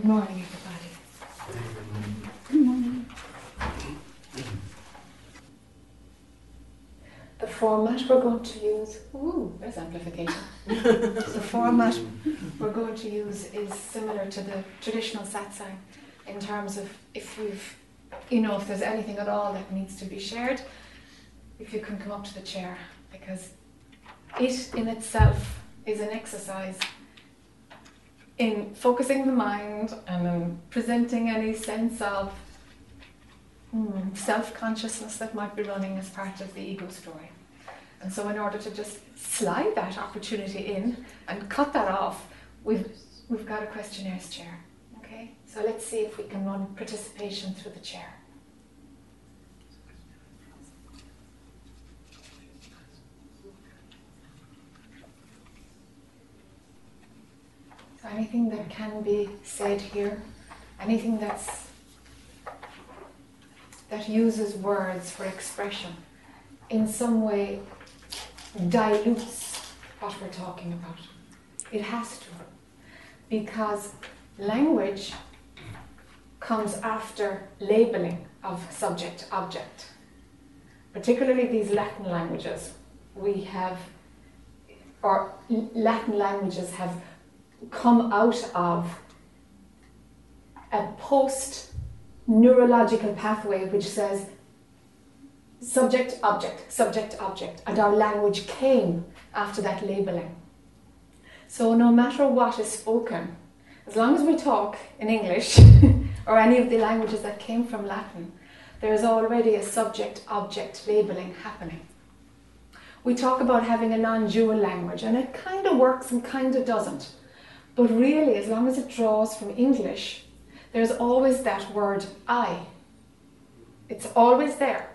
Good morning, everybody. Good morning. The format we're going to use, ooh, there's amplification. the format we're going to use is similar to the traditional satsang in terms of if we've, you know, if there's anything at all that needs to be shared, if you can come up to the chair, because it in itself is an exercise in focusing the mind and in presenting any sense of mm, self consciousness that might be running as part of the ego story. And so, in order to just slide that opportunity in and cut that off, we've, we've got a questionnaires chair. Okay? So, let's see if we can run participation through the chair. So anything that can be said here, anything that's that uses words for expression, in some way dilutes what we're talking about. It has to, because language comes after labeling of subject object. Particularly these Latin languages, we have, or Latin languages have come out of a post neurological pathway which says subject object subject object and our language came after that labeling. So no matter what is spoken as long as we talk in english or any of the languages that came from latin there is already a subject object labeling happening. We talk about having a non-dual language and it kind of works and kind of doesn't but really, as long as it draws from English, there's always that word I. It's always there.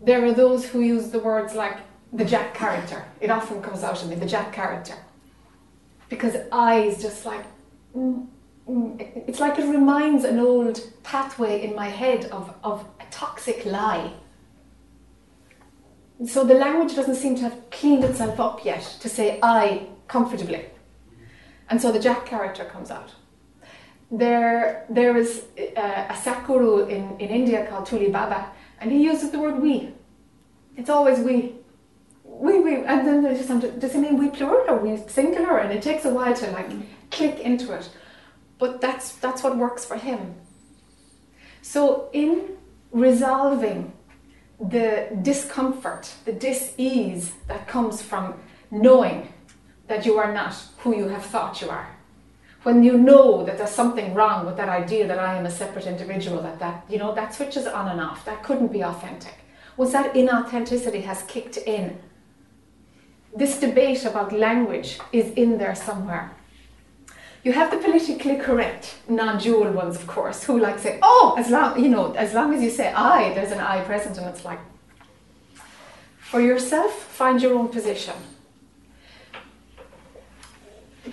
There are those who use the words like the Jac character. It often comes out of me, the Jac character. Because I is just like, mm, mm, it's like it reminds an old pathway in my head of, of a toxic lie. So the language doesn't seem to have cleaned itself up yet to say I comfortably. And so the Jac character comes out. There, there is a, uh, a Sadhguru in, in India called Tuli Baba, and he uses the word we. It's always we. We, we, and then there's just, does it mean we plural or we singular? And it takes a while to like click into it. But that's, that's what works for him. So in resolving the discomfort, the dis-ease that comes from knowing that you are not who you have thought you are. When you know that there's something wrong with that idea that I am a separate individual, that that you know that switches on and off, that couldn't be authentic. Once that inauthenticity has kicked in, this debate about language is in there somewhere. You have the politically correct, non-dual ones, of course, who like say, "Oh, as long you know, as long as you say I, there's an I present," and it's like, for yourself, find your own position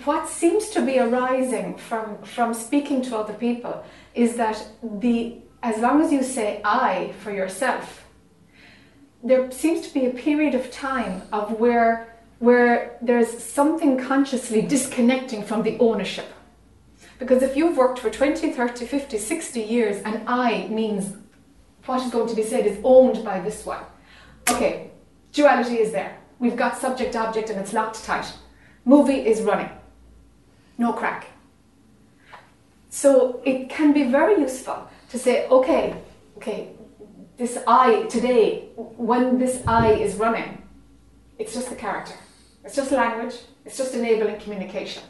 what seems to be arising from, from speaking to other people is that the as long as you say I for yourself, there seems to be a period of time of where where there's something consciously disconnecting from the ownership. Because if you've worked for 20, 30, 50, 60 years and I means what is going to be said is owned by this one. Okay, duality is there. We've got subject object and it's locked tight. Movie is running no crack. So it can be very useful to say, okay, okay, this I today, when this I is running, it's just the character. It's just language. It's just enabling communication.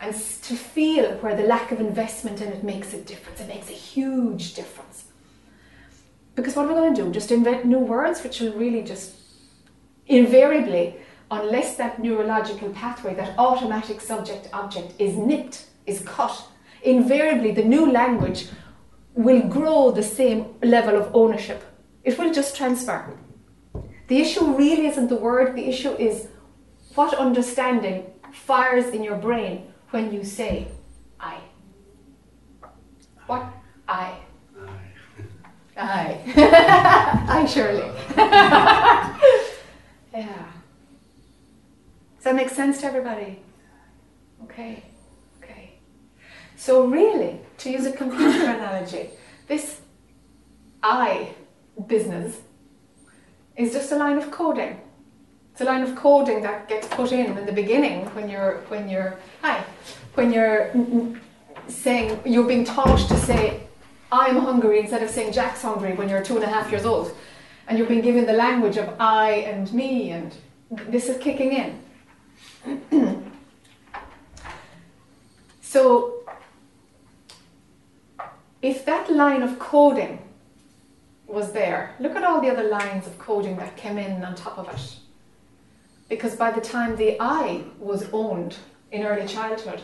And to feel where the lack of investment in it makes a difference. It makes a huge difference. Because what are we're going to do, just invent new words, which will really just invariably unless that neurological pathway, that automatic subject object is nipped, is cut, invariably the new language will grow the same level of ownership. It will just transfer. The issue really isn't the word, the issue is what understanding fires in your brain when you say I. What? I. I. I, Shirley. yeah. Does that make sense to everybody? Okay, okay. So, really, to use a computer analogy, this I business is just a line of coding. It's a line of coding that gets put in in the beginning when you're when you're hi when you're saying you're being taught to say I'm hungry instead of saying Jac's hungry when you're two and a half years old, and you're being given the language of I and me, and this is kicking in. So, if that line of coding was there, look at all the other lines of coding that came in on top of it. Because by the time the I was owned in early childhood,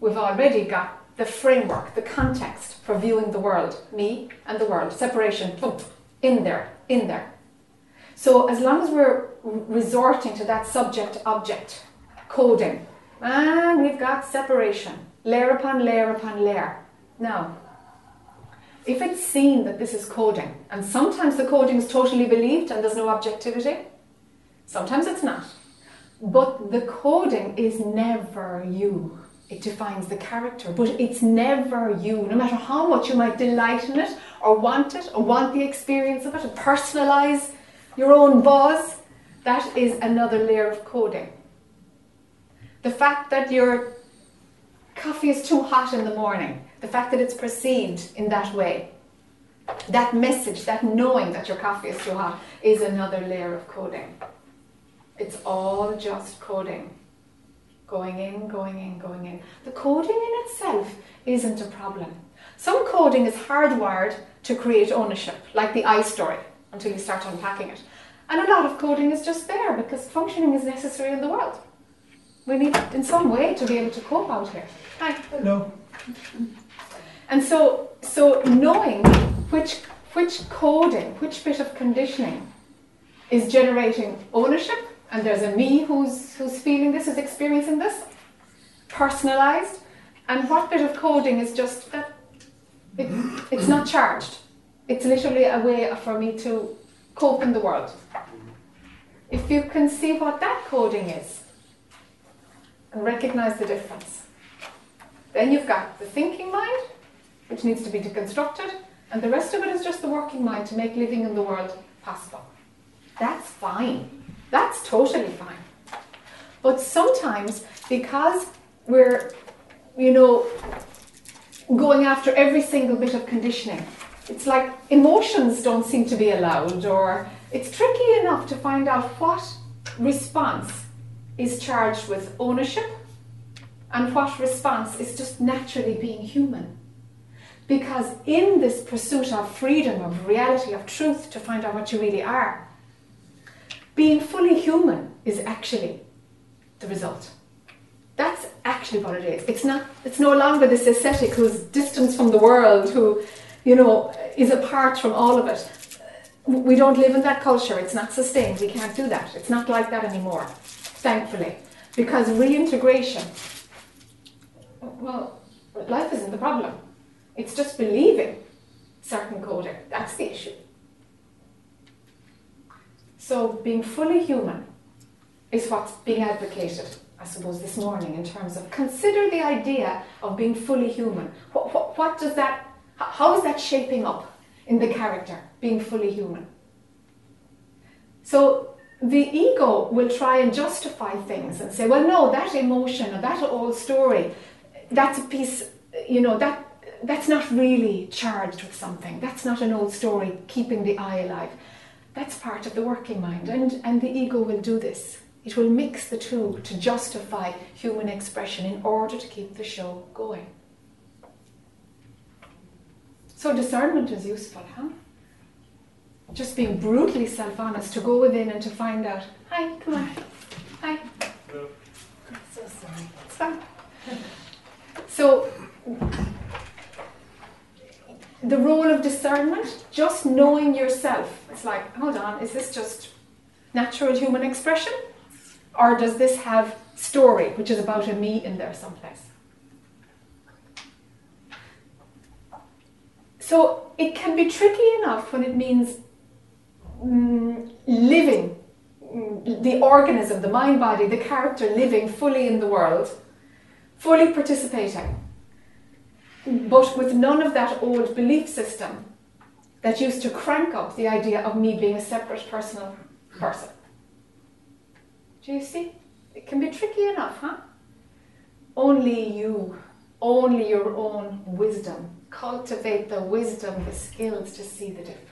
we've already got the framework, the context for viewing the world, me and the world, separation, boom, in there, in there. So as long as we're resorting to that subject object coding, and we've got separation, layer upon layer upon layer. Now, if it's seen that this is coding, and sometimes the coding is totally believed and there's no objectivity, sometimes it's not. But the coding is never you it defines the character, but it's never you. No matter how much you might delight in it, or want it, or want the experience of it, and personalize your own buzz, that is another layer of coding. The fact that your coffee is too hot in the morning, the fact that it's perceived in that way, that message, that knowing that your coffee is too hot, is another layer of coding. It's all just coding going in, going in, going in. The coding in itself isn't a problem. Some coding is hardwired to create ownership, like the I story, until you start unpacking it. And a lot of coding is just there because functioning is necessary in the world. We need in some way to be able to cope out here. Hi. Hello. And so, so knowing which which coding, which bit of conditioning is generating ownership and there's a me who's who's feeling this, who's experiencing this, personalized, and what bit of coding is just that it, it's not charged. It's literally a way for me to cope in the world. If you can see what that coding is and recognize the difference, then you've got the thinking mind, which needs to be deconstructed, and the rest of it is just the working mind to make living in the world possible. That's fine. That's totally fine. But sometimes, because we're, you know, going after every single bit of conditioning, it's like emotions don't seem to be allowed, or it's tricky enough to find out what response is charged with ownership and what response is just naturally being human. Because in this pursuit of freedom, of reality, of truth, to find out what you really are, being fully human is actually the result. That's actually what it is. It's not. It's no longer this ascetic who's distant from the world, who, you know, is apart from all of it. We don't live in that culture. It's not sustained. We can't do that. It's not like that anymore, thankfully, because reintegration. Well, life isn't the problem. It's just believing certain coding. That's the issue. So, being fully human is what's being advocated, I suppose, this morning in terms of consider the idea of being fully human. What, what, what does that, how is that shaping up in the character, being fully human? So, the ego will try and justify things and say, well, no, that emotion or that old story, that's a piece, you know, that that's not really charged with something. That's not an old story keeping the I alive. That's part of the working mind, and, and the ego will do this. It will mix the two to justify human expression in order to keep the show going. So, discernment is useful, huh? Just being brutally self honest to go within and to find out, hi, come on, hi. So sorry. It's fine. So, the role of discernment, just knowing yourself. It's like, hold on, is this just natural human expression? Or does this have story, which is about a me in there someplace? So it can be tricky enough when it means mm, living, mm, the organism, the mind body, the character living fully in the world, fully participating but with none of that old belief system that used to crank up the idea of me being a separate personal person. Do you see? It can be tricky enough, huh? Only you, only your own wisdom. Cultivate the wisdom, the skills to see the difference?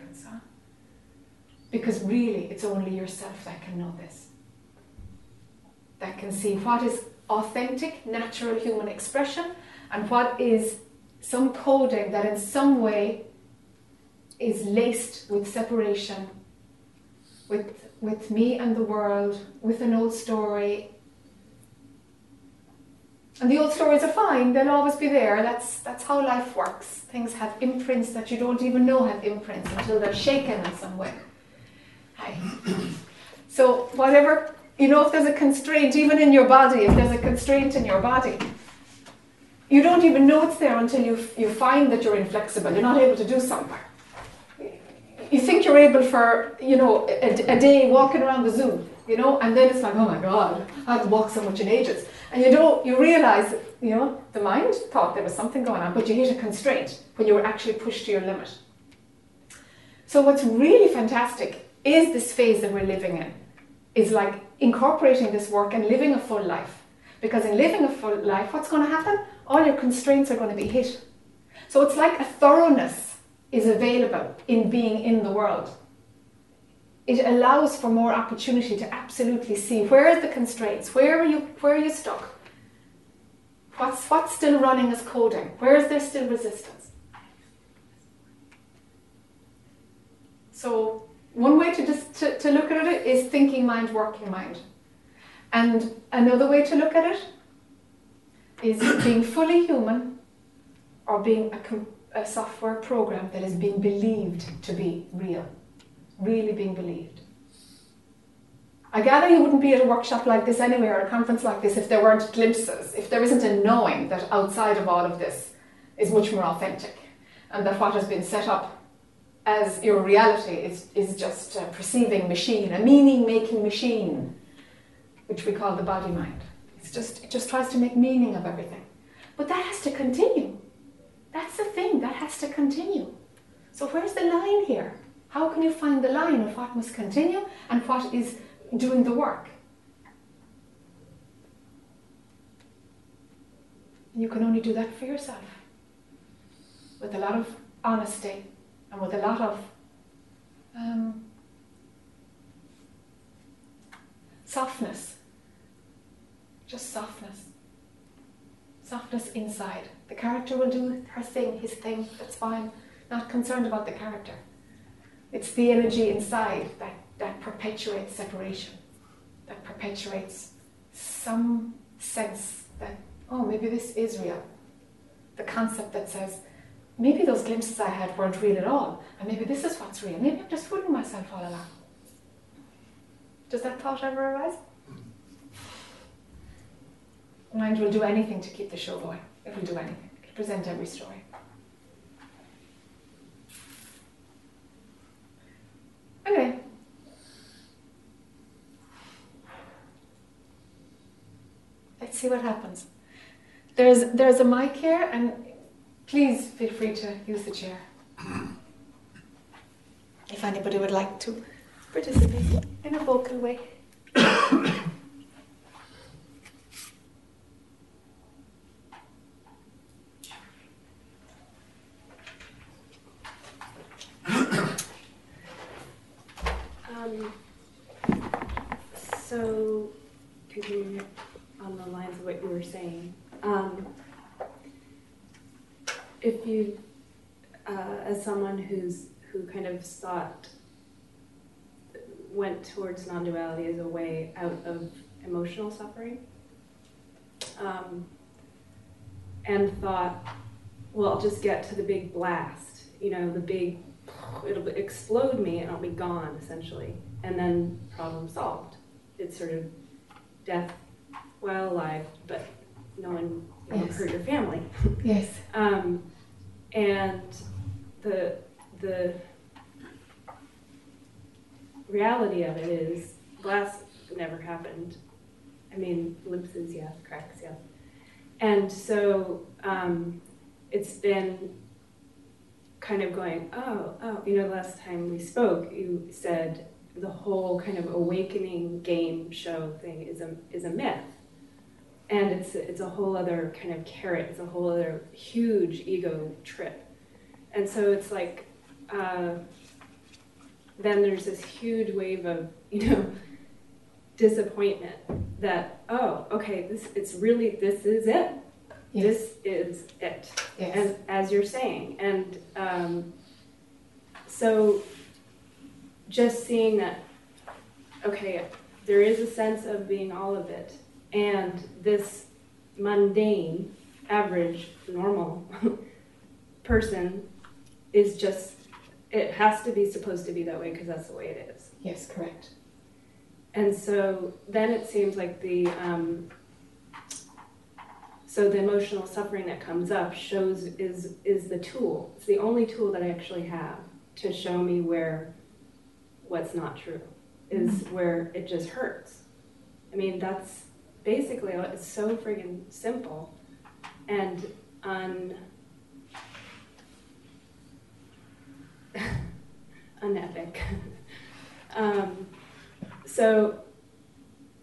Because really, it's only yourself that can know this. That can see what is authentic, natural human expression and what is some coding that in some way is laced with separation, with, with me and the world, with an old story. And the old stories are fine, they'll always be there. That's, that's how life works. Things have imprints that you don't even know have imprints until they're shaken in some way. Hi. So, whatever, you know, if there's a constraint, even in your body, if there's a constraint in your body, you don't even know it's there until you, you find that you're inflexible. You're not able to do something. You think you're able for, you know, a, a day walking around the zoo, you know, and then it's like, oh my God, I haven't walked so much in ages. And you don't, you realize, you know, the mind thought there was something going on, but you hit a constraint when you were actually pushed to your limit. So what's really fantastic is this phase that we're living in, is like incorporating this work and living a full life. Because in living a full life, what's going to happen? all your constraints are going to be hit. So it's like a thoroughness is available in being in the world. It allows for more opportunity to absolutely see where are the constraints, where are you, where are you stuck, what's what's still running as coding, where is there still resistance. So one way to just to, to look at it is thinking mind, working mind. And another way to look at it is being fully human or being a, a software program that is being believed to be real, really being believed. I gather you wouldn't be at a workshop like this anyway or a conference like this if there weren't glimpses, if there isn't a knowing that outside of all of this is much more authentic and that what has been set up as your reality is, is just a perceiving machine, a meaning making machine, which we call the body mind. It's just, it just tries to make meaning of everything. But that has to continue. That's the thing, that has to continue. So where's the line here? How can you find the line of what must continue and what is doing the work? You can only do that for yourself with a lot of honesty and with a lot of um, softness just softness. Softness inside. The character will do her thing, his thing, that's fine. Not concerned about the character. It's the energy inside that, that perpetuates separation, that perpetuates some sense that, oh, maybe this is real. The concept that says, maybe those glimpses I had weren't real at all, and maybe this is what's real. Maybe I'm just fooling myself all along. Does that thought ever arise? Mind will do anything to keep the show going. It will do anything. It'll present every story. Anyway. Let's see what happens. There's there's a mic here and please feel free to use the chair. If anybody would like to participate in a vocal way. Um, so, continuing on the lines of what you were saying, um, if you, uh, as someone who's who kind of thought went towards non-duality as a way out of emotional suffering, um, and thought, well, I'll just get to the big blast, you know, the big it'll explode me and I'll be gone essentially. And then problem solved. It's sort of death while alive, but no one you yes. hurt your family. yes. Um, and the the reality of it is glass never happened. I mean, glimpses, yes, cracks, yes. And so um, it's been kind of going, oh, oh, you know, the last time we spoke, you said the whole kind of awakening game show thing is a is a myth, and it's it's a whole other kind of carrot. It's a whole other huge ego trip, and so it's like. Uh, then there's this huge wave of you know disappointment that oh okay this it's really this is it Yes. this is it yes. and as you're saying and um, so just seeing that okay there is a sense of being all of it and this mundane average normal person is just it has to be supposed to be that way because that's the way it is yes, correct. and so then it seems like the um, so the emotional suffering that comes up shows is is the tool. It's the only tool that I actually have to show me where what's not true is where it just hurts. I mean that's basically it's so friggin' simple and un unepic. um, so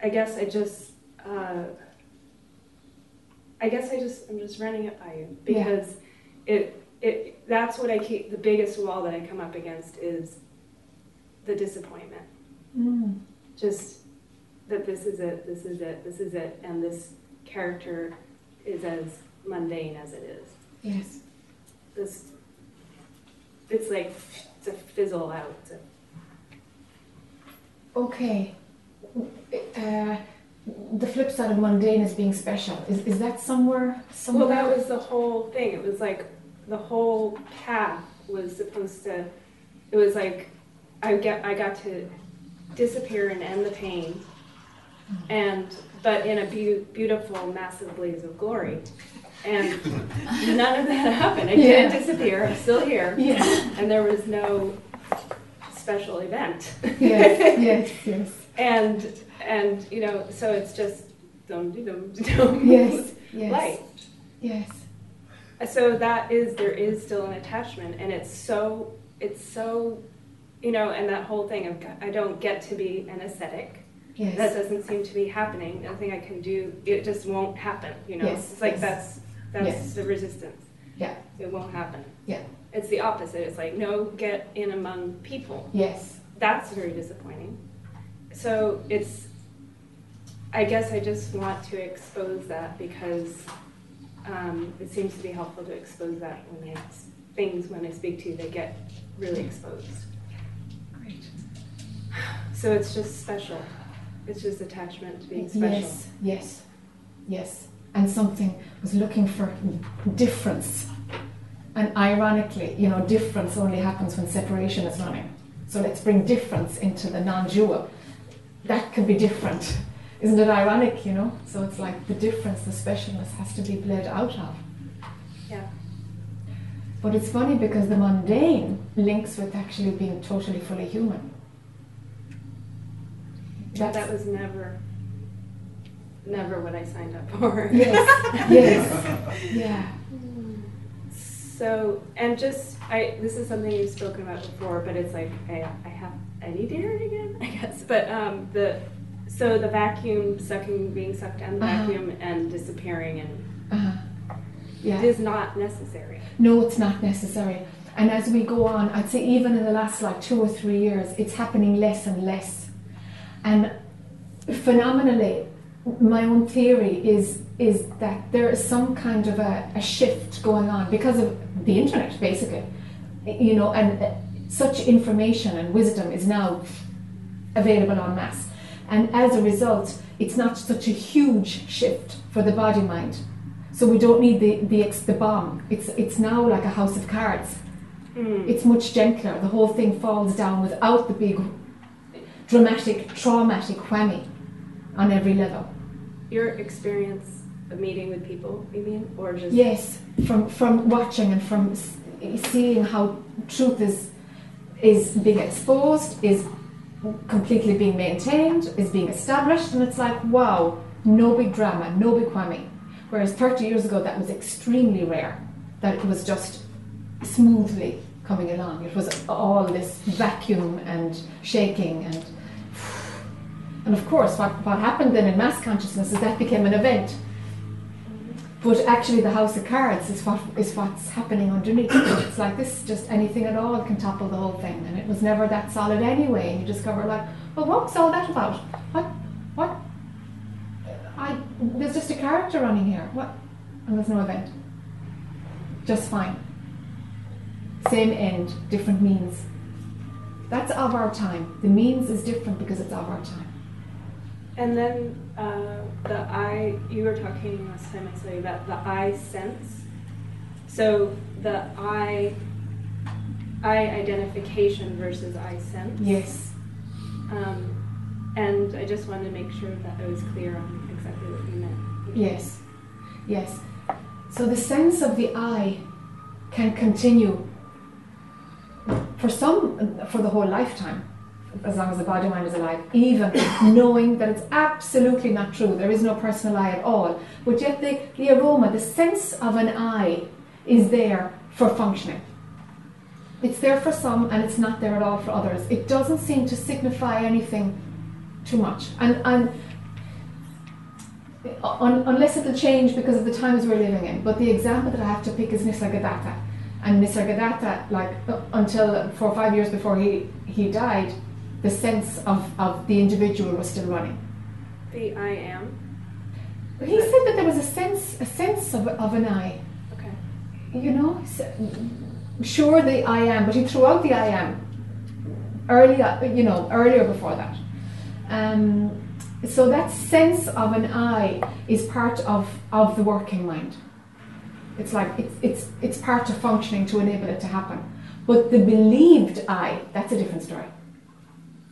I guess I just uh, I guess I just I'm just running it by you Yeah. because it it that's what I keep the biggest wall that I come up against is the disappointment. Mm. Just that this is it, this is it, this is it, and this character is as mundane as it is. Yes. This it's like to fizzle out. Okay. Uh, the flip side of mundane is being special. Is, is that somewhere? somewhere? Well, that was the whole thing. It was like the whole path was supposed to. It was like I get I got to disappear and end the pain, and but in a beau- beautiful, massive blaze of glory. And none of that happened. I didn't Yeah. disappear. I'm still here, Yes. and there was no special event. yes. Yes. Yes. and and you know, so it's just dum dum dum. Yes. Yes. Light. Yes. so that is there is still an attachment and it's so it's so you know and that whole thing of i don't get to be an ascetic Yes. that doesn't seem to be happening nothing i can do it just won't happen you know Yes, it's like yes. that's that's Yes. the resistance Yeah. it won't happen Yeah. it's the opposite it's like no get in among people yes. that's very disappointing so it's i guess i just want to expose that because um, it seems to be helpful to expose that when I, things when i speak to you they get really exposed Great. so it's just special it's just attachment to being special Yes. Yes. Yes. And something was looking for difference. And ironically, you know, difference only happens when separation is running. So let's bring difference into the non-dual. That can be different. Isn't it ironic, you know? So it's like the difference, the specialness has to be bled out of. yeah But it's funny because the mundane links with actually being totally fully human. That's, that was never never what i signed up for yes, yes, yeah, So, and just, I, this is something you've spoken about before, but it's like, I, I have, I need to hear it again, I guess. But um, the, so the vacuum sucking, being sucked down the Uh-huh. vacuum and disappearing and uh-huh. yeah. is not necessary. No, it's not necessary. And as we go on, I'd say even in the last like two or three years, it's happening less and less. And phenomenally, my own theory is is that there is some kind of a, a shift going on because of the internet, basically. You know, and uh, such information and wisdom is now available en masse. And as a result, it's not such a huge shift for the body mind. So we don't need the, the, the bomb. It's, it's now like a house of cards. Mm. It's much gentler. The whole thing falls down without the big dramatic, traumatic whammy on every level. Your experience of meeting with people, you mean? Or just, Yes, from, from watching and from seeing how truth is, is being exposed, is completely being maintained, is being established, and it's like, wow, no big drama, no big whammy. Whereas 30 years ago, that was extremely rare. that it was just smoothly coming along. It was all this vacuum and shaking and and of course what, what happened then in mass consciousness is that became an event. But actually the house of cards is what is what's happening underneath. It's like this just anything at all can topple the whole thing. And it was never that solid anyway. And you discover like, well what's all that about? What what I there's just a character running here. What and there's no event. Just fine. Same end, different means. That's of our time. The means is different because it's of our time. And then uh, the I, you were talking last time I saw you about the I sense. So the I, I identification versus I sense. Yes. Um, and I just wanted to make sure that I was clear on exactly what you meant. Yes. Yes. So the sense of the I can continue for some, for the whole lifetime, as long as the body mind is alive, even knowing that it's absolutely not true. There is no personal I at all. But yet the, the aroma, the sense of an I is there for functioning. It's there for some and it's not there at all for others. It doesn't seem to signify anything too much. And, and un, unless it'll change because of the times we're living in. But the example that I have to pick is Nisargadatta. And Nisargadatta, like uh, until four or five years before he, he died, the sense of, of the individual was still running. The I am. He said that there was a sense a sense of, of an I. Okay. You know, sure the I am, but he threw out the I am earlier. You know, earlier before that. Um, so that sense of an I is part of, of the working mind. It's like it's, it's, it's part of functioning to enable it to happen. But the believed I, that's a different story.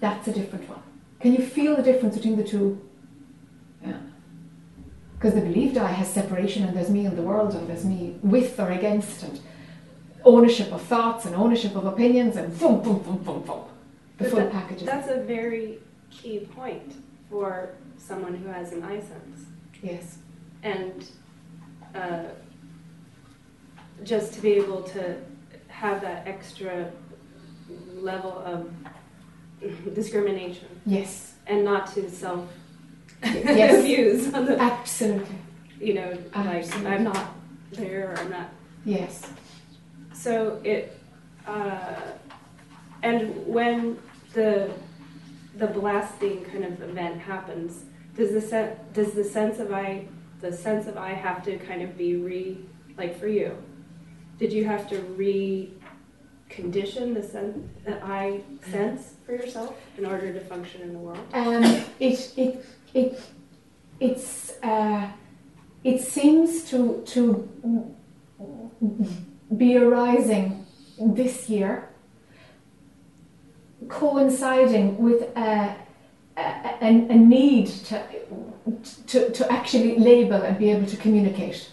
That's a different one. Can you feel the difference between the two? Yeah. Because the believed I has separation and there's me in the world and there's me with or against and ownership of thoughts and ownership of opinions and boom, boom, boom, boom, boom. The But full that- package. That's a very key point for someone who has an I sense. Yes. And uh, just to be able to have that extra level of discrimination Yes. and not to self Yes. abuse on the, Absolutely. you know, like I'm not there or I'm not. Yes. So it, uh, and when the the blasting kind of event happens, does the sen- does the sense of I the sense of I have to kind of be re like for you? Did you have to recondition the sense that I sense for yourself in order to function in the world? Um, it it it it's uh, it seems to to be arising this year, coinciding with a, a, a, a need to, to to actually label and be able to communicate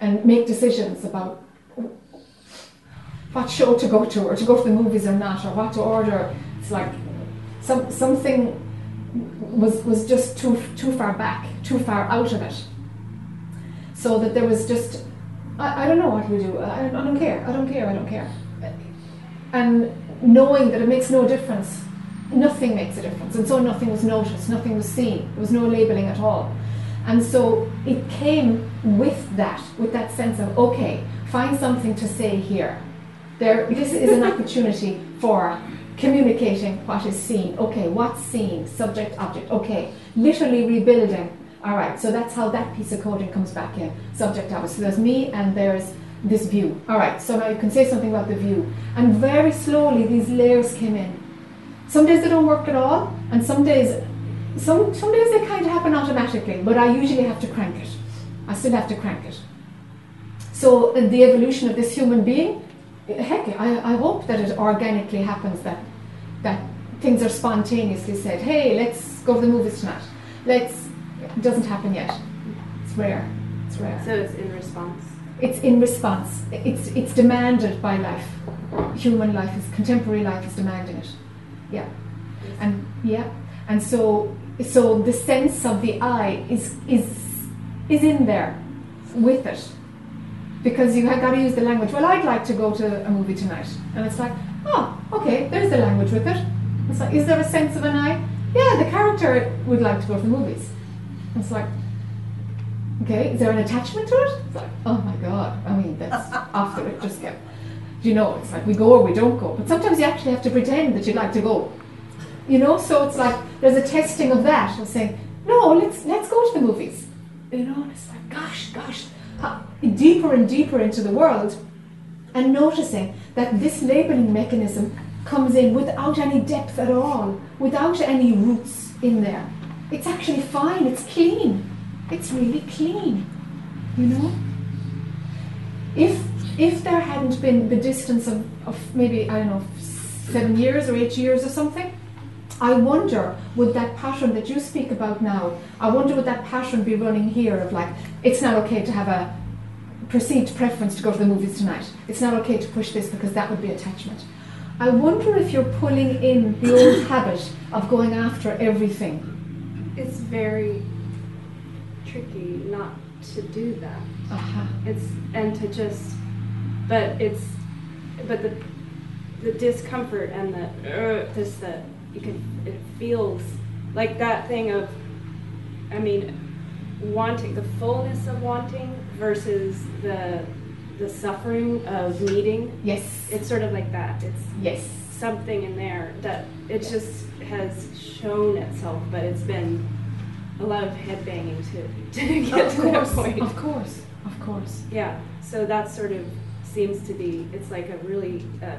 and make decisions about what show to go to or to go to the movies or not or what to order. It's like some something was was just too too far back, too far out of it. So that there was just I, I don't know what we do. I, I don't care. I don't care. I don't care. And knowing that it makes no difference, nothing makes a difference, and so nothing was noticed, nothing was seen. There was no labeling at all. And so it came with that, with that sense of okay, find something to say here. There, this is an opportunity for communicating what is seen. Okay, what's seen? Subject, object. Okay, literally rebuilding. All right, so that's how that piece of coding comes back in. Subject, object. So there's me and there's this view. All right, so now you can say something about the view. And very slowly these layers came in. Some days they don't work at all, and some days, some some days they kind of happen automatically. But I usually have to crank it. I still have to crank it. So uh, the evolution of this human being heck, I, I hope that it organically happens that that things are spontaneously said. Hey, let's go to the movies tonight. Let's. It doesn't happen yet. It's rare. It's rare. So it's in response. It's in response. It's it's demanded by life. Human life is contemporary life is demanding it. Yeah, and yeah, and so so the sense of the I is is is in there with it. Because you have got to use the language. Well, I'd like to go to a movie tonight, and it's like, oh, okay, there's the language with it. It's like, is there a sense of an I? Yeah, the character would like to go to the movies. It's like, okay, is there an attachment to it? It's like, oh my god, I mean, that's after it just get. You know, it's like we go or we don't go. But sometimes you actually have to pretend that you'd like to go. You know, so it's like there's a testing of that of saying, no, let's let's go to the movies. You know, and it's like, gosh, gosh, deeper and deeper into the world, and noticing that this labeling mechanism comes in without any depth at all, without any roots in there. It's actually fine. It's clean. It's really clean. You know. If if there hadn't been the distance of, of maybe I don't know seven years or eight years or something, I wonder would that pattern that you speak about now, I wonder would that pattern be running here of like, it's not okay to have a perceived preference to go to the movies tonight. It's not okay to push this because that would be attachment. I wonder if you're pulling in the old habit of going after everything. It's very tricky not to do that. Uh-huh. It's and to just, but it's, but the, the discomfort and the uh, just the you can it feels like that thing of i mean wanting the fullness of wanting versus the the suffering of needing Yes. it's sort of like that it's Yes. something in there that it just has shown itself but it's been a lot of head banging to, to get Of to that point Of course. Of course. yeah so that sort of seems to be it's like a really uh,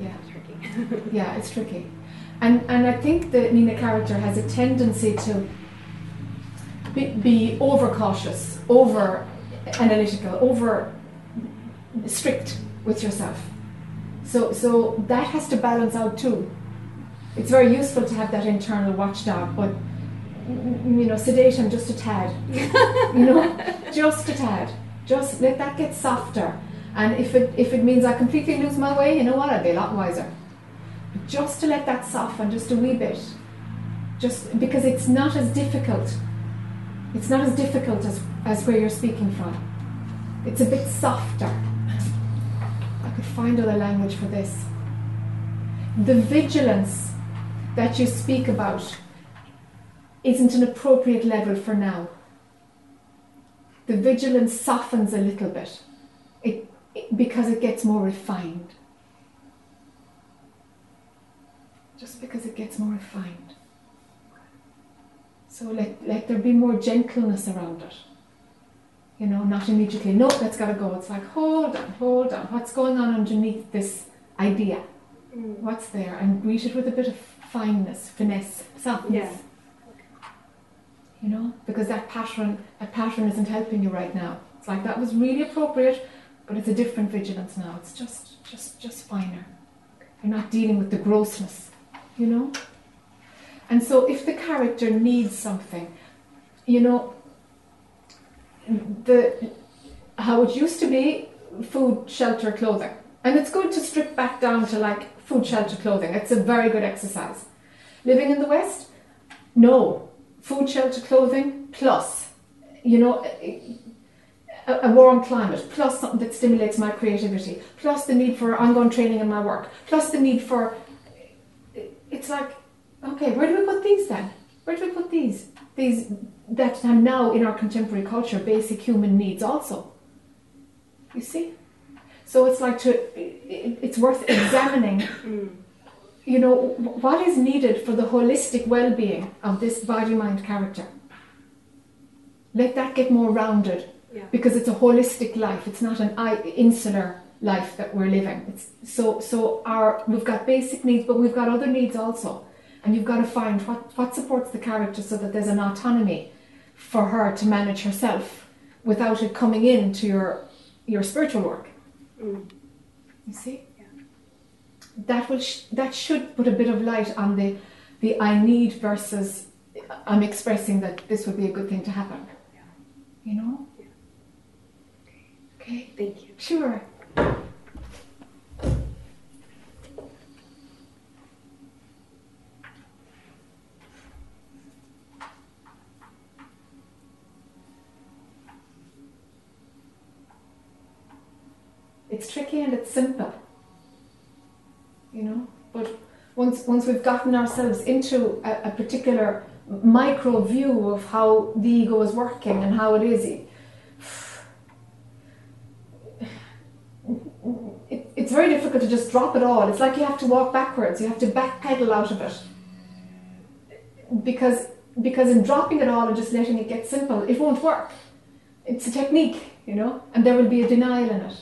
Yeah. tricky Yeah, it's tricky. And and I think the Nina character has a tendency to be, be overcautious, over analytical, over strict with yourself. So so that has to balance out too. It's very useful to have that internal watchdog, but you know, sedate him just a tad. you know, just a tad. Just let that get softer. And if it if it means I completely lose my way, you know what? I'd be a lot wiser. But just to let that soften just a wee bit. Just because it's not as difficult. It's not as difficult as, as where you're speaking from. It's a bit softer. I could find other language for this. The vigilance that you speak about isn't an appropriate level for now. The vigilance softens a little bit it, it, because it gets more refined. Just because it gets more refined. So let, let there be more gentleness around it. You know, not immediately, no, that's got to go. It's like, hold on, hold on. What's going on underneath this idea? Mm. What's there? And greet it with a bit of fineness, finesse, softness. Yeah. You know, because that pattern, that pattern isn't helping you right now. It's like that was really appropriate, but it's a different vigilance now. It's just, just, just finer. You're not dealing with the grossness. You know. And so, if the character needs something, you know, the how it used to be, food, shelter, clothing, and it's good to strip back down to like food, shelter, clothing. It's a very good exercise. Living in the West, no, food, shelter, clothing plus, you know, a, a warm climate plus something that stimulates my creativity plus the need for ongoing training in my work plus the need for. It's like, okay, where do we put these then? Where do we put these? These that are now in our contemporary culture basic human needs also. You see? So it's like to, it's worth examining, Mm. you know, what is needed for the holistic well being of this body mind character. Let that get more rounded Yeah. because it's a holistic life. It's not an insular life that we're living. It's so so our we've got basic needs, but we've got other needs also, and you've got to find what what supports the character so that there's an autonomy for her to manage herself without it coming into your your spiritual work. Mm. You see, Yeah. that will sh- that should put a bit of light on the the I need versus I'm expressing that this would be a good thing to happen. Yeah. You know. Okay, thank you. Sure. It's tricky and it's simple, you know, but once, once we've gotten ourselves into a, a particular micro view of how the ego is working and how it is it's very difficult to just drop it all. It's like you have to walk backwards. You have to backpedal out of it because because in dropping it all and just letting it get simple, it won't work. It's a technique, you know, and there will be a denial in it.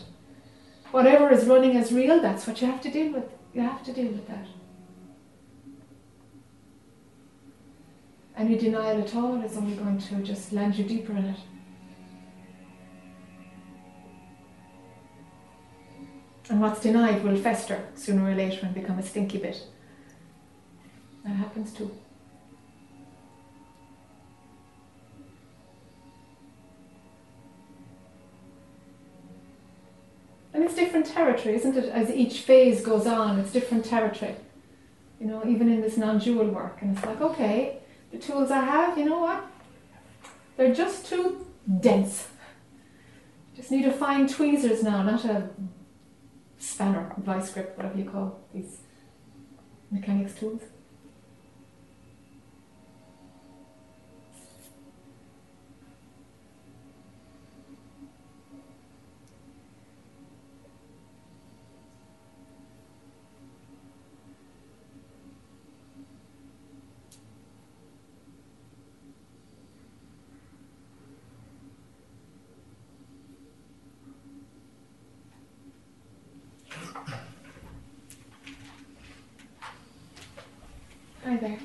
Whatever is running as real, that's what you have to deal with. You have to deal with that. Any denial at all is only going to just land you deeper in it. And what's denied will fester sooner or later and become a stinky bit. That happens too. And it's different territory, isn't it? As each phase goes on, it's different territory. You know, even in this non dual work. And it's like, okay, the tools I have, you know what? They're just too dense. Just need to find tweezers now, not a spanner, vice grip, whatever you call these mechanics tools. Hi there.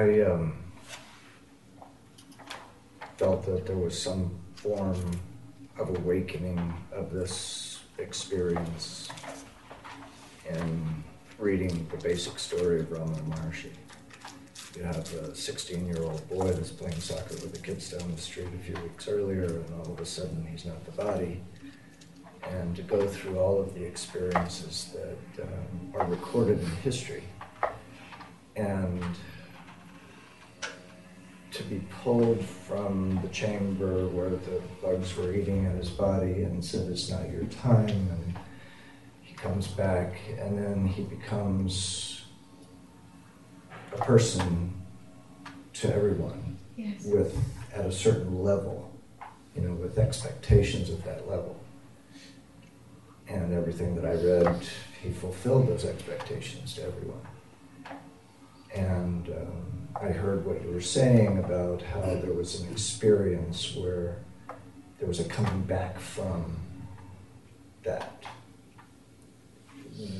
I um, felt that there was some form of awakening of this experience in reading the basic story of Ramana Maharshi. You have a 16 year old boy that's playing soccer with the kids down the street a few weeks earlier, and all of a sudden he's not the body. And to go through all of the experiences that um, are recorded in history and pulled from the chamber where the bugs were eating at his body and said, It's not your time. And he comes back, and then he becomes a person to everyone Yes. with at a certain level, you know, with expectations at that level. And everything that I read, he fulfilled those expectations to everyone. And um, I heard what you were saying about how there was an experience where there was a coming back from that.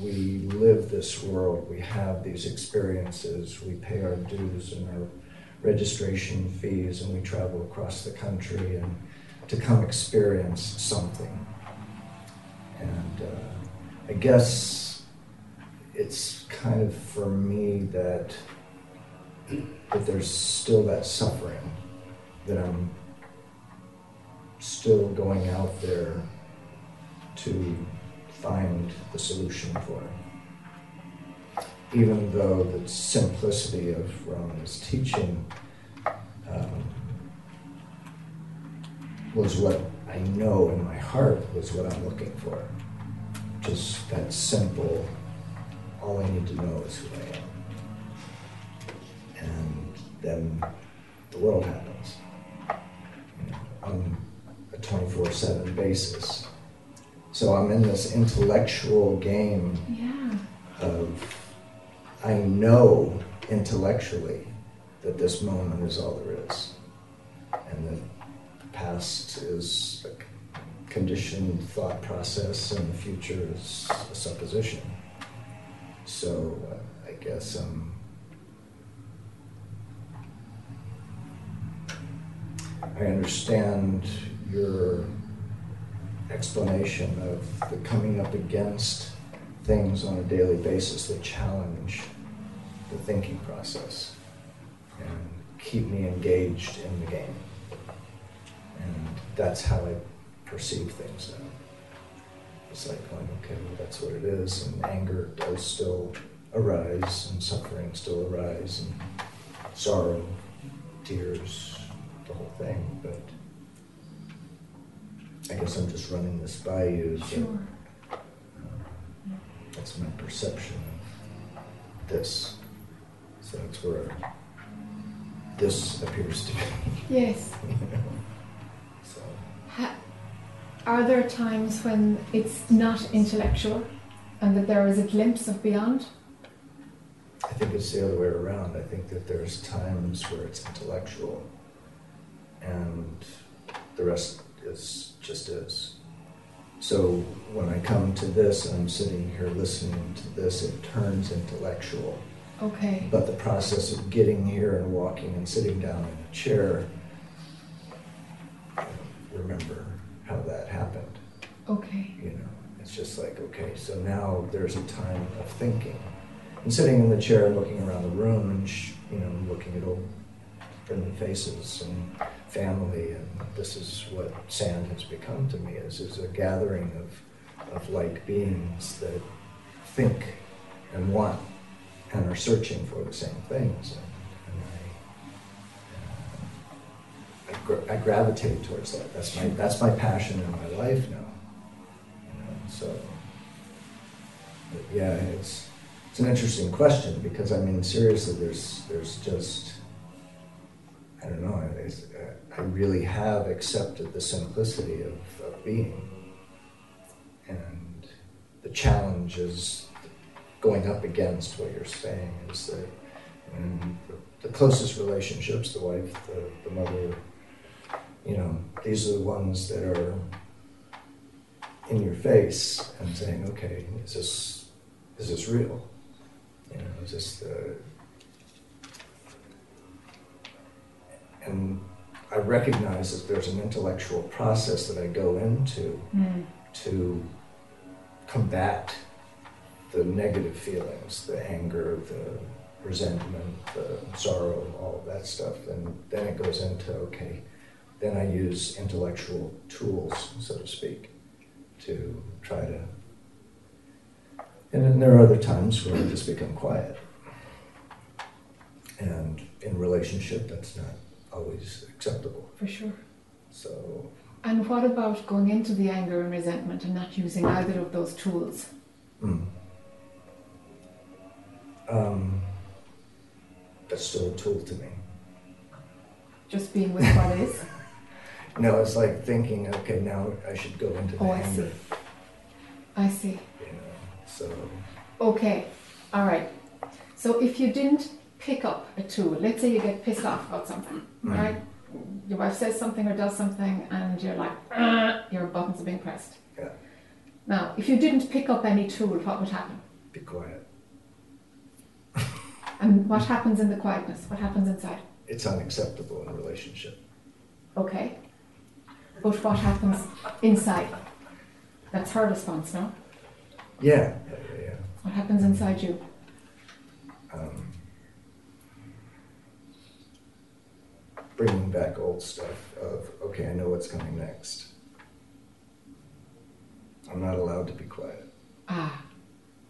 We live this world, we have these experiences, we pay our dues and our registration fees, and we travel across the country and to come experience something. And uh, I guess it's kind of for me that that there's still that suffering that I'm still going out there to find the solution for. Even though the simplicity of Ramana's teaching um, was what I know in my heart was what I'm looking for. Just that simple, all I need to know is who I am. And then the world happens. You know, on a 24 7 basis. So I'm in this intellectual game Yeah. of I know intellectually that this moment is all there is, and the past is a conditioned thought process, and the future is a supposition. So uh, I guess um, I understand your explanation of the coming up against things on a daily basis that challenge the thinking process and keep me engaged in the game. And that's how I perceive things now. It's like going, okay, well, that's what it is, and anger does still arise, and suffering still arise, and sorrow, tears, the whole thing, but I guess I'm just running this by you. so, Sure. uh, That's my perception of this. So that's where this appears to be. Yes. you know. So, Ha- are there times when it's not intellectual and that there is a glimpse of beyond? I think it's the other way around. I think that there's times where it's intellectual and the rest is just is. So when I come to this and I'm sitting here listening to this, it turns intellectual. Okay. But the process of getting here and walking and sitting down in a chair, remember how that happened. Okay. You know, it's just like, okay, so now there's a time of thinking. And sitting in the chair and looking around the room and, sh- you know, looking at old friendly faces and family, and this is what SAND has become to me, is, is a gathering of, of like beings that think and want and are searching for the same things. And, and I, uh, I, gra- I gravitate towards that. That's my, that's my passion in my life now. You know, so, yeah, it's, it's an interesting question because I mean, seriously, there's, there's just, I don't know, uh, I really have accepted the simplicity of, of being. And the challenge is going up against what you're saying is that the, the closest relationships, the wife, the, the mother, you know, these are the ones that are in your face and saying, okay, is this, is this real? You know, is this the, and I recognize that there's an intellectual process that I go into Mm. to combat the negative feelings, the anger, the resentment, the sorrow, all of that stuff. And then it goes into, okay, then I use intellectual tools, so to speak, to try to. And then there are other times where I just become quiet. And in relationship, that's not always acceptable. For sure. So And what about going into the anger and resentment and not using either of those tools? Mm. Um, that's still a tool to me. Just being with what is? No, it's like thinking, okay, now I should go into the Oh, I see. I see. You know, so Okay, all right. So if you didn't pick up a tool, let's say you get pissed off about something. Right? Your wife says something or does something, and you're like, "Ah," your buttons are being pressed. Yeah. Now, if you didn't pick up any tool, what would happen? be quiet. And what happens in the quietness? What happens inside? It's unacceptable in a relationship. Okay. But what happens inside? That's her response, no? Yeah, yeah, yeah. yeah. What happens inside you? Um, bringing back old stuff of, okay, I know what's coming next. I'm not allowed to be quiet. Ah,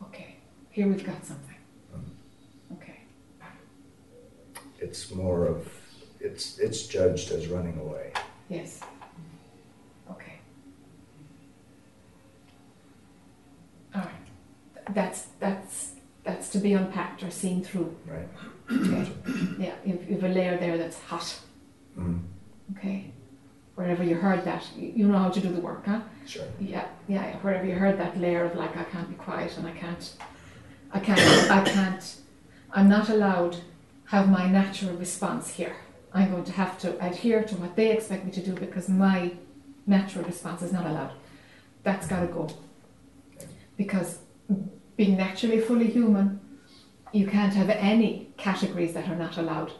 okay. Here we've got something. Okay. It's more of, it's, it's judged as running away. Yes. Okay. All right. Th- That's that's that's to be unpacked or seen through. Right. Okay. Yeah. You've, you've a layer there that's hot. Mm, Okay. Wherever you heard that, you, you know how to do the work, huh? sure. Yeah. Yeah. Wherever you heard that layer of like, I can't be quiet and I can't, I can't, I can't, I'm not allowed have my natural response here. I'm going to have to adhere to what they expect me to do because my natural response is not allowed. That's got to go. Because being naturally fully human, you can't have any categories that are not allowed.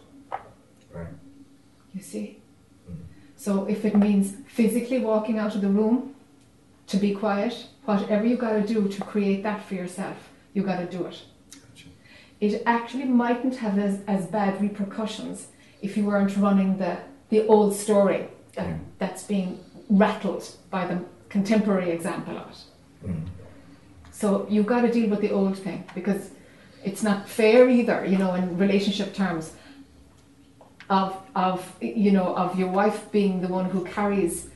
You see? Mm. So if it means physically walking out of the room to be quiet, whatever you got to do to create that for yourself, you got to do it. Gotcha. It actually mightn't have as, as bad repercussions if you weren't running the, the old story that, Yeah. that's being rattled by the contemporary example of it. Mm, So you've got to deal with the old thing because it's not fair either, you know, in relationship terms. Of of you know of your wife being the one who carries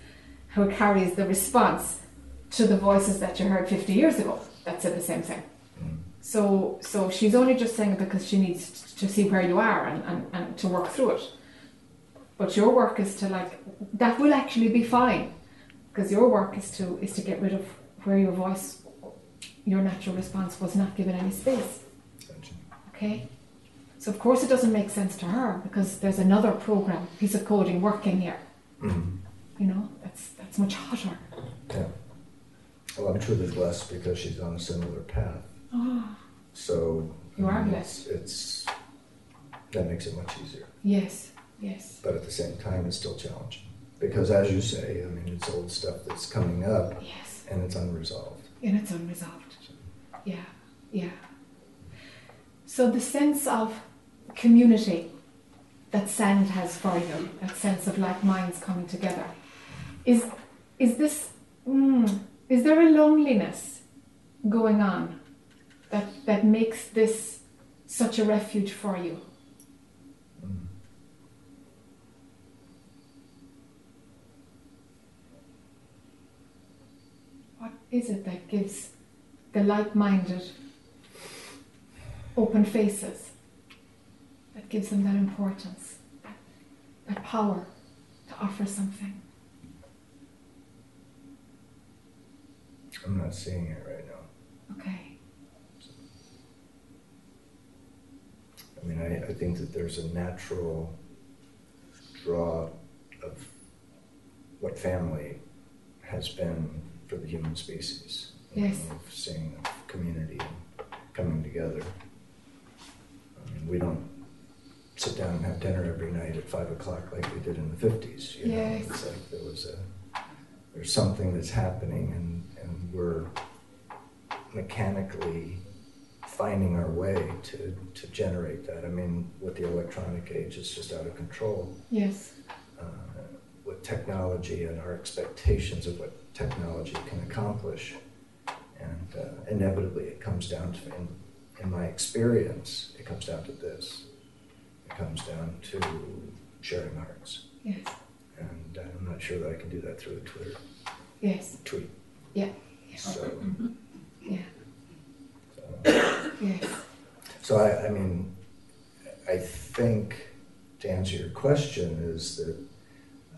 who carries the response to the voices that you heard 50 years ago that said the same thing. So so she's only just saying it because she needs to see where you are and, and, and to work through it. But your work is to like that will actually be fine because your work is to is to get rid of where your voice your natural response was not given any space. Okay? So of course it doesn't make sense to her because there's another program, piece of coding working here. Mhm. You know, that's that's much hotter. Yeah. Well, I'm truly blessed because she's on a similar path. Oh, So You are blessed. It's, it's that makes it much easier, yes, yes, but at the same time, it's still challenging because, as you say, I mean, it's old stuff that's coming up yes. and it's unresolved. And it's unresolved. Yeah, yeah. So the sense of community that SAND has for you, that sense of like minds coming together, is is this mm, is there a loneliness going on that that makes this such a refuge for you? What is it that gives the like-minded open faces gives them that importance, that, power to offer something? I'm not seeing it right now. Okay. I mean, I, I think that there's a natural draw of what family has been for the human species. you know, Yes. Of seeing a community and coming together. I mean, we don't sit down and have dinner every night at five o'clock like we did in the fifties, you know? It's like there was a, there's something that's happening and, and we're mechanically finding our way to, to generate that. I mean, with the electronic age, it's just out of control. Yes. Uh, with technology and our expectations of what technology can accomplish. And uh, inevitably, it comes down to, in, in my experience, it comes down to this. It comes down to sharing hearts. Yes. And I'm not sure that I can do that through a Twitter Yes. tweet. Yeah. So, Yeah. so Yes. So I, I mean, I think to answer your question is that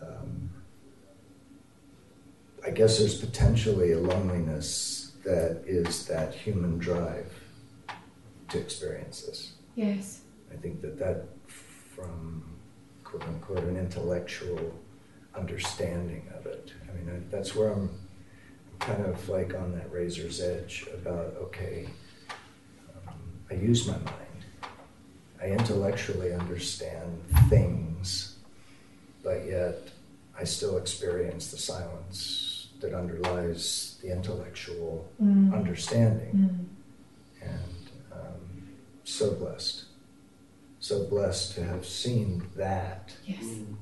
um, I guess there's potentially a loneliness that is that human drive to experience this. Yes. I think that that from quote unquote an intellectual understanding of it. I mean, I, that's where I'm, I'm kind of like on that razor's edge about okay, um, I use my mind. I intellectually understand things, but yet I still experience the silence that underlies the intellectual Mm. understanding Mm. and um, so blessed, so blessed to have seen that. Yes. Mm.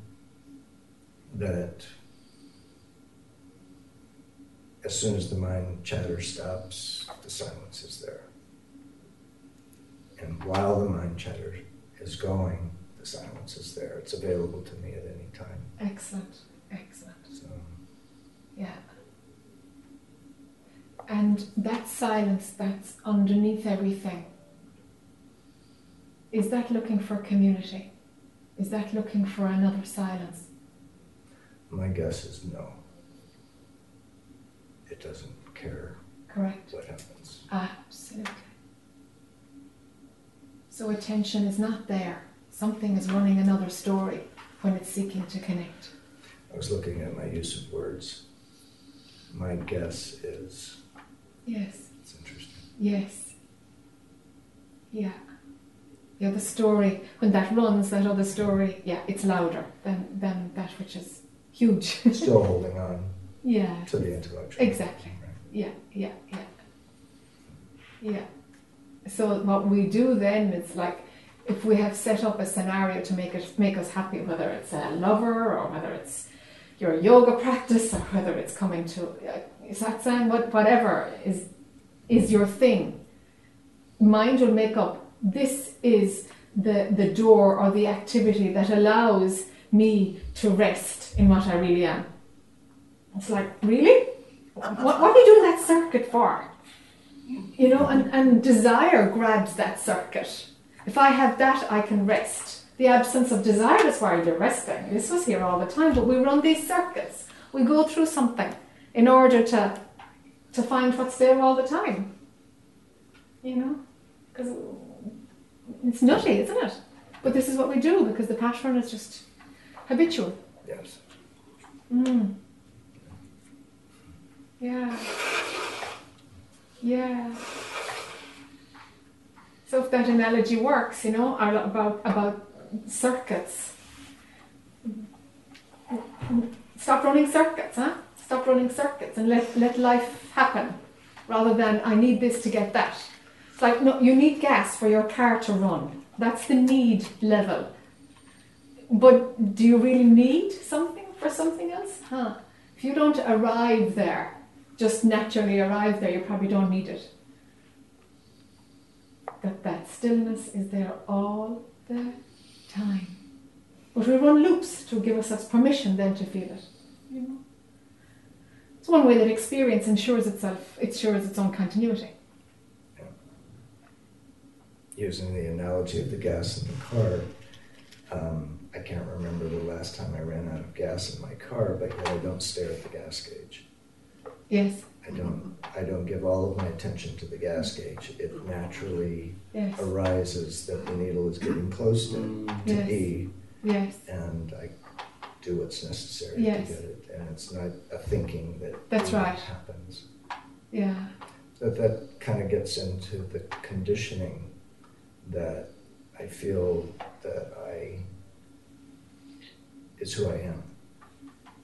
That as soon as the mind chatter stops, the silence is there, and while the mind chatter is going, the silence is there. It's available to me at any time. Excellent. Excellent. So Yeah. And that silence that's underneath everything, is that looking for community? Is that looking for another silence? my guess is no. It doesn't care Correct? what happens. Absolutely. So attention is not there. Something is running another story when it's seeking to connect. I was looking at my use of words. My guess is Yes. it's interesting. Yes. Yeah. Yeah, the story, when that runs, that other story, yeah, it's louder than, than that which is huge. Still holding on yeah. to the intellectual. Exactly. Right. Yeah, yeah, yeah. Yeah. So what we do then is like if we have set up a scenario to make it make us happy, whether it's a lover or whether it's your yoga practice or whether it's coming to uh, satsang, what whatever is is your thing. Mind will make up. This is the, the door or the activity that allows me to rest in what I really am. It's like, really? What, what are you doing that circuit for? You know, and, and desire grabs that circuit. If I have that, I can rest. The absence of desire is why you're resting. This was here all the time, but we run these circuits. We go through something in order to to find what's there all the time. You know, because it's nutty, isn't it? But this is what we do because the pattern is just habitual. Yes. Mm. Yeah. Yeah. So if that analogy works, you know, about about circuits. Stop running circuits, huh? Stop running circuits and let, let life happen rather than I need this to get that. It's like, no, you need gas for your car to run. That's the need level. But do you really need something for something else? Huh? If you don't arrive there, just naturally arrive there, you probably don't need it. That that stillness is there all the time. But we run loops to give us permission then to feel it. You know? It's one way that experience ensures itself, it ensures its own continuity. Using the analogy of the gas in the car, um, I can't remember the last time I ran out of gas in my car, but yet I don't stare at the gas gauge. Yes. I don't. I don't give all of my attention to the gas gauge. It naturally yes. arises that the needle is getting close to, to yes. E, yes. and I do what's necessary yes. to get it. And it's not a thinking that that's right happens. Yeah. That that kind of gets into the conditioning that I feel that I is who I am.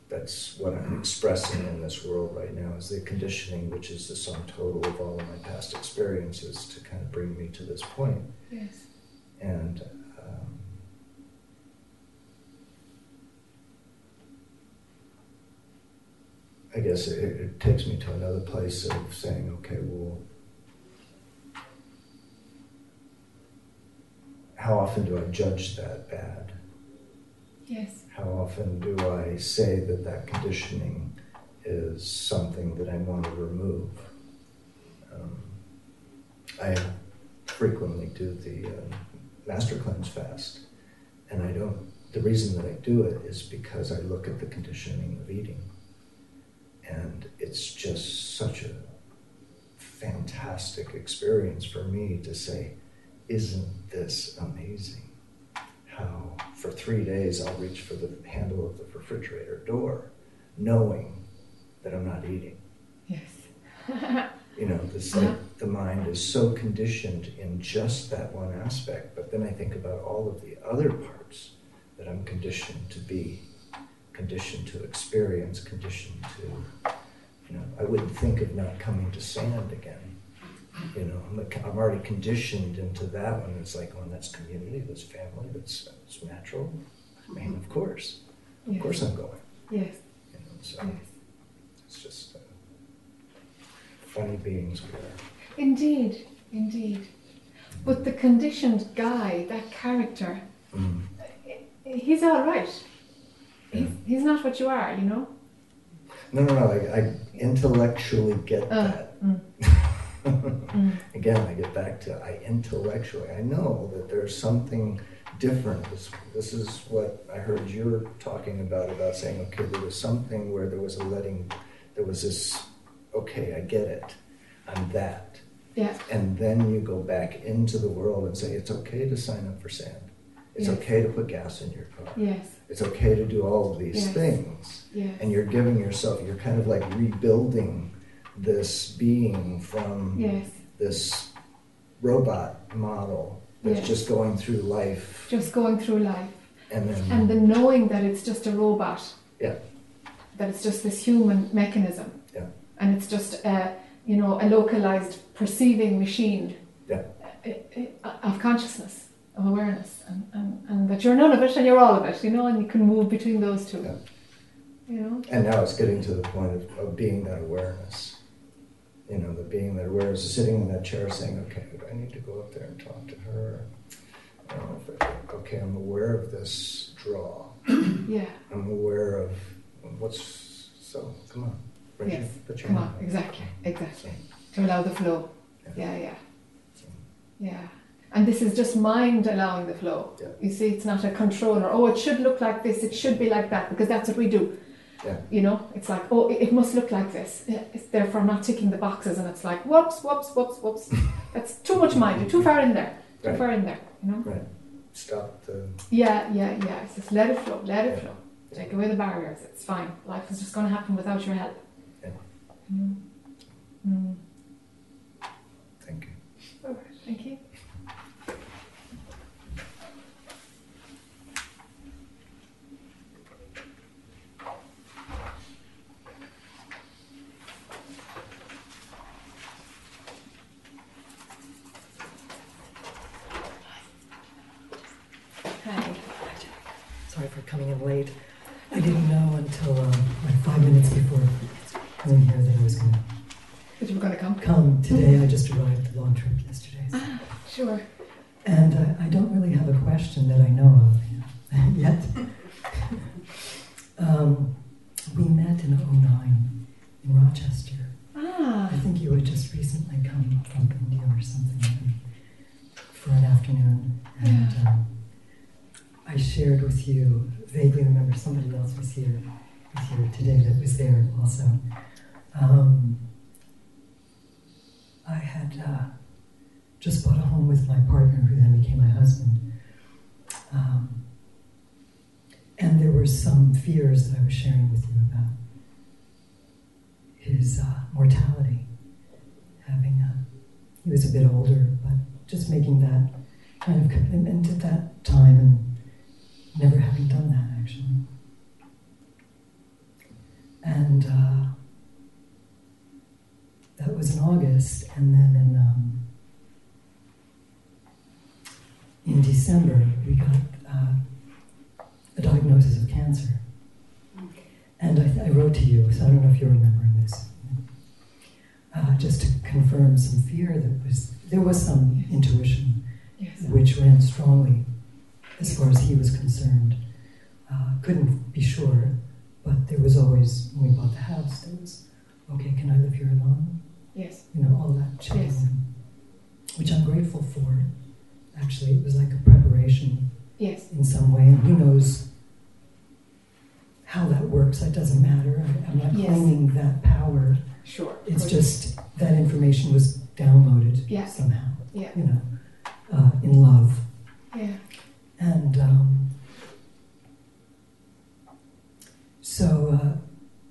That's what I'm expressing in this world right now is the conditioning, which is the sum total of all of my past experiences to kind of bring me to this point. Yes. And um, I guess it, it takes me to another place of saying, okay, well, how often do I judge that bad? Yes. How often do I say that that conditioning is something that I want to remove? Um, I frequently do the um, master cleanse fast, and I don't. The reason that I do it is because I look at the conditioning of eating, and it's just such a fantastic experience for me to say, "Isn't this amazing?" how for three days I'll reach for the handle of the refrigerator door, knowing that I'm not eating. Yes. you know, this like uh-huh. the mind is so conditioned in just that one aspect, but then I think about all of the other parts that I'm conditioned to be, conditioned to experience, conditioned to, you know, I wouldn't think of not coming to SAND again. You know, I'm, like, I'm already conditioned into that one. It's like, oh, that's community, that's family, that's, that's natural. I mean, of course, of course I'm going. Yes. You know, so yes. it's just uh, funny beings we are. Indeed, indeed. But the conditioned guy, that character, mm. he's all right. Yeah. He's, he's not what you are, you know? No, no, no. I, I intellectually get uh, that. Mm. mm. Again, I get back to I intellectually. I know that there's something different. This, this is what I heard you're talking about about saying, okay, there was something where there was a letting, there was this, okay, I get it, I'm that. Yeah. And then you go back into the world and say, it's okay to sign up for SAND. It's yes. okay to put gas in your car. Yes. It's okay to do all of these yes. things. Yes. And you're giving yourself, you're kind of like rebuilding this being from yes. this robot model that's yes. just going through life. Just going through life. And then and the knowing that it's just a robot. Yeah. That it's just this human mechanism. Yeah. And it's just a you know a localized perceiving machine. Yeah. Uh, uh, of consciousness, of awareness, and, and, and that you're none of it and you're all of it, you know, and you can move between those two. Yeah. You know. And now it's getting to the point of, of being that awareness. You know, the being that awareness, sitting in that chair saying, okay, I need to go up there and talk to her. okay, I'm aware of this draw. Yeah. I'm aware of what's so. Come on, raise Yes. your, Come on. up. Exactly. Exactly. To allow the flow. Yeah. Yeah. Yeah. Yeah. And this is just mind allowing the flow. Yeah. You see, it's not a controller. Oh, it should look like this. It should be like that because that's what we do. Yeah. You know, it's like, oh, it, it must look like this. It's therefore not ticking the boxes, and it's like, whoops, whoops, whoops, whoops. that's too much mind. You're too far in there. Too Right. far in there. You know. Right. Stop the. Yeah, yeah, yeah. It's just let it flow. Let it Yeah. flow. Take away the barriers. It's fine. Life is just going to happen without your help. Yeah. Mm. Mm. Thank you. All right. Thank you. Hi. Sorry for coming in late. I didn't know until um, like five minutes before coming here that I was going to you were going to come? come today. I just arrived the long trip yesterday. so- Sure. And uh, I don't really have a question that I know of yet. um, we met in 09 in Rochester. Ah. I think you had just recently come from India or something for an afternoon. And um, I shared with you, vaguely remember somebody else was here, was here today that was there also. Um, I had uh, just bought a home with my partner, who then became my husband. Um, and there were some fears that I was sharing with you about his uh, mortality. Having a, he was a bit older, but just making that kind of commitment at that time and never having done that actually. And uh, that was in August, and then in um, in December we got uh, a diagnosis of cancer. And I, I wrote to you, so I don't know if you're remembering this. Uh, just to confirm some fear that was there was some intuition Yes. which ran strongly as far as he was concerned. Uh, couldn't be sure, but there was always when we bought the house there was okay, can I live here alone? Yes. You know all that checking, Yes. which I'm grateful for. Actually, it was like a preparation Yes. in some way, and who knows how that works. That doesn't matter. I'm not Yes. claiming that power. Sure. It's just that information was downloaded Yeah. somehow. Yeah. You know, uh, in love, Yeah. And um, so uh,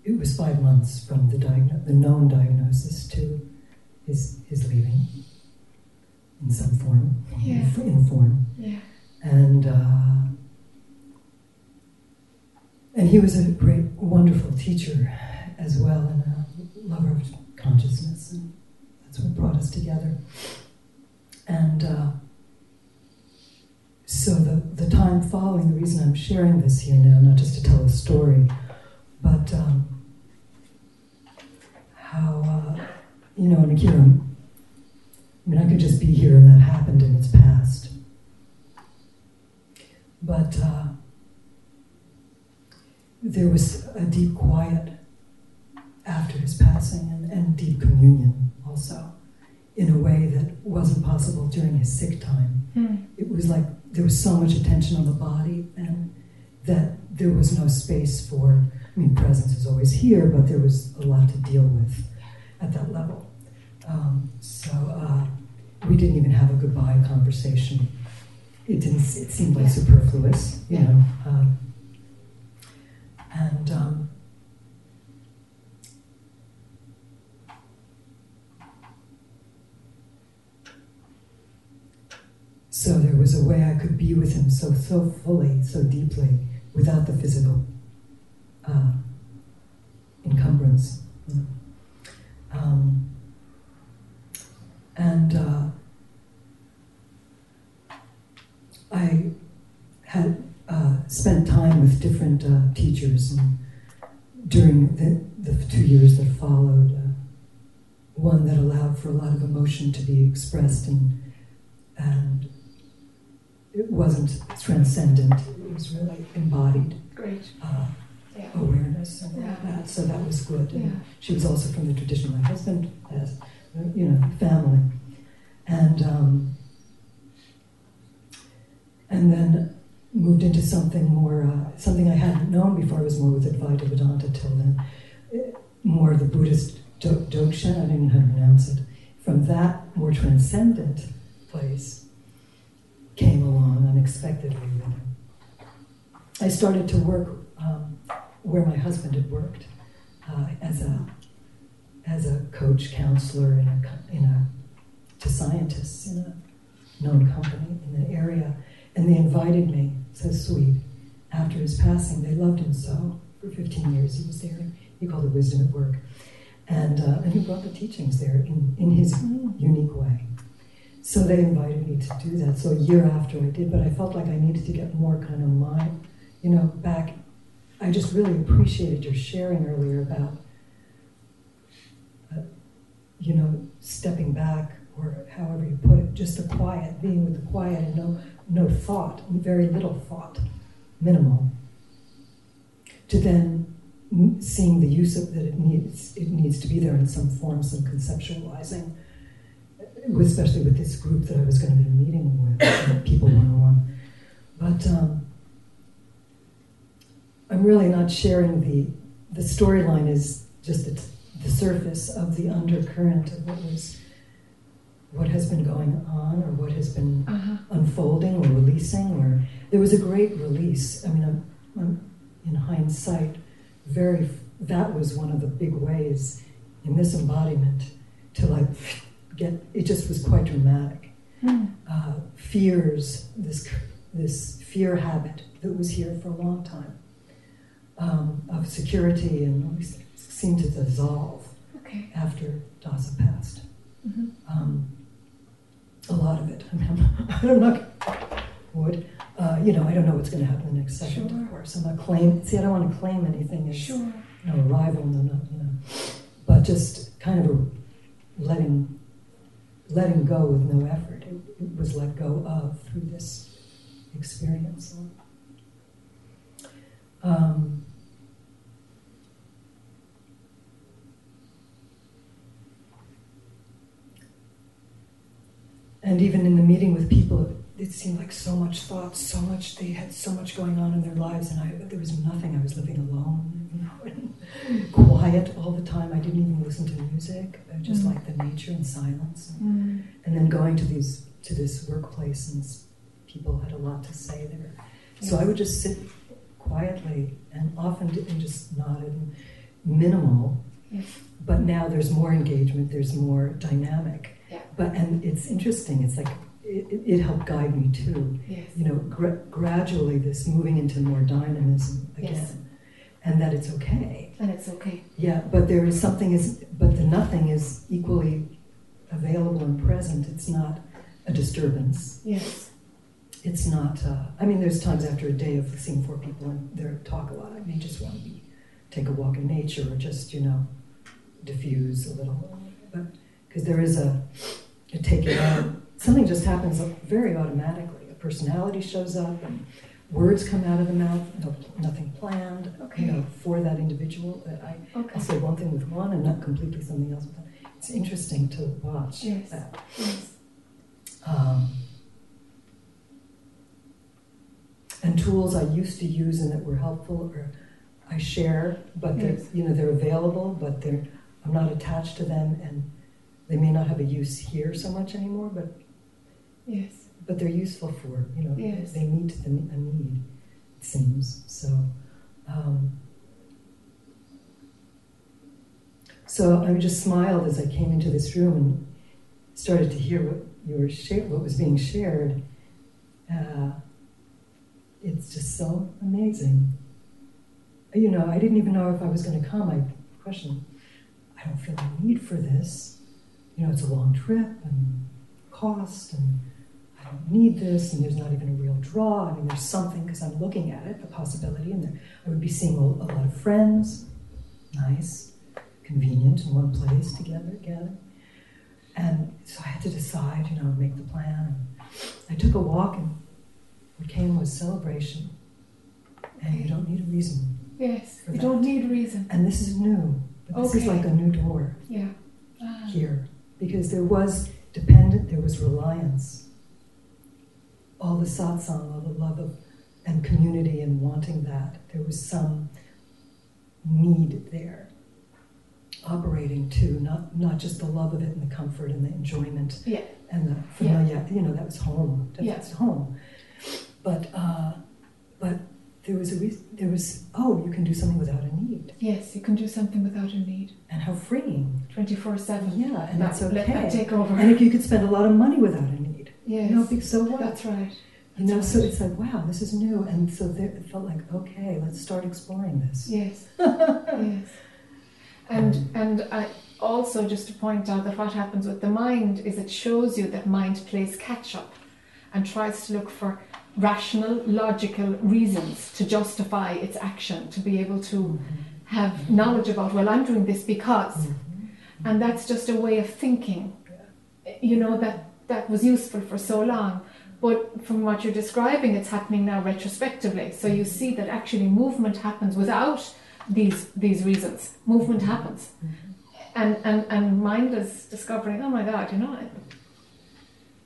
it was five months from the diagno- the known diagnosis to his his leaving in some form, Yeah. in form. Yeah. and uh, and he was a great, wonderful teacher as well, and a lover of consciousness, and that's what brought us together. And uh, so the the time following, the reason I'm sharing this here now, not just to tell a story, but um, how uh, you know, and Akira, I mean, I could just be here, and that happened, and it's past. But uh, there was a deep quiet after his passing and, and deep communion also in a way that wasn't possible during his sick time. Hmm. It was like there was so much attention on the body and that there was no space for, I mean, presence is always here, but there was a lot to deal with at that level. Um, so uh, we didn't even have a goodbye conversation it didn't. It seemed like superfluous, you know. Um, and um, so there was a way I could be with him so so fully, so deeply, without the physical uh, encumbrance. Um, and uh, I had uh, spent time with different uh, teachers and during the, the two years that followed. Uh, one that allowed for a lot of emotion to be expressed and and it wasn't transcendent, it was really embodied Great. uh, Yeah. awareness and all Yeah. that, so that was good. And Yeah. She was also from the tradition my husband has, you know, family. And, um, and then moved into something more, uh, something I hadn't known before. I was more with Advaita Vedanta till then, Uh, more the Buddhist do- I didn't even know how to pronounce it. From that more transcendent place came along unexpectedly. I started to work um, where my husband had worked uh, as a as a coach counselor in a in a to scientists in a known company in the area, and they invited me. So sweet. After his passing, they loved him so. For 15 years, he was there. He called it wisdom at work, and uh, and he brought the teachings there in in his unique way. So they invited me to do that. So a year after I did, but I felt like I needed to get more kind of my, you know, back. I just really appreciated your sharing earlier about, uh, you know, stepping back or however you put it, just the quiet, being with the quiet and no no thought, very little thought, minimal. To then seeing the use of that it needs it needs to be there in some form, some conceptualizing especially with this group that I was going to be meeting with, people one on one. But um, I'm really not sharing the the storyline is just the, the surface of the undercurrent of what was what has been going on or what has been Uh-huh. unfolding or releasing or there was a great release. I mean, I'm, I'm in hindsight, very that was one of the big ways in this embodiment to like get. It just was quite dramatic. Hmm. Uh, fears, this this fear habit that was here for a long time um, of security and all these things seemed to dissolve Okay. after Dasa passed. Mhm. Um, a lot of it. I mean, I'm, not would. Uh, you know, I don't know what's going to happen the next second, Sure. of course. I'm not claim. See, I don't want to claim anything as Sure. no arrival, no, no, you know, but just kind of a letting, letting go with no effort. It, it was let go of through this experience. Um, and even in the meeting with people, it seemed like so much thought, so much. They had so much going on in their lives, and I there was nothing. I was living alone, you know, quiet all the time. I didn't even listen to music. I just Mm. like the nature and silence. Mm. And then going to these to this workplace, and people had a lot to say there. So I would just sit quietly and often and just nodded and minimal. Yes. But now there's more engagement. There's more dynamic. Yeah. But and it's interesting. It's like it, it- helped guide me too Yes. you know, gra- gradually this moving into more dynamism again, Yes. and that it's okay. And it's okay. Yeah, but there is something is, but the nothing is equally available and present. It's not a disturbance. Yes. It's not. Uh, I mean, there's times after a day of seeing four people and they talk a lot. I may just want to be, take a walk in nature or just you know, diffuse a little, but because there is a, a take it out. Something just happens very automatically. A personality shows up and words come out of the mouth. No, nothing planned. Okay. You know, for that individual I Okay. I'll say one thing with one and not completely something else with them. It's interesting to watch Yes. that. Yes. Um, and tools I used to use and that were helpful, or I share, but they're you know they're available, but they're I'm not attached to them, and they may not have a use here so much anymore, but Yes. but they're useful for you know Yes. they meet the, a need. It seems so. Um, so I just smiled as I came into this room and started to hear what you were sha- what was being shared. Uh, it's just so amazing. You know, I didn't even know if I was going to come. I questioned. I don't feel the need for this. You know, it's a long trip and cost and don't need this, and there's not even a real draw. I mean, there's something because I'm looking at it, the possibility, and there, I would be seeing a, a lot of friends. Nice, convenient in one place together, together. And so I had to decide, you know, make the plan. And I took a walk, and What came was celebration, and you don't need a reason. Yes. You that. don't need reason. And this is new, but this is like a new door Yeah. Ah. here because there was dependent, there was reliance. All the satsang, all the love of and community and wanting that, there was some need there operating too, not not just the love of it and the comfort and the enjoyment Yeah. and the familiar, you know, that was home. That Yeah. was home. But uh, but there was a reason, there was oh, you can do something without a need. Yes, you can do something without a need. And how freeing. 24 7. Yeah, and that's okay Let that take over. And if you could spend a lot of money without a need, yes. know, because so what? That's right. You know, so it's like, wow, this is new. And so there, it felt like, okay, let's start exploring this. Yes. yes. And and I also just to point out that what happens with the mind is it shows you that mind plays catch up and tries to look for rational, logical reasons to justify its action, to be able to have knowledge about, well, I'm doing this because. Mm-hmm. And that's just a way of thinking, you know, that, that was useful for so long. But from what you're describing, it's happening now retrospectively. So you mm-hmm. see that actually movement happens without these these reasons. Movement mm-hmm. happens. Mm-hmm. And, and, and mind is discovering, oh my God, you know,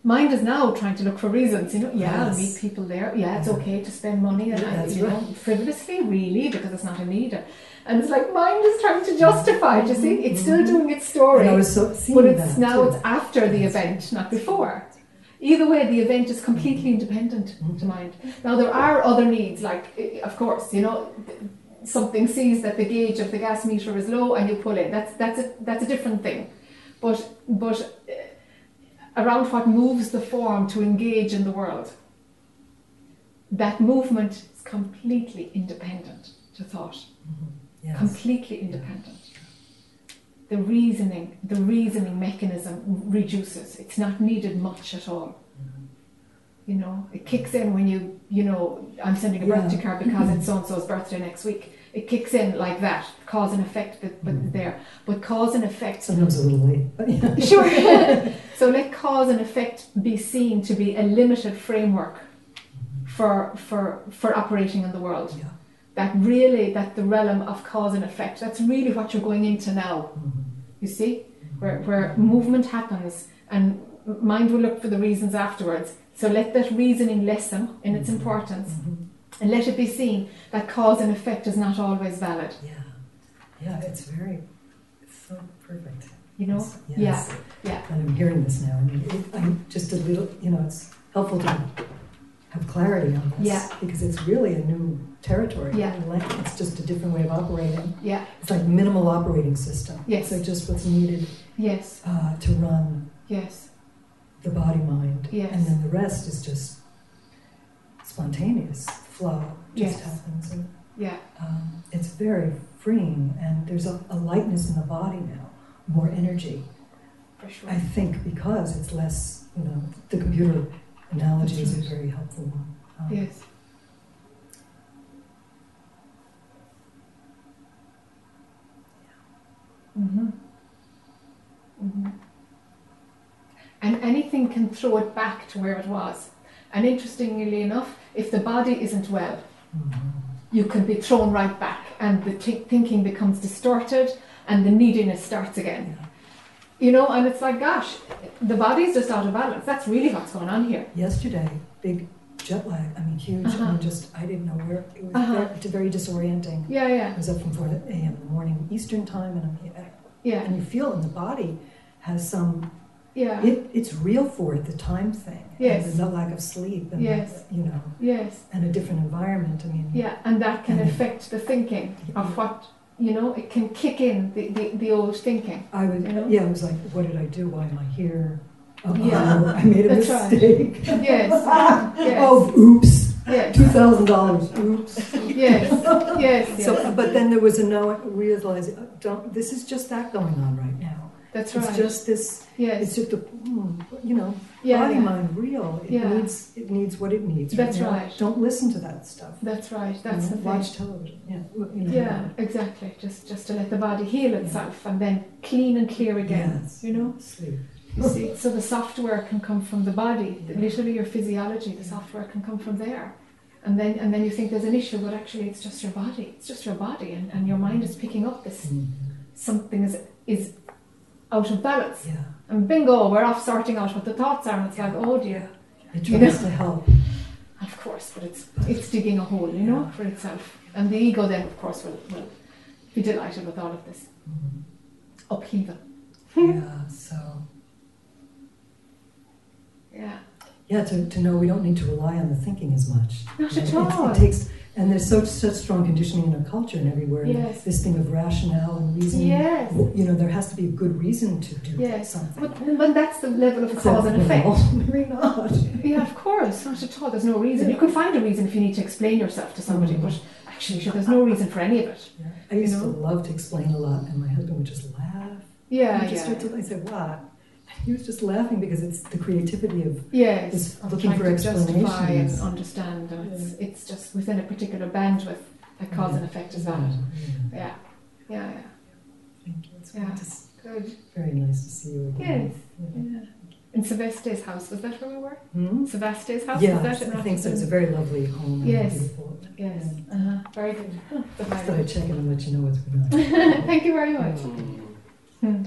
mind is now trying to look for reasons. You know, yeah, I'll meet people there. Yeah, it's okay to spend money and That's you know, right. frivolously, really, because it's not a need. And it's like mind is trying to justify it. You see, it's still mm-hmm. doing its story. And I was so But it's now too. it's after the event, not before. Either way, the event is completely mm-hmm. independent to mm-hmm. mind. Now there are other needs, like eh, eh, of course, you know, something sees that the gauge of the gas meter is low and you pull in. That's that's a that's a different thing. But but eh, around what moves the form to engage in the world, that movement is completely independent to thought Yes. completely independent. The reasoning, the reasoning mechanism reduces. It's not needed much at all. Mm-hmm. You know, it kicks in when you, you know, I'm sending a Yeah. birthday card because it's so and so's birthday next week. It kicks in like that, cause and effect, but, but mm-hmm. there. But cause and effect Sometimes a little late. Sure. so let cause and effect be seen to be a limited framework mm-hmm. for for for operating in the world. Yeah. That really that the realm of cause and effect. That's really what you're going into now. Mm-hmm. You see, where where movement happens and mind will look for the reasons afterwards. So let that reasoning lessen in its mm-hmm. importance, mm-hmm. and let it be seen that cause and effect is not always valid. Yeah. Yeah, it's very, it's so perfect. You know? Yes. Yeah. And I'm hearing this now. I mean, it, I'm just a little, you know, it's helpful to have clarity on this. Yeah. Because it's really a new territory. Yeah. It's just a different way of operating. Yeah. It's like minimal operating system. Yes. So just what's needed Yes. uh, to run Yes. the body mind. Yes. And then the rest is just spontaneous flow. Just Yes. happens. And Yeah. um, it's very freeing. And there's a, a lightness in the body now, more energy. For sure. I think because it's less, you know, the computer analogy is a very helpful one. Um, Yes. Mm-hmm. Mm-hmm. And anything can throw it back to where it was. And interestingly enough, if the body isn't well, mhm. you can be thrown right back, and the t- thinking becomes distorted, and the neediness starts again. Yeah. You know, and it's like, gosh, the body's just out of balance. That's really what's going on here. Yesterday, big jet lag. I mean, huge. I Uh-huh. mean, just I didn't know where it was. Uh-huh. Very, very disorienting. Yeah, yeah. I was up from 4 a.m. in the morning Eastern time, and I'm here. yeah, And you feel in the body has some. yeah. It, it's real for it. The time thing. Yes. And the lack of sleep. And Yes. You know, Yes. and a different environment. I mean. Yeah, and that can Mhm. affect the thinking of what you know. It can kick in the, the, the old thinking. I was, You know? yeah, it was like, what did I do? Why am I here? Oh, Yeah. I made a That's right. mistake. Yes, yes, Oh, oops. yes, Two thousand dollars. Oops. yes, yes, yes. So, but then there was a no realizing. uh, Don't. This is just that going on right now. That's right. It's right. just this. yes, It's just a, hmm, you know, yeah, body yeah. mind real. It Yeah. needs. It needs what it needs. That's now. right. Don't listen to that stuff. That's right. You That's know, the thing. watch television. Yeah. well, You know, Yeah, exactly. Just just to let the body heal itself and then clean and clear again. Yes. You know. Sleep. You see, so the software can come from the body, literally your physiology. The software can come from there, and then and then you think there's an issue, but actually it's just your body. It's just your body, and, and your mind is picking up this Mhm. something is is out of balance. Yeah. And bingo, we're off sorting out what the thoughts are, and it's like, oh dear. It You tries know? to help. Of course, but it's it's digging a hole, you know, for itself. And the ego then, of course, will, will be delighted with all of this upheaval. yeah, so. Yeah. Yeah, to, to know we don't need to rely on the thinking as much. Not at know, it- all. It takes, and there's such such strong conditioning in our culture and everywhere. Yes. This thing of rationale and reason. Yes. You know, there has to be a good reason to do Yes. something. But, but that's the level of It's cause and effect. ultimately not. Yeah, of course, not at all. There's no reason. You can find a reason if you need to explain yourself to somebody, Mhm. but actually, sure, there's no reason for any of it. Yeah. I used You to love to explain a lot, and my husband would just laugh. Yeah, He'd just yeah. start to, I said, "What?" He was just laughing because it's the creativity of Yes, looking for to justify and explanations. understand, and it's, it's just within a particular bandwidth that cause and effect is valid. Yeah. Yeah, yeah, yeah. Thank you. It's Yeah. great to s- Good. very nice to see you again. Yes. Yeah. In Sevaste's house, was that where we were? Hmm? House? Yeah, was that in I think so. It's a very lovely home. Yes. Beautiful. Yes. Yeah. Uh-huh. Very good. Just thought. I'd check in and let you know what's going on. Thank you very much. Hmm.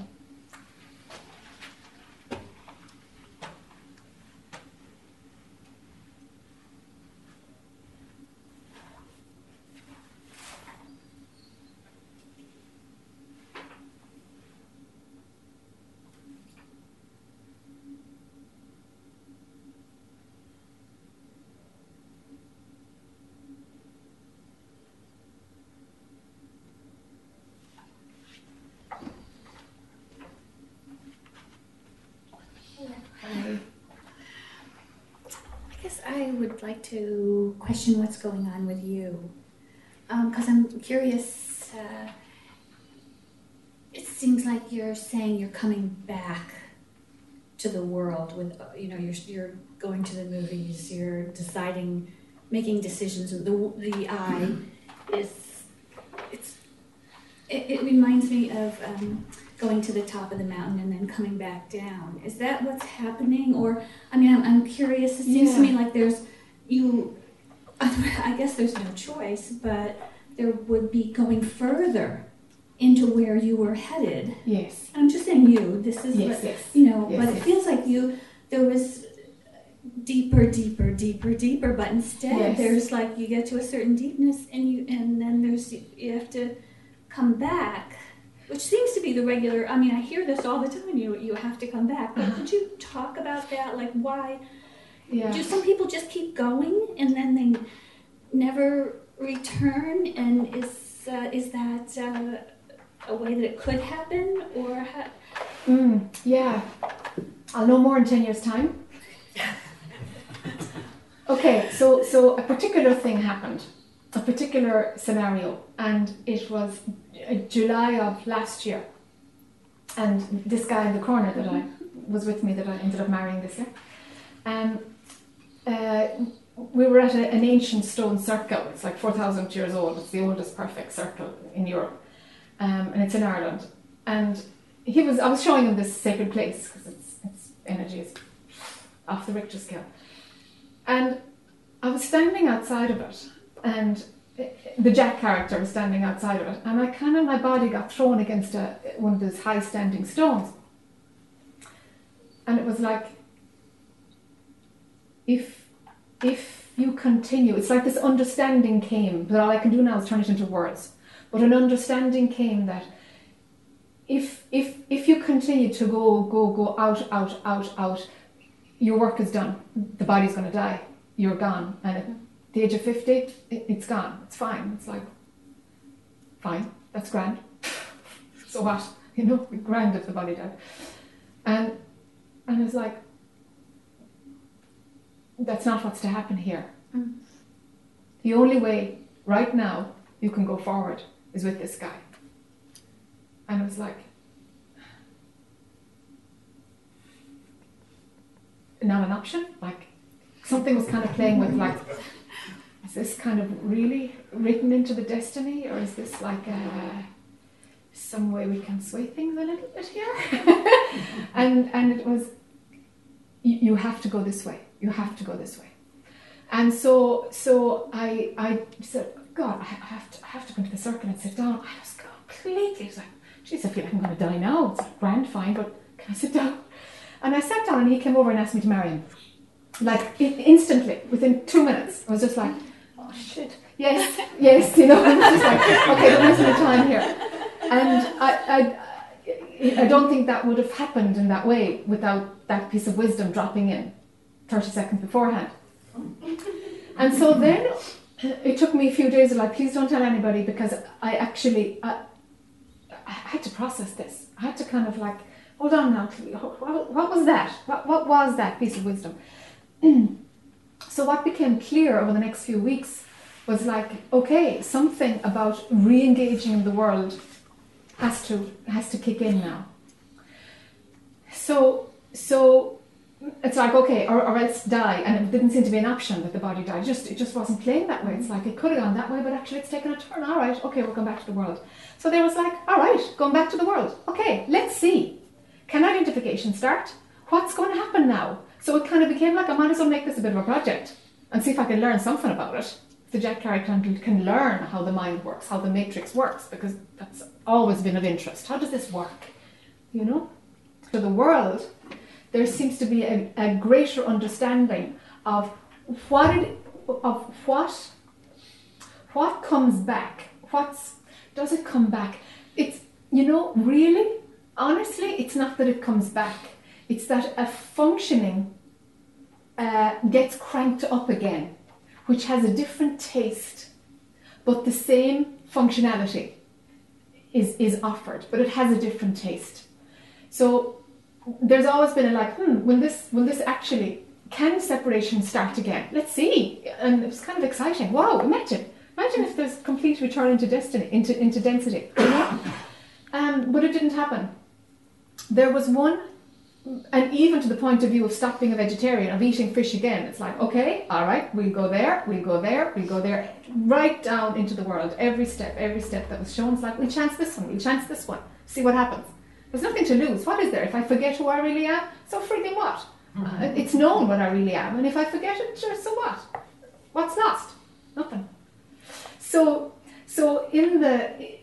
Hi. I guess I would like to question what's going on with you. Because I'm curious. Uh, it seems like you're saying you're coming back to the world with, you know, you're, you're going to the movies, you're deciding, making decisions. and The, the I is, it's, it, it reminds me of um, going to the top of the mountain and then coming back down. Is that what's happening? Or I mean, I'm, I'm curious. It seems to me like there's you. I guess there's no choice, but there would be going further into where you were headed. Yes. I'm just saying you. This is Yes, what yes. you know. Yes, but it feels like you. There was deeper, deeper, deeper, deeper. But instead, Yes. there's like you get to a certain deepness, and you and then there's you have to come back. Which seems to be the regular. I mean, I hear this all the time. You you have to come back. But Uh-huh. could you talk about that? Like, why Yeah. do some people just keep going and then they never return? And is uh, is that uh, a way that it could happen, or ha- Mm, yeah. I'll know more in 10 years' time. Okay, so, so a particular thing happened, a particular scenario, and it was uh, July of last year. And this guy in the corner that I was with me, that I ended up marrying this year, um, uh, we were at a, an ancient stone circle. It's like 4,000 years old. It's the oldest perfect circle in Europe, um, and it's in Ireland. And he was I was showing him this sacred place because its its energy is off the Richter scale, and I was standing outside of it, and the Jac character was standing outside of it, and I kind of my body got thrown against a, one of those high standing stones, and it was like if if you continue, it's like this understanding came, but all I can do now is turn it into words. But an understanding came that if if if you continue to go go go out out out out your work is done. The body's going to die. You're gone. And at the age of 50 it, it's gone. It's fine. It's like fine. That's grand. So what? You know grand if the body died. And and it's like that's not what's to happen here Mm. the only way right now you can go forward is with this guy and it was like, not an option. Like, something was kind of playing with, like, is this kind of really written into the destiny, or is this like a some way we can sway things a little bit here. and and it was, you, you have to go this way. You have to go this way. And so so I I said, God, I have to I have to go into the circle and sit down. I was completely was like, geez, I feel like I'm going to die now. It's like grand, fine, but can I sit down? And I sat down, and he came over and asked me to marry him, like instantly, within two minutes. I was just like, oh shit, yes, yes, you know. I was just like, okay, don't waste any time here. And I, I I don't think that would have happened in that way without that piece of wisdom dropping in 30 seconds beforehand. And so then it took me a few days of like, please don't tell anybody because I actually, I, I had to process this. I had to kind of like, hold on now, what, was that? What, what was that piece of wisdom? so what became clear over the next few weeks was like, okay, something about re-engaging in the world has to has to kick in now. So so it's like okay, or, or else die, and it didn't seem to be an option that the body died. Just it just wasn't playing that way. It's like it could have gone that way, but actually it's taken a turn. All right, okay, we'll come back to the world. So there was like, all right, going back to the world. Okay, let's see. Can identification start? What's going to happen now? So it kind of became like I might as well make this a bit of a project and see if I can learn something about it. The Jac Carey can, can learn how the mind works, how the matrix works, because that's always been of interest. How does this work? You know? For the world, there seems to be a, a greater understanding of what it, of what what comes back. What's does it come back? It's you know, really, honestly, it's not that it comes back. It's that a functioning uh, gets cranked up again, which has a different taste, but the same functionality is, is offered, but it has a different taste. So there's always been a like, hmm, will this will this actually can separation start again? Let's see. And it was kind of exciting. Wow, imagine. Imagine if there's complete return into destiny, into into density. You know? um, but it didn't happen. There was one and even to the point of view of stop being a vegetarian, of eating fish again, it's like, okay, all right, we'll go there, we'll go there, we'll go there, right down into the world. Every step, every step that was shown, it's like, we'll chance this one, we'll chance this one, see what happens. There's nothing to lose. What is there? If I forget who I really am, so freaking what? Mm-hmm. Uh, it's known what I really am, and if I forget it, sure, so what? What's lost? Nothing. So, so in the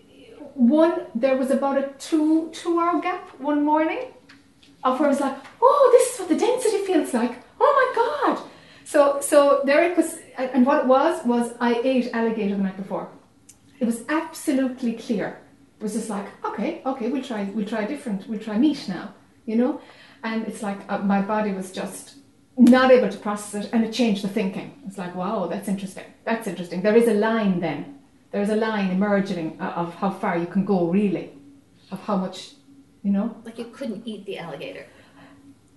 one, there was about a two two hour gap one morning of where I was like, oh, this is what the density feels like. Oh my god! So so there it was, and what it was was I ate alligator the night before. It was absolutely clear. Was just like, okay, okay, we'll try, we'll try different, we'll try meat now, you know. And it's like uh, my body was just not able to process it, and it changed the thinking. It's like, wow, that's interesting. That's interesting. There is a line then. There is a line emerging of how far you can go, really, of how much you know? Like you couldn't eat the alligator.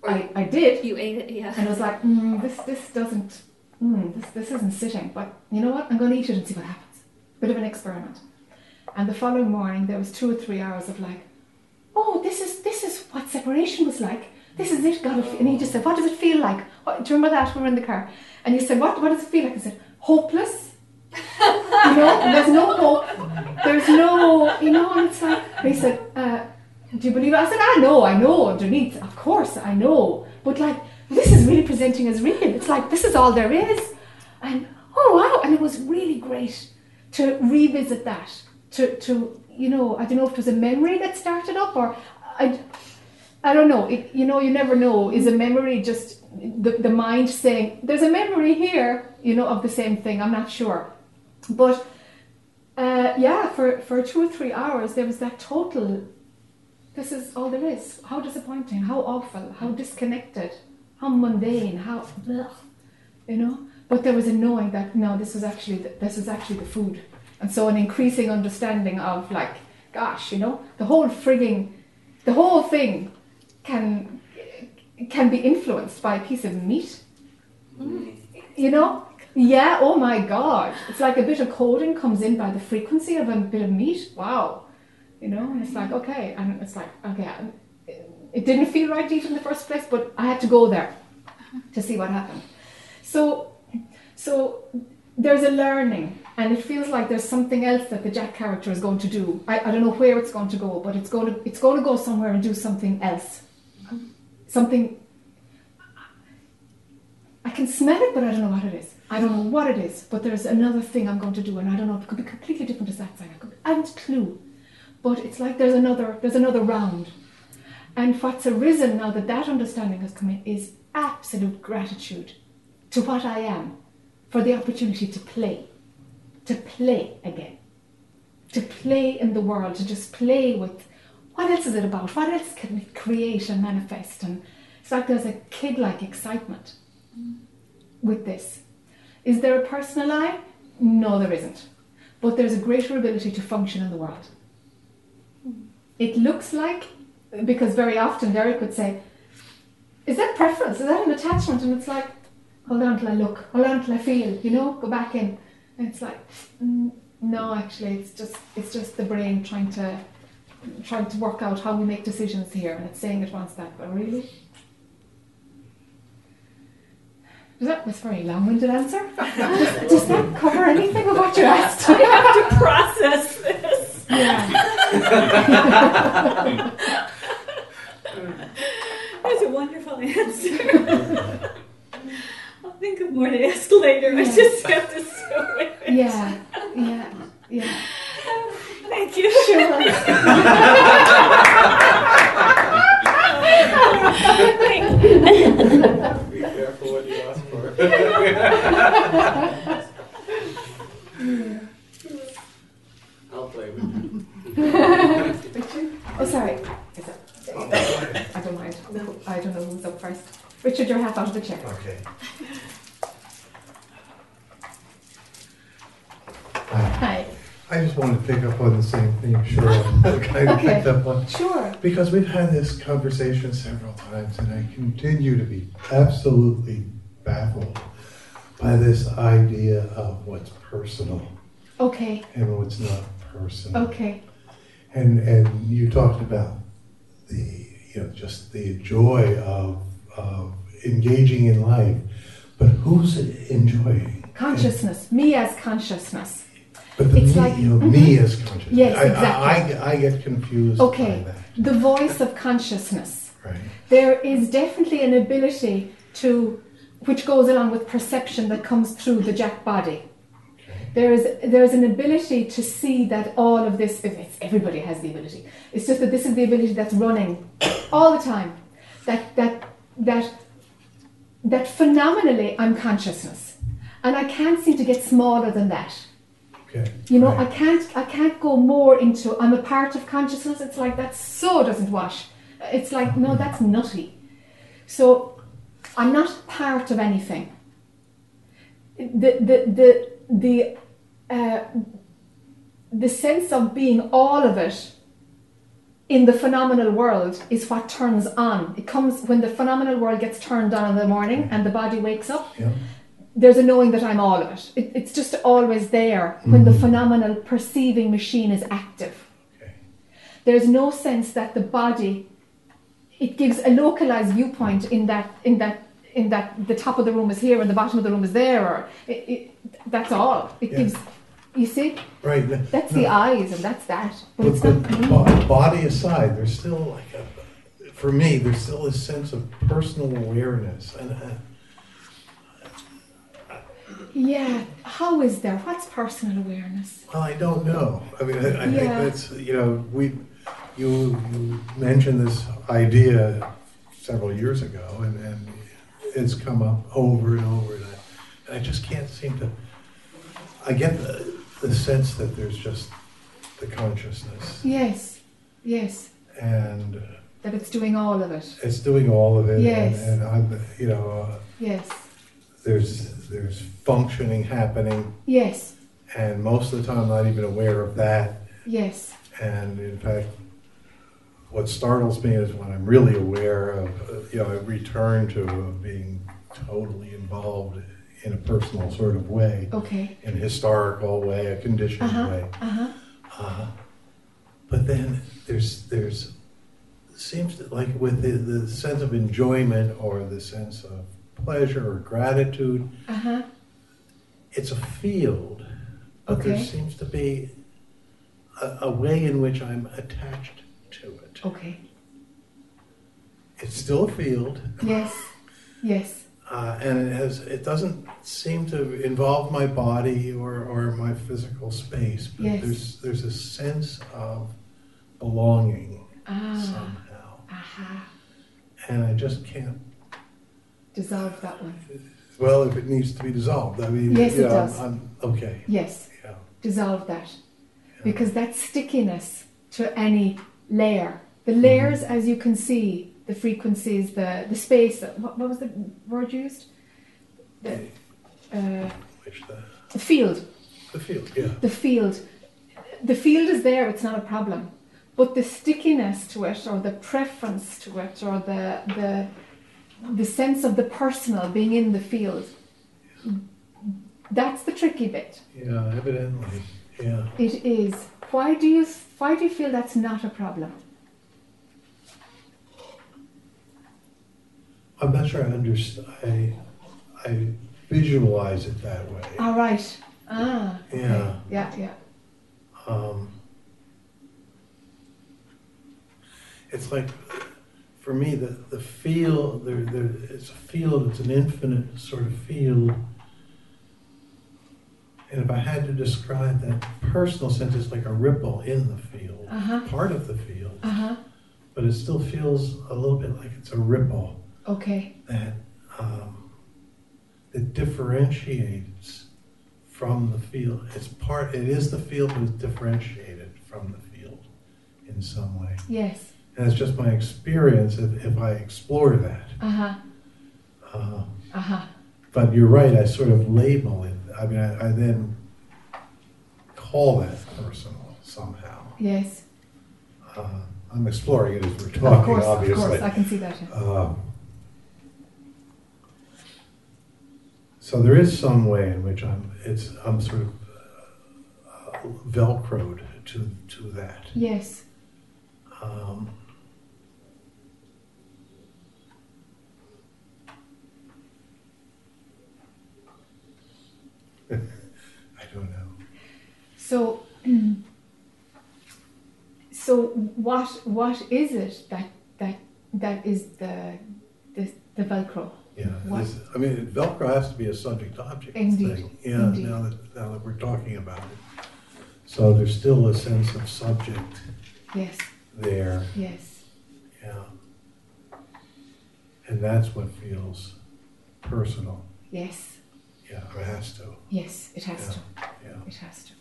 I, I did. You ate it, yeah. And I was like, mm, this this doesn't, mm, this this isn't sitting. But you know what? I'm going to eat it and see what happens. Bit of an experiment. And the following morning, there was two or three hours of like, oh, this is this is what separation was like. This is it. God, and he just said, what does it feel like? What, do you remember that? We were in the car, and he said, what what does it feel like? I said, hopeless. you know, there's no hope. There's no, you know, and it's like, he said. Uh, do you believe it? I said, I know, I know, underneath, of course, I know. But like, this is really presenting as real. It's like, this is all there is. And oh, wow. And it was really great to revisit that. To, to you know, I don't know if it was a memory that started up or I, I don't know. It, you know, you never know. Is a memory just the, the mind saying, there's a memory here, you know, of the same thing? I'm not sure. But uh, yeah, for, for two or three hours, there was that total this is all there is. How disappointing, how awful, how disconnected, how mundane, how you know. But there was a knowing that no, this was actually the, this was actually the food, and so an increasing understanding of like, gosh, you know, the whole frigging, the whole thing can can be influenced by a piece of meat. Mm. You know, yeah. Oh my God, it's like a bit of coding comes in by the frequency of a bit of meat. Wow you know and it's like okay and it's like okay it didn't feel right to eat in the first place but i had to go there to see what happened so so there's a learning and it feels like there's something else that the Jac character is going to do. I, I don't know where it's going to go, but it's going to it's going to go somewhere and do something else, something. I can smell it, but I don't know what it is. I don't know what it is, but there's another thing I'm going to do, and I don't know. If it could be completely different as that thing. I, I haven't clue, but it's like there's another there's another round, and what's arisen now that that understanding has come in is absolute gratitude to what I am for the opportunity to play, to play again, to play in the world, to just play with what else is it about? What else can we create and manifest? And it's like there's a kid like excitement with this. Is there a personal I? No, there isn't. But there's a greater ability to function in the world. It looks like, because very often Derek would say, Is that preference? Is that an attachment? And it's like, hold on till I look, hold on till I feel, you know, go back in. And it's like, mm, no, actually, it's just it's just the brain trying to trying to work out how we make decisions here, and it's saying it wants that, but really. Does that was a very long-winded answer. does, does that cover anything of what you asked? I have to process this. Yeah. That's a wonderful answer. I'll think of more to ask later. I just have to sit with it. Yeah, yeah, yeah. Thank you. Sure. Be careful what you ask for. I'll play with you. oh, sorry. Is it? I don't mind. No. I don't know who's up first. Richard, you're half out of the chair. Okay. Hi. I just wanted to pick up on the same thing sure. Okay. picked up on. Sure. Because we've had this conversation several times and I continue to be absolutely baffled by this idea of what's personal Okay. and what's not personal. Okay. And, and you talked about the, you know, just the joy of, of engaging in life, but who's enjoying? Consciousness. Me as consciousness. But the It's me, like- you know, Mhm. me as consciousness. Yes, I, exactly. I, I, I get confused Okay. by that. The voice of consciousness. Right. There is definitely an ability to, which goes along with perception that comes through the Jac body. There is there is an ability to see that all of this. if It's, everybody has the ability. It's just that this is the ability that's running all the time. That that that that phenomenally I'm consciousness, and I can't seem to get smaller than that. Okay. You know, Right. I can't I can't go more into I'm a part of consciousness. It's like that so doesn't wash. It's like no, that's nutty. So I'm not part of anything. The the the the uh, the sense of being all of it in the phenomenal world is what turns on. It comes when the phenomenal world gets turned on in the morning and the body wakes up Yeah. there's a knowing that I'm all of it. it it's just always there when the Mhm. phenomenal perceiving machine is active. Okay. There's no sense that the body it gives a localized viewpoint in that in that in that the top of the room is here and the bottom of the room is there or it, it, that's all. It Yeah. gives you see Right. that's no, the eyes and that's that. But But it's the not bo- body aside, there's still like a, for me, there's still a sense of personal awareness, and uh, Yeah. How is there? What's personal awareness? well, I don't know. I mean, I, I think Yeah. that's you know we you you mentioned this idea several years ago, and, and it's come up over and over, and I, and I just can't seem to. I get the, the sense that there's just the consciousness, Yes. Yes. and That it's doing all of it. it's doing all of it, Yes. and, and I'm you know. Uh, Yes. there's there's functioning happening, Yes. and most of the time I'm not even aware of that. Yes. And in fact, what startles me is when I'm really aware of, uh, you know, I return to uh, being totally involved in a personal sort of way, Okay. in a historical way, a conditioned Uh-huh. way. Uh-huh. Uh, but then there's there's seems to, like with the, the sense of enjoyment or the sense of pleasure or gratitude, Uh-huh. it's a field but there seems to be a, a way in which I'm attached to it. Okay. It's still a field, Yes. Yes. Uh, and it has. It doesn't seem to involve my body or, or my physical space, but Yes. there's there's a sense of belonging Ah. somehow, Aha. and I just can't. Dissolve that one. Well, if it needs to be dissolved, I mean, Yes, it does. I'm, okay. Yes. Yeah. Dissolve that. yeah. Because that stickiness to any layer, the layers, as you can see, the frequencies, the the space. What, what was the word used? The, uh, the, field. the field, yeah. the field. The field is there, it's not a problem. But the stickiness to it, or the preference to it, or the, the, the sense of the personal being in the field, that's the tricky bit. Yeah, evidently, yeah. It is. Why do you, why do you feel that's not a problem? I'm not sure I understand. I, I visualize it that way. All right. Ah. okay. Yeah. Yeah, yeah. Um, it's like, for me, the, the field, there, there, it's a field, it's an infinite sort of field. And if I had to describe that personal sense, it's like a ripple in the field, Uh huh. part of the field, Uh huh. but it still feels a little bit like it's a ripple Okay. that, um, that differentiates from the field. It's part, it is the field, but it's differentiated from the field in some way. Yes. And it's just my experience if, if I explore that. Uh huh. Uh, Uh huh. but you're right, I sort of label it. I mean, I, I then call that personal somehow. Yes. Uh, I'm exploring it as we're talking, of course. obviously. Of course. I can see that. Um, so there is some way in which I'm it's I'm sort of uh, velcroed to to that. Yes. Um, I don't know. So, so what what is it that that that is the the, the Velcro? Yeah, What- this, I mean, Velcro has to be a subject-object Indeed, thing. Yeah, indeed. now that now that we're talking about it, so there's still a sense of subject Yes, there. yes, Yeah. And that's what feels personal. yes, Yeah, it has to. yes. It has to. Yeah. It has to.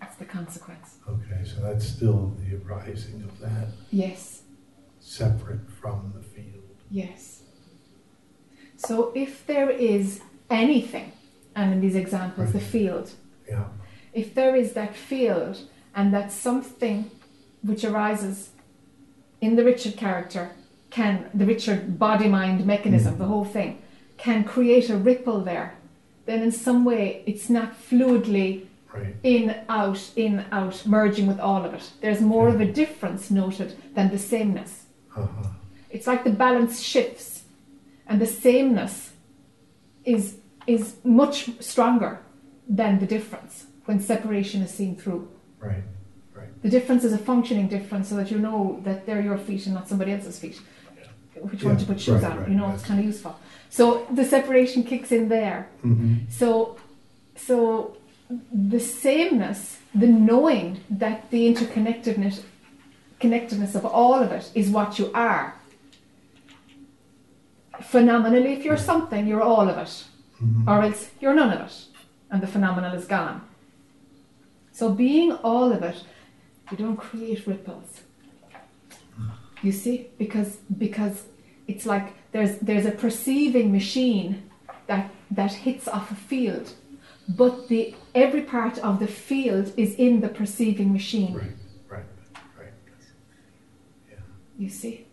That's the consequence. Okay, so that's still the arising of that, Yes, separate from the field. yes. So if there is anything, and in these examples, the field, Yeah. if there is that field and that something which arises in the Richard character can the Richard body mind mechanism, the whole thing, can create a ripple there, then in some way it's not fluidly Right. in, out, in, out, merging with all of it. There's more of a difference noted than the sameness. Uh-huh. It's like the balance shifts, and the sameness is is much stronger than the difference when separation is seen through. Right. Right. The difference is a functioning difference, so that you know that they're your feet and not somebody else's feet. Which one Yeah, to put shoes right, on? right, you know, right. it's kind of useful. So the separation kicks in there. Mm-hmm. So, so the sameness, the knowing that the interconnectedness, connectedness of all of it is what you are. Phenomenally, if you're something, you're all of it, Mm-hmm. or else you're none of it, and the phenomenal is gone. So, being all of it, you don't create ripples. You see, because because it's like there's there's a perceiving machine that that hits off a field, but the every part of the field is in the perceiving machine. Right. Right. Right. Yeah. You see.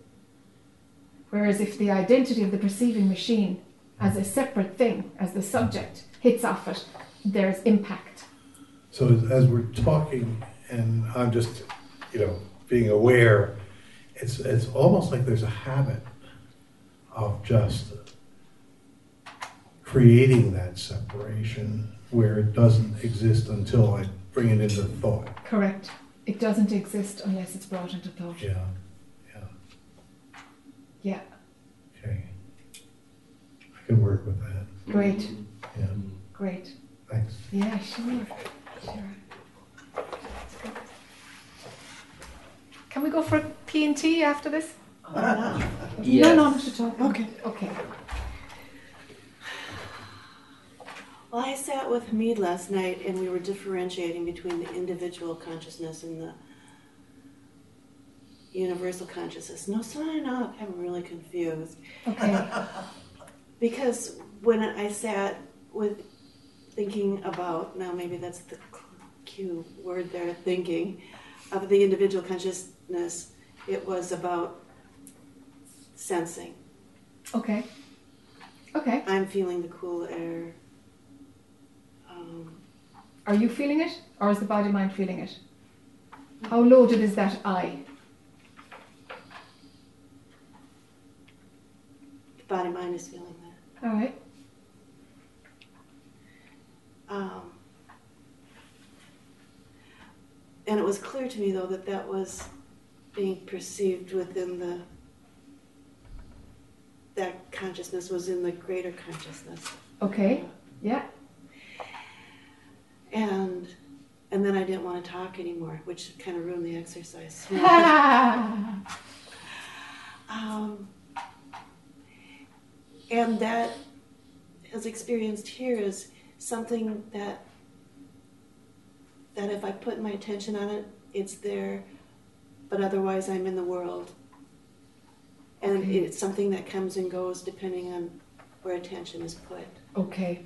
Whereas if the identity of the perceiving machine as a separate thing, as the subject, hits off it, there's impact. So as, we're talking, and I'm just, you know, being aware, it's it's almost like there's a habit of just creating that separation where it doesn't exist until I bring it into thought. Correct. It doesn't exist unless it's brought into thought. Yeah, Yeah. okay. I can work with that, Great. yeah, Great. thanks. Yeah, sure. Sure. Can we go for a P and T after this? No, no, not at all. Okay. Okay. Well, I sat with Hamid last night and we were differentiating between the individual consciousness and the universal consciousness. No, sign up. I'm really confused. Okay. Because when I sat with thinking about, now maybe that's the cue word there, thinking, of the individual consciousness, it was about sensing. Okay. Okay. I'm feeling the cool air. Um, Are you feeling it, or is the body mind feeling it? How loaded is that I? the body mind is feeling that. All right. Um, and it was clear to me, though, that that was being perceived within the that consciousness was in the greater consciousness. Okay. Yeah. And and then I didn't want to talk anymore, which kind of ruined the exercise. um, and that is experienced here is something that that if I put my attention on it, it's there, but otherwise I'm in the world. And Okay. it's something that comes and goes depending on where attention is put. okay.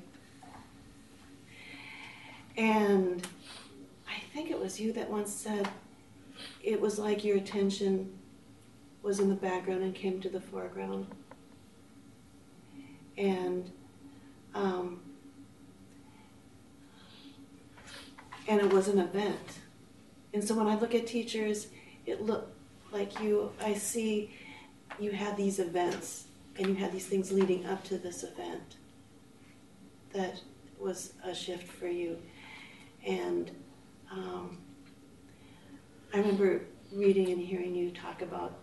And I think it was you that once said it was like your attention was in the background and came to the foreground. And um, and it was an event. And so when I look at teachers, it looked like you. I see you had these events, and you had these things leading up to this event. That was a shift for you. And um, I remember reading and hearing you talk about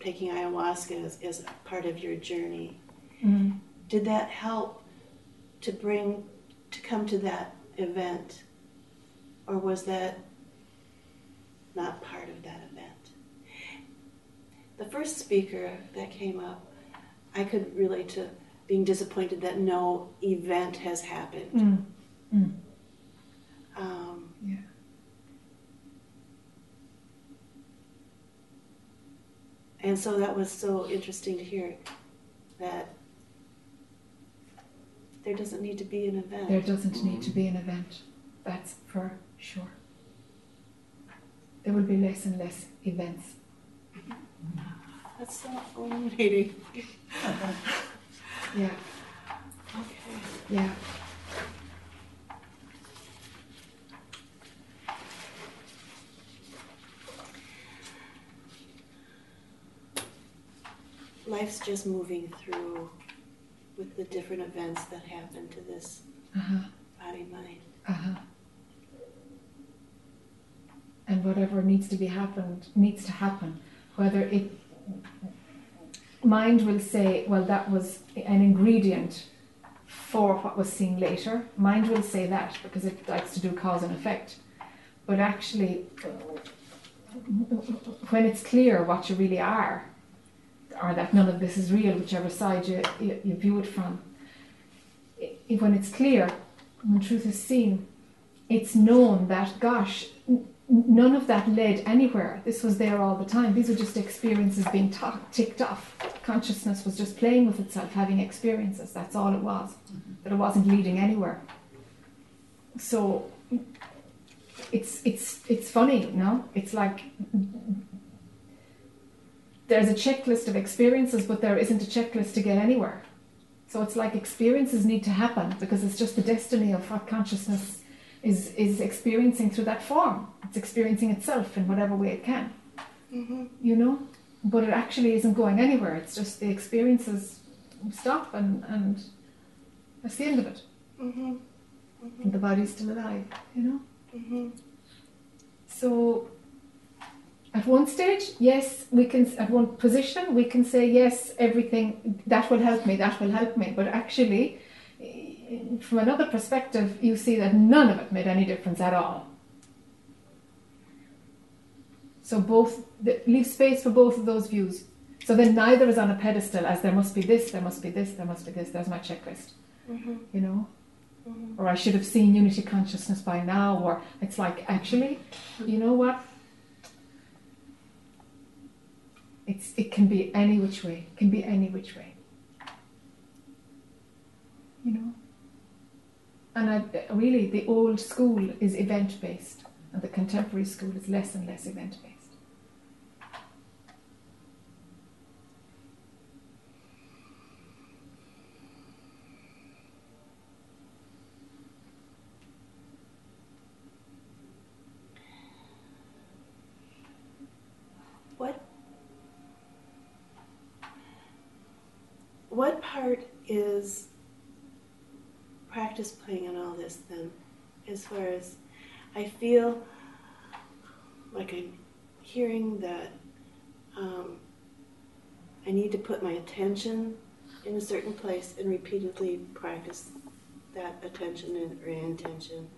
taking ayahuasca as, as part of your journey. Mm. Did that help to bring, to come to that event? Or was that not part of that event? The first speaker that came up, I could relate to being disappointed that no event has happened. Mm. Mm. Um, Yeah. And so that was so interesting to hear that there doesn't need to be an event. There doesn't need to be an event. That's for sure. There will be less and less events. That's so illuminating. Yeah. Okay. Yeah. Life's just moving through with the different events that happen to this Uh-huh. body mind. Uh-huh. And whatever needs to be happened needs to happen. Whether it mind will say, well, that was an ingredient for what was seen later. Mind will say that because it likes to do cause and effect. But actually, when it's clear what you really are, or that none of this is real, whichever side you, you, you view it from, i- when it's clear, when truth is seen, it's known that, gosh, n- none of that led anywhere. This was there all the time. These were just experiences being ta- ticked off. Consciousness was just playing with itself, having experiences. That's all it was. Mm-hmm. That it wasn't leading anywhere. So it's it's it's funny, no? It's like there's a checklist of experiences, but there isn't a checklist to get anywhere. So it's like experiences need to happen because it's just the destiny of what consciousness is is experiencing through that form. It's experiencing itself in whatever way it can. Mm-hmm. You know? But it actually isn't going anywhere. It's just the experiences stop and, and that's the end of it. Mm-hmm. and the body's still alive, you know? Mm-hmm. So, at one stage, yes, we can, at one position, we can say, yes, everything, that will help me, that will help me. But actually, from another perspective, you see that none of it made any difference at all. So, both, leave space for both of those views. So then neither is on a pedestal as there must be this, there must be this, there must be this, there's my checklist, Mm-hmm. you know? Mm-hmm. or I should have seen unity consciousness by now, or it's like actually, you know what? It's it can be any which way. It can be any which way. You know. And I really the old school is event based, and the contemporary school is less and less event based. What what part is practice playing in all this then? As far as I feel like I'm hearing that um, I need to put my attention in a certain place and repeatedly practice that attention and or intention.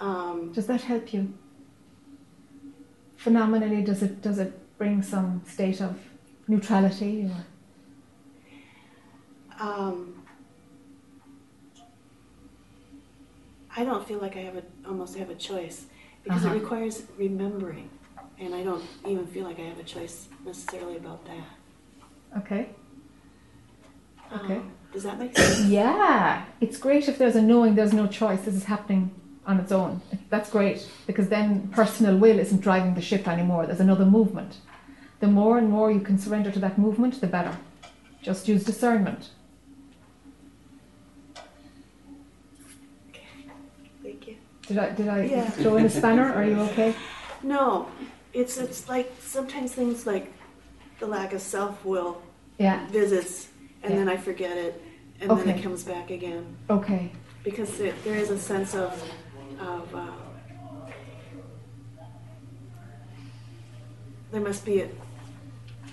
Um, Does that help you? Phenomenally, does it does it bring some state of neutrality or? Um, I don't feel like I have a almost have a choice because Uh-huh. it requires remembering, and I don't even feel like I have a choice necessarily about that. Okay. Okay. Um, does that make sense? Yeah, it's great if there's a knowing there's no choice, this is happening on its own. That's great because then personal will isn't driving the ship anymore, there's another movement. The more and more you can surrender to that movement, the better. Just use discernment. Thank you. Did I did I Yeah. throw in a spanner? Are you okay? No, it's it's like sometimes things like the lack of self will Yeah. visits, and Yeah. then I forget it, and then it comes back again Okay. because there, there is a sense of of uh, there must be a,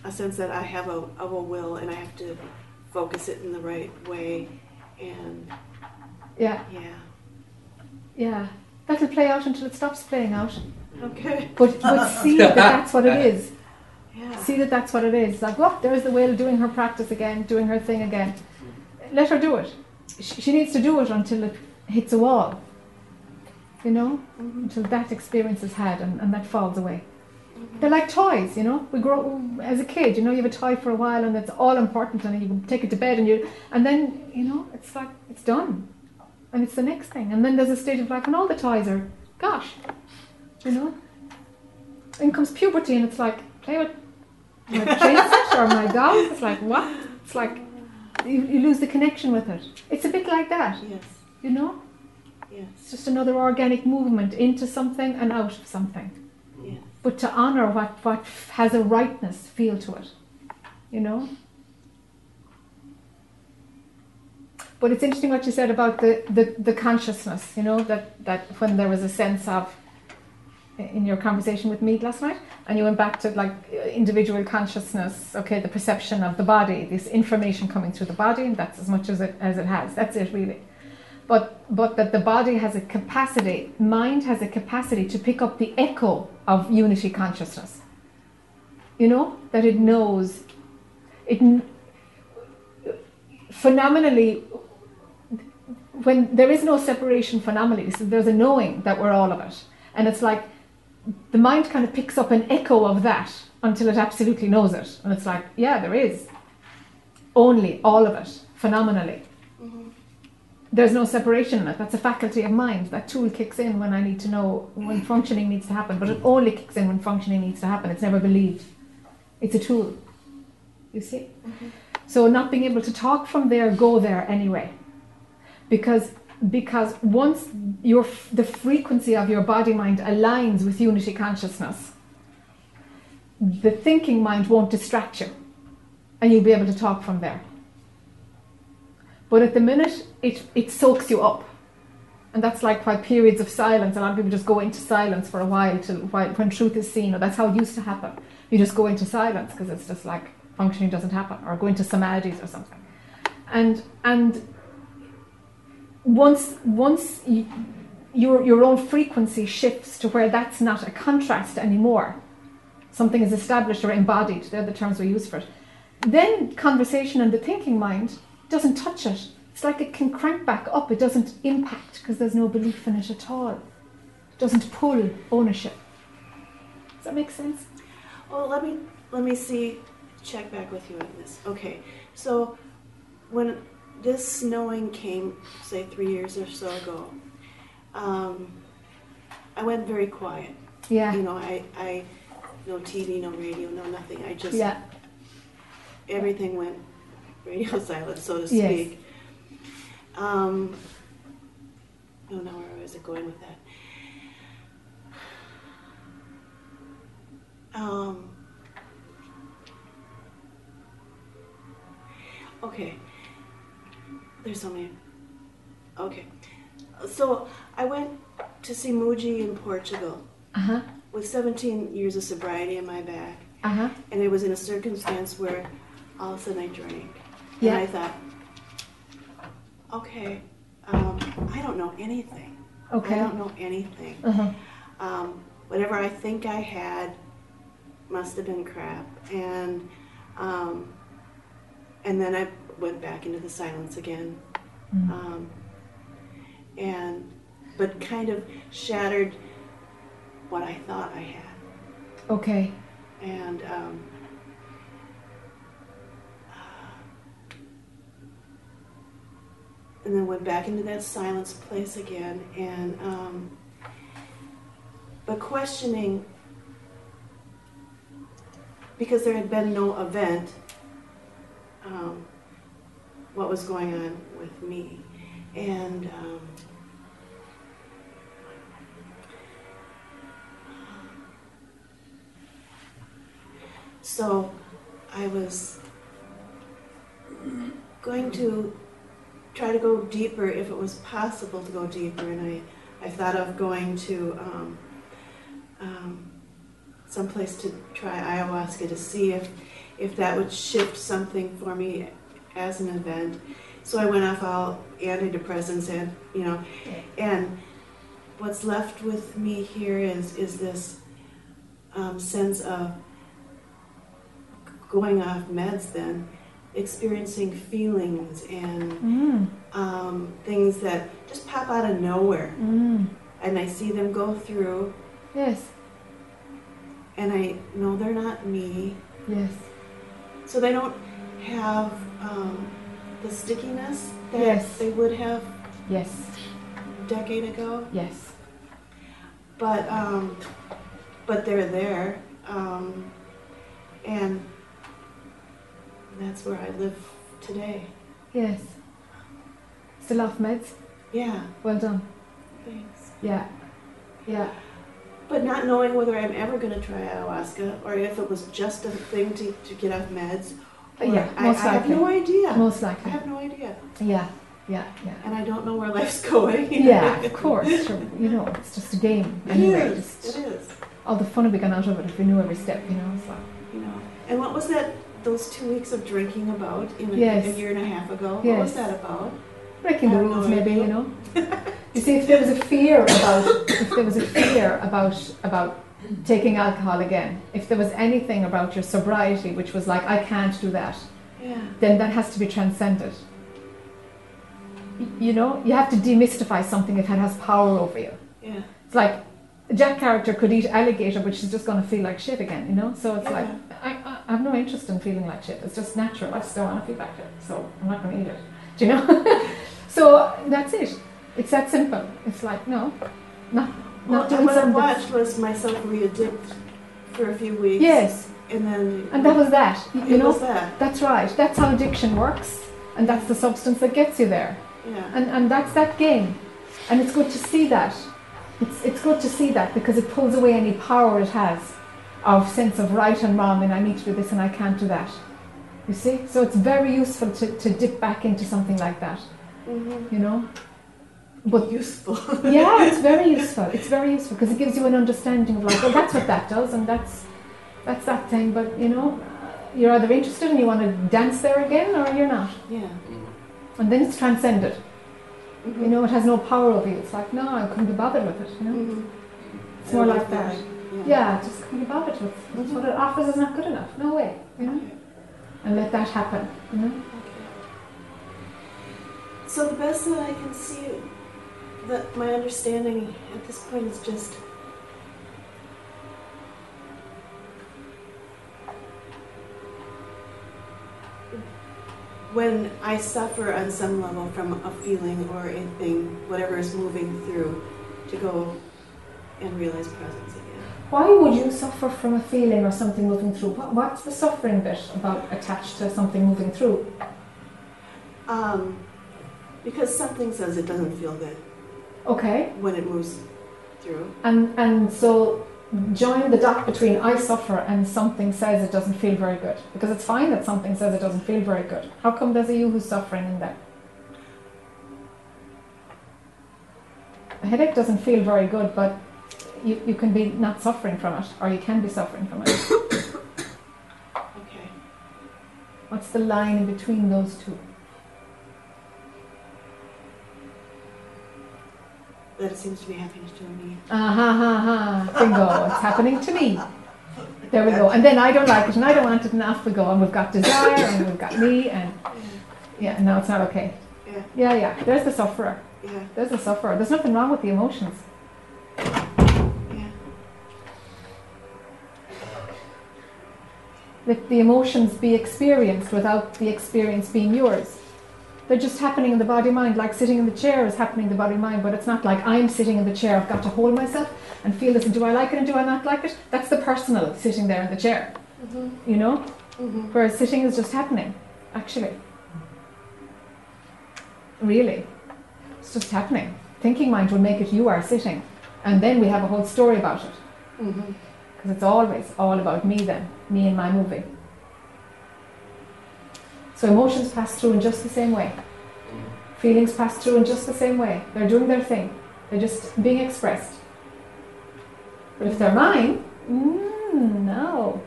a sense that I have a of a will and I have to focus it in the right way, and Yeah, yeah, yeah. That'll play out until it stops playing out. okay, But but see that that's what it is. yeah, See that that's what it is. Like, oh, there's the whale doing her practice again, doing her thing again. Let her do it. She, she needs to do it until it hits a wall. You know, Mhm. until that experience is had and, and that falls away. They're like toys, you know. We grow as a kid, you know, you have a toy for a while and it's all important and you take it to bed and you and then, you know, it's like it's done. And it's the next thing. And then there's a stage of like, when all the toys are gosh. You know? Then comes puberty and it's like, play with my chain or my dog. It's like what? It's like you, you lose the connection with it. It's a bit like that, yes, you know? yes, It's just another organic movement into something and out of something. yes, But to honour what, what has a rightness feel to it. You know? But it's interesting what you said about the, the, the consciousness, you know, that, that when there was a sense of in your conversation with me last night, and you went back to like individual consciousness, okay, the perception of the body, this information coming through the body, and that's as much as it as it has. That's it really. But but that the body has a capacity, mind has a capacity to pick up the echo of unity consciousness. You know that it knows, it phenomenally. When there is no separation phenomenally, so there's a knowing that we're all of it, and it's like the mind kind of picks up an echo of that until it absolutely knows it. And it's like, yeah, there is. Only all of it, phenomenally. Mhm. There's no separation in it. That's a faculty of mind. That tool kicks in when I need to know when functioning needs to happen, but it only kicks in when functioning needs to happen. It's never believed. It's a tool. You see? So not being able to talk from there, go there anyway. Because because once your the frequency of your body mind aligns with unity consciousness the thinking mind won't distract you and you'll be able to talk from there but at the minute it, it soaks you up And that's like why periods of silence, a lot of people just go into silence for a while till while, when truth is seen, or that's how it used to happen. You just go into silence because it's just like functioning doesn't happen, or go into samadhis or something. And and once once you, your your own frequency shifts to where that's not a contrast anymore, something is established or embodied. They're the terms we use for it. Then conversation and the thinking mind doesn't touch it. It's like it can crank back up. It doesn't impact because there's no belief in it at all. It doesn't pull ownership. Does that make sense? Oh, let me let me see. Check back with you on this. Okay, so when this knowing came, say three years or so ago, um, I went very quiet. Yeah. You know, I, I, no TV, no radio, no nothing. I just Yeah. everything went radio silent, so to Yes. speak. Um, I don't know where I was it going with that. Um, okay. There's so many. Okay. So I went to see Mooji in Portugal Uh huh. with 17 years of sobriety in my back Uh huh. and it was in a circumstance where all of a sudden I drank. Yeah. And I thought, okay, um, I don't know anything. Okay. I don't know anything. Uh huh. Um, whatever I think I had must have been crap. And um, and then I went back into the silence again. Mm. Um, and but kind of shattered what I thought I had Okay. and um, and then went back into that silence place again and um, but questioning because there had been no event um, what was going on with me. And um, So I was going to try to go deeper if it was possible to go deeper, and I, I thought of going to um, um, someplace to try ayahuasca to see if, if that would shift something for me as an event. So I went off all antidepressants and you know, and what's left with me here is is this um, sense of going off meds then experiencing feelings and Mm. um, things that just pop out of nowhere Mm. and i see them go through Yes. and i know they're not me Yes. so they don't have um, the stickiness that Yes. they would have Yes. decade ago Yes. but um, but they're there um, and that's where i live today Yes. Still off meds? yeah Well done. thanks Yeah. Yeah. But not knowing whether I'm ever going to try ayahuasca or if it was just a thing to, to get off meds. Uh, or- Yeah, I, most I have likely. no idea. Most likely. I have no idea. Yeah. Yeah. Yeah. And I don't know where life's going. Yeah, of course. Sure. You know, it's just a game. It Anyway, is. just It is. all the fun would be gone out of it if we knew every step. You know, like You know. And what was that? Those two weeks of drinking about in a, Yes. a year and a half ago. What Yes. was that about? breaking the have rules, maybe. You know. You see, if there was a fear about, if there was a fear about about taking alcohol again, if there was anything about your sobriety which was like, I can't do that, Yeah. then that has to be transcended. You know, you have to demystify something if it has power over you. Yeah. It's like a Jac character could eat alligator, but she's just going to feel like shit again, you know? So it's like, I, I, I have no interest in feeling like shit. It's just natural. I just don't want to feel like shit. So I'm not going to eat it. Do you know? so that's it. It's that simple. It's like, no, not, Well, what I watched was myself re-addict for a few weeks. Yes, And then. and that was that. You, you know, was that. that's right. That's how addiction works. And that's the substance that gets you there. Yeah. And, and that's that game. And it's good to see that. It's, it's good to see that because it pulls away any power it has of sense of right and wrong and I need to do this and I can't do that. You see? So it's very useful to, to dip back into something like that, hmm you know? But Useful. yeah, it's very useful. It's very useful because it gives you an understanding of like, well, that's what that does, and that's that's that thing. But you know, you're either interested and you want to dance there again, or you're not. Yeah. And then it's transcended. Mhm. You know, it has no power over you. It's like, no, I couldn't be bothered with it. You know, Mhm. it's more like that. fine. Yeah, just couldn't be bothered with. That's what it offers is not good enough. No way. You know, Okay. and let that happen. You know. Okay. So the best that I can see, that my understanding at this point is just when I suffer on some level from a feeling or a thing, whatever is moving through, to go and realize presence again. Why would you suffer from a feeling or something moving through? What, what's the suffering bit about attached to something moving through? Um, because something says it doesn't feel good Okay, when it moves through. and and so join the dot between I suffer and something says it doesn't feel very good because it's fine that something says it doesn't feel very good. How come there's a you who's suffering in there? A headache doesn't feel very good, but you, you can be not suffering from it, or you can be suffering from it. Okay. What's the line in between those two? That seems to be happening to me. Ah ha ha ha! Bingo! It's happening to me. There we go. And then I don't like it, and I don't want it, and off we go. And we've got desire, and we've got me, and yeah, no, it's not okay. Yeah. Yeah, yeah. There's the sufferer. Yeah. There's the sufferer. There's nothing wrong with the emotions. Yeah. Let the emotions be experienced without the experience being yours. They're just happening in the body mind, like sitting in the chair is happening in the body mind, but it's not like I'm sitting in the chair, I've got to hold myself and feel this, and do I like it and do I not like it? That's the personal sitting there in the chair, Mm-hmm. you know? Mm-hmm. Whereas sitting is just happening, actually. Really. It's just happening. Thinking mind will make it you are sitting. And then we have a whole story about it. Mm-hmm. Because it's always all about me then, me and my moving. So emotions pass through in just the same way. Feelings pass through in just the same way. They're doing their thing. They're just being expressed. But if they're mine, mm, no.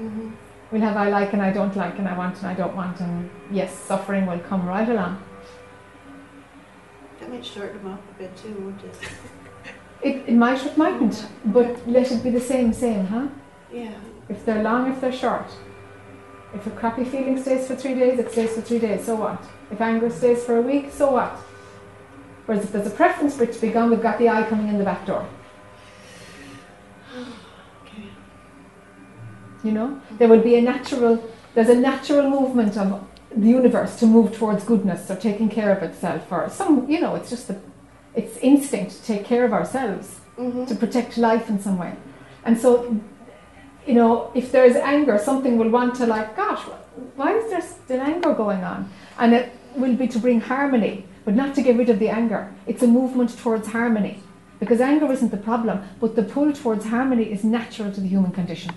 Mm-hmm. We'll have I like and I don't like and I want and I don't want and yes, suffering will come right along. That might shorten them up a bit too, won't it? It, it might or it mightn't, but let it be the same, same, huh? Yeah. If they're long, if they're short. If a crappy feeling stays for three days, it stays for three days, so what? If anger stays for a week, so what? Whereas if there's a preference for it to be gone, we've got the I coming in the back door. Okay. You know? There will be a natural, there's a natural movement of the universe to move towards goodness or taking care of itself or some, you know, it's just the, it's instinct to take care of ourselves. Mm-hmm. to protect life in some way. And so, you know, if there's anger, something will want to like, gosh, why is there still anger going on? And it will be to bring harmony, but not to get rid of the anger. It's a movement towards harmony. Because anger isn't the problem, but the pull towards harmony is natural to the human condition.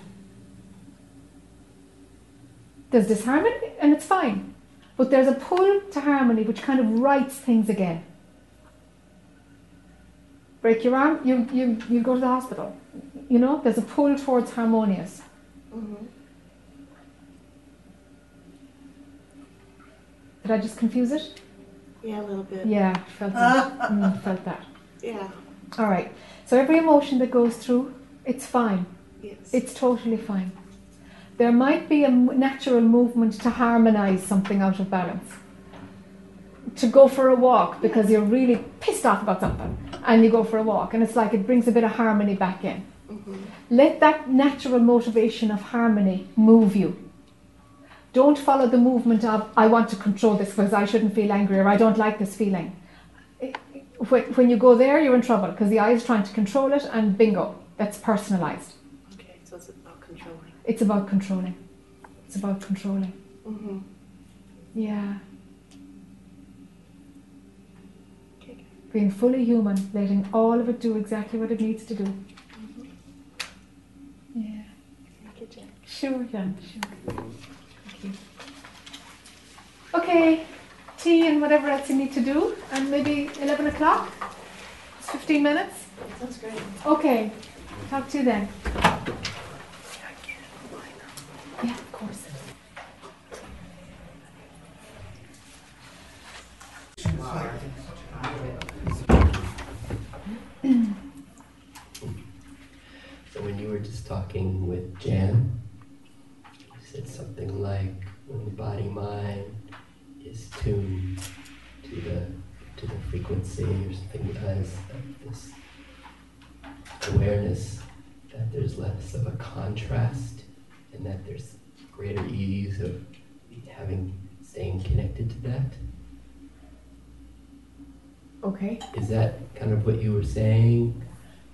There's disharmony, and it's fine. But there's a pull to harmony which kind of rights things again. Break your arm, you, you, you go to the hospital. You know, there's a pull towards harmonious. Mm-hmm. Did I just confuse it? Yeah, a little bit. Yeah, felt that. Mm, felt that. Yeah. All right. So every emotion that goes through, it's fine. Yes. It's totally fine. There might be a natural movement to harmonize something out of balance. To go for a walk because you're really pissed off about something and you go for a walk and it's like it brings a bit of harmony back in. Mm-hmm. Let that natural motivation of harmony move you. Don't follow the movement of, I want to control this because I shouldn't feel angry or I don't like this feeling. When, you go there, you're in trouble because the I is trying to control it and bingo, that's personalized. Okay, so it's about controlling. It's about controlling. It's about controlling. Mm-hmm. Yeah. Okay. Being fully human, letting all of it do exactly what it needs to do. Mm-hmm. Yeah. Thank you, Jen. Sure, yeah, sure. Thank you. Okay. tea and whatever else you need to do, and maybe 11 o'clock? It's 15 minutes? That's great. Okay, talk to you then. Yeah, of course. So when you were just talking with Jan, said something like when the body mind is tuned to the to the frequency or something as this awareness that there's less of a contrast and that there's greater ease of having staying connected to that. Okay. Is that kind of what you were saying?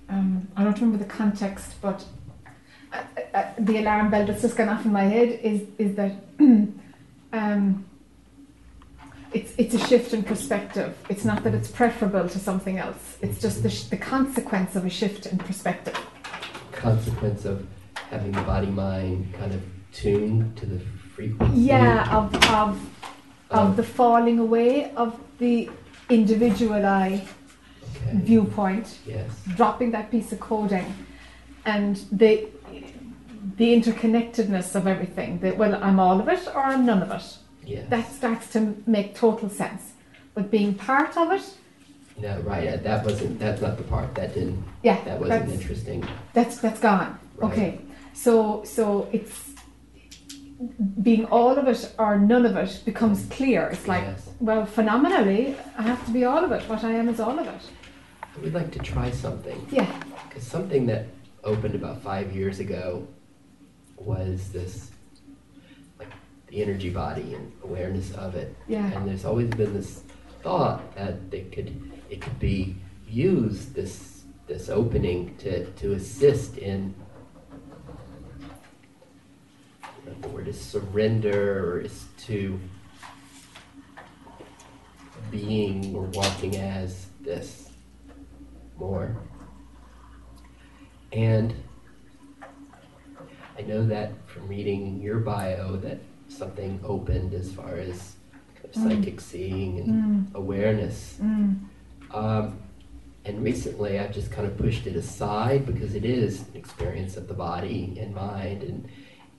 Um, I don't remember the context, but uh, uh, the alarm bell that's just gone off in my head is is that um, it's it's a shift in perspective. It's not that it's preferable to something else. It's just the, sh- the consequence of a shift in perspective. consequence of having the body mind kind of tuned to the frequency. Yeah, of of of the falling away of the individual I okay. viewpoint, Yes. dropping that piece of coding, and the the interconnectedness of everything. That well, I'm all of it or I'm none of it. Yes. That starts to make total sense. But being part of it, no, right. yeah, That wasn't. That's not the part that didn't. yeah, That wasn't interesting. that's that's gone. Right. Okay, so so it's being all of it or none of it becomes mm. clear. It's like yes. well, phenomenally, I have to be all of it. What I am is all of it. I would like to try something Yeah. because something that opened about five years ago was this, like the energy body and awareness of it. Yeah. And there's always been this thought that they could it could be used this this opening to, to assist in I don't know if the word is surrender or is to being or walking as this more. And I know that from reading your bio that something opened as far as kind of Mm. psychic seeing and Mm, awareness. mm, Um, and recently I've just kind of pushed it aside because it is an experience of the body and mind. And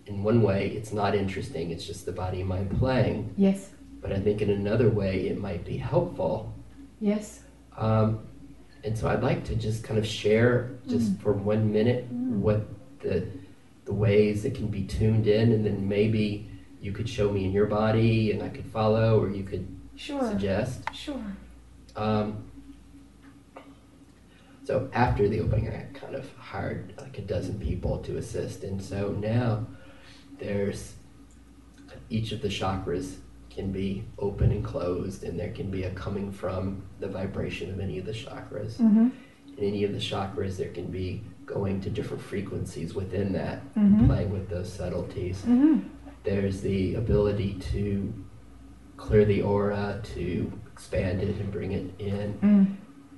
in one way, it's not interesting, it's just the body and mind playing. yes. But I think in another way, it might be helpful. Yes. Um, and so I'd like to just kind of share, just Mm. for one minute, Mm. what the, the ways it can be tuned in, and then maybe you could show me in your body and I could follow, or you could Sure. suggest. Sure. Um, so after the opening, I kind of hired like a dozen people to assist, and so now there's each of the chakras can be open and closed, and there can be a coming from the vibration of any of the chakras. Mm-hmm. In any of the chakras, there can be going to different frequencies within that, Mhm. playing with those subtleties. Mm-hmm. There's the ability to clear the aura, to expand it and bring it in. Mm.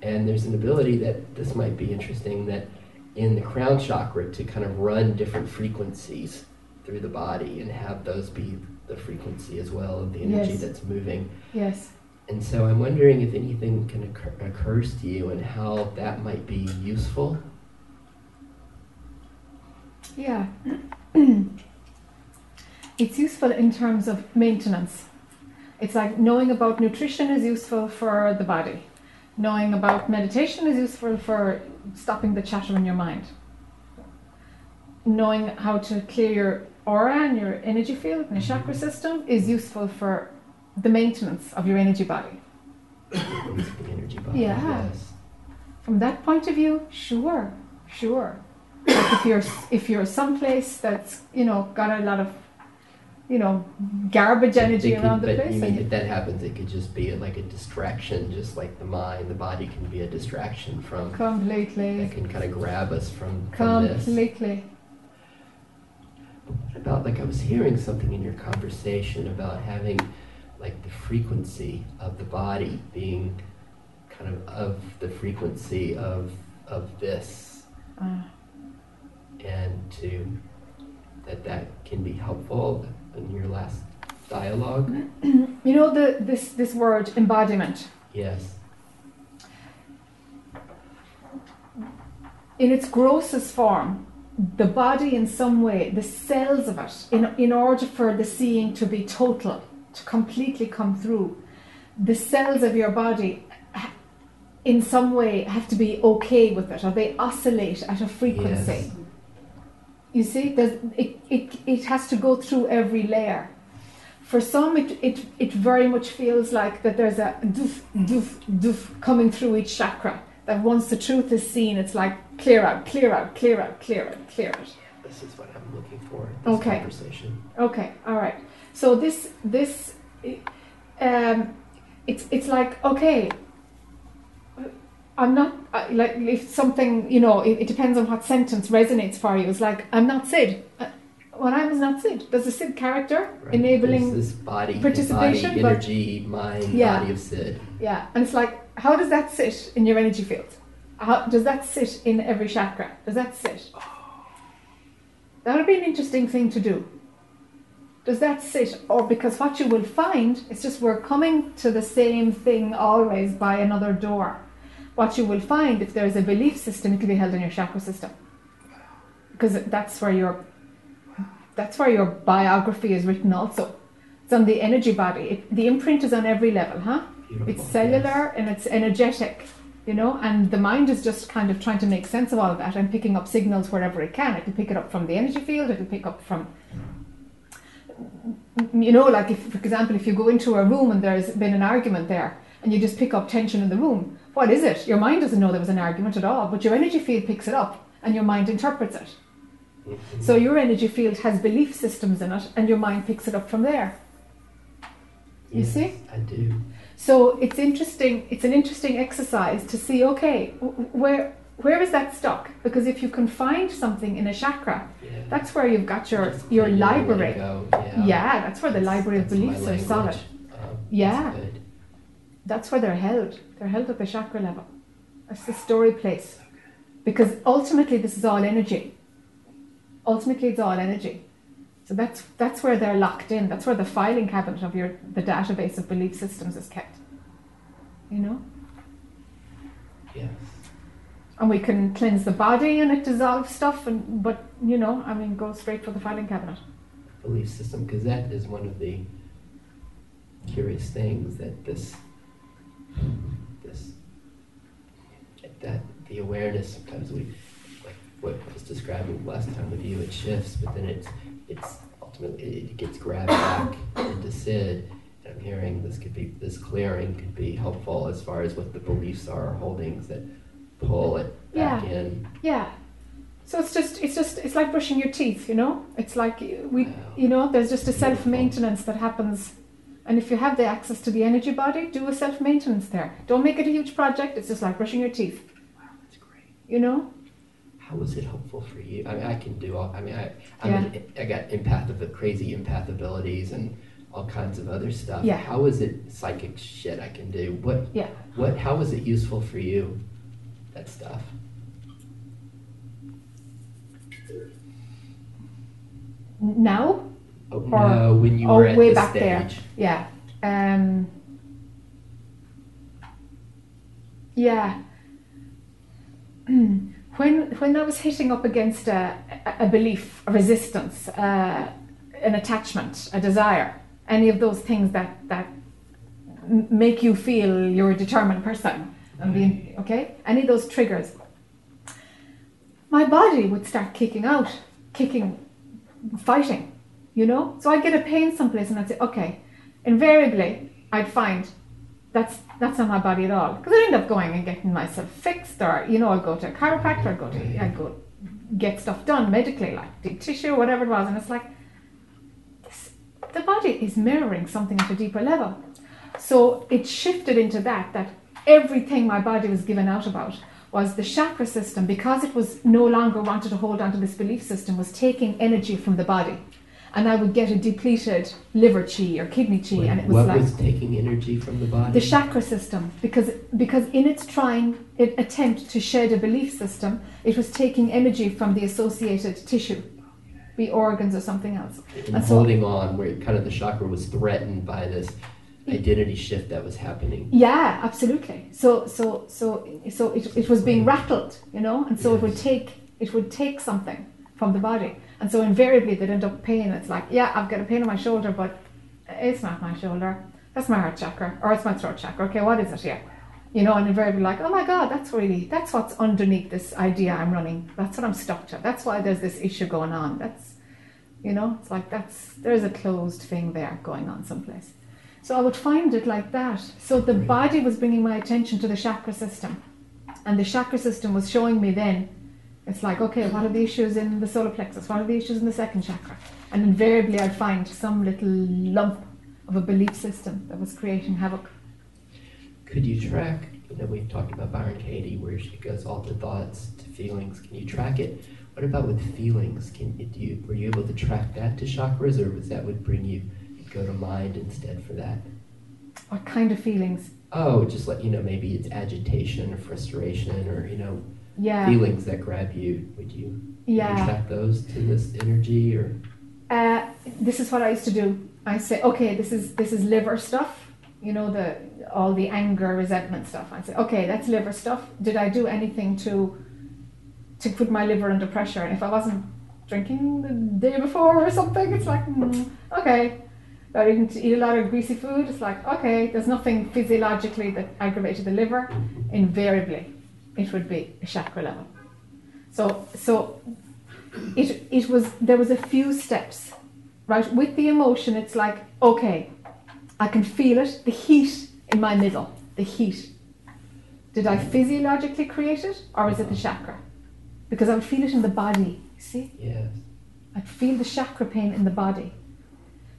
And there's an ability that this might be interesting that in the crown chakra to kind of run different frequencies through the body and have those be the frequency as well of the energy Yes. that's moving. Yes. And so I'm wondering if anything can occur, occurs to you and how that might be useful. Yeah. it's useful in terms of maintenance. It's like knowing about nutrition is useful for the body. Knowing about meditation is useful for stopping the chatter in your mind. Knowing how to clear your aura and your energy field and your mm-hmm. chakra system is useful for the maintenance of your energy body. energy body. Yeah. Yes. From that point of view, sure, sure. Like if you're if you're someplace that's you know got a lot of you know garbage energy could- around the place, you mean if that happens, it could just be like a distraction, just like the mind, the body can be a distraction from that completely, can kind of grab us from, from this. completely. What about like I was hearing something in your conversation about having like the frequency of the body being kind of of the frequency of of this Uh, and to that that can be helpful in your last dialogue. you know the this this word embodiment. Yes. in its grossest form, the body in some way, the cells of it, in, in order for the seeing to be total, to completely come through, the cells of your body in some way have to be okay with it or they oscillate at a frequency. Yes. You see, it, it, it has to go through every layer. For some, it, it, it very much feels like that there's a doof, doof, doof coming through each chakra. That once the truth is seen, it's like clear out, clear out, clear out, clear out, clear out. This is what I'm looking for in this Okay. conversation. Okay, all right. So this this um, it's it's like okay. I'm not uh, like if something you know it, it depends on what sentence resonates for you. It's like I'm not Sid. Uh, when I was not Sid, there's a Sid character Right? enabling There's this body, participation, body, but- energy, mind, Yeah. body of Sid. Yeah, and it's like, how does that sit in your energy field? How does that sit in every chakra? Does that sit? That would be an interesting thing to do. Does that sit, or because what you will find, it's just we're coming to the same thing always by another door. What you will find, if there's a belief system, it will be held in your chakra system, because that's where your that's where your biography is written. Also, it's on the energy body. It, the imprint is on every level, huh? Beautiful. It's cellular and it's energetic, you know, and the mind is just kind of trying to make sense of all of that and picking up signals wherever it can. It can pick it up from the energy field, it'll pick up from, you know, like if, for example, if you go into a room and there's been an argument there and you just pick up tension in the room, what is it? Your mind doesn't know there was an argument at all, but your energy field picks it up and your mind interprets it. So your energy field has belief systems in it and your mind picks it up from there. you Yes, see? I do. So it's interesting. It's an interesting exercise to see. Okay, where where is that stuck? Because if you can find something in a chakra, Yeah. that's where you've got your your clear, let it library. Yeah. Yeah, that's where the That's- library of beliefs are solid. Um, Yeah. That's where they're held. They're held at the chakra level. That's the story place. Because ultimately, this is all energy. Ultimately, it's all energy. So that's that's where they're locked in. That's where the filing cabinet of your the database of belief systems is kept. You know. Yes. and we can cleanse the body and it dissolves stuff and but you know i mean go straight for the filing cabinet Belief system, because that is one of the curious things that this, this, that the awareness sometimes we, like what I was describing last time with you, it shifts, but then it's, it's ultimately, it gets grabbed back into Sid. And I'm hearing this could be, this clearing could be helpful as far as what the beliefs are, or holdings that pull it back Yeah. in. yeah so it's just it's just it's like brushing your teeth you know it's like we Wow. you know there's just a self-maintenance that happens and if you have the access to the energy body do a self-maintenance there don't make it a huge project it's just like brushing your teeth Wow, that's great. you know How was it helpful for you? I mean, I can do all. I mean, I I'm an, I got empath of the crazy empath abilities and all kinds of other stuff. Yeah. How is it psychic shit I can do? What? Yeah. What? How was it useful for you? That stuff. now Or- no! When you oh, were at way this back stage. there. Yeah. Um, yeah. when when I was hitting up against a, a a belief, a resistance, uh, an attachment, a desire, any of those things that that make you feel you're a determined person, and being okay, any of those triggers, my body would start kicking out, kicking, fighting you know? So i'd get a pain someplace and i'd say okay. Invariably i'd find that's that's not my body at all. Because i'd end up going and getting myself fixed or you know i'd go to a chiropractor i'd go to i'd go get stuff done medically like deep tissue whatever it was and it's like this, the body is mirroring something at a deeper level. So it shifted into that that everything my body was given out about was the chakra system because it was no longer wanted to hold onto this belief system was taking energy from the body and I would get a depleted liver chi or kidney chi, Wait, and it was what like was taking energy from the body? the chakra system because because in its trying it attempt to shed a belief system, it was taking energy from the associated tissue, be organs or something else. and and so- holding on, where kind of the chakra was threatened by this identity shift that was happening. Yeah, absolutely. So so so so it, it was being rattled, you know, and so it would take it would take something from the body, and so invariably they'd end up pain. It's like, yeah, I've got a pain in my shoulder, but it's not my shoulder. That's my heart chakra, or it's my throat chakra. Okay, what is it here? You know, and invariably like, oh my god, that's really that's what's underneath this idea I'm running. That's what I'm stuck to. That's why there's this issue going on. That's you know, it's like that's there's a closed thing there going on someplace. So I would find it like that. So the body was bringing my attention to the chakra system. And the chakra system was showing me then, it's like, okay, what are the issues in the solar plexus? What are the issues in the second chakra? And invariably I'd find some little lump of a belief system that was creating havoc. Could you track, you know, we've talked about Byron Katie, where she goes all to thoughts to feelings. Can you track it? What about with feelings? Can do you, were you able to track that to chakras, or was that would bring you go to mind instead for that? What kind of feelings? Oh, just let you know, maybe it's agitation or frustration or, you know, Yeah. feelings that grab you. Would you, Yeah. track those to this energy or? Uh, this is what I used to do. I say, okay, this is this is liver stuff. You know the all the anger, resentment stuff. I say, okay, that's liver stuff. Did I do anything to to put my liver under pressure? And if I wasn't drinking the day before or something, it's like, mm, okay. I didn't eat a lot of greasy food. It's like, okay, there's nothing physiologically that aggravated the liver. Invariably, it would be a chakra level. So, so it it was there was a few steps, right? With the emotion, it's like, okay, I can feel it, the heat in my middle, the heat. Did I physiologically create it, or is it the chakra? Because I would feel it in the body. See, Yes. I'd feel the chakra pain in the body.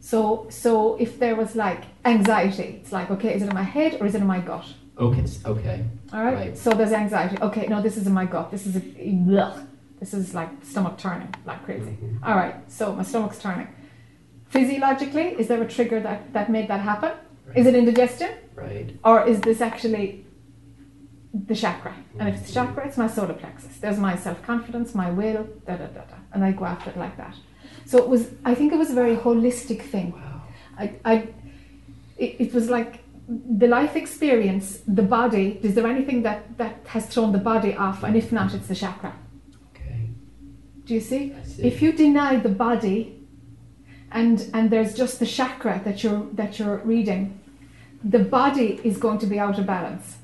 So, so if there was like anxiety, it's like, okay, is it in my head or is it in my gut? Okay, okay. All right. Right. So there's anxiety. Okay, no, this is in my gut. This is a, blech. this is like stomach turning like crazy. Mhm. All right. So my stomach's turning. Physiologically, is there a trigger that that made that happen? Is it indigestion Right. or is this actually the chakra? And if it's the chakra, it's my solar plexus. There's my self confidence, my will, da da da da, and I go after it like that. So it was. I think it was a very holistic thing. Wow. I, I it, it was like the life experience, the body. Is there anything that that has thrown the body off? And if not, it's the chakra. Okay. Do you see? See. If you deny the body, and and there's just the chakra that you're that you're reading, the body is going to be out of balance.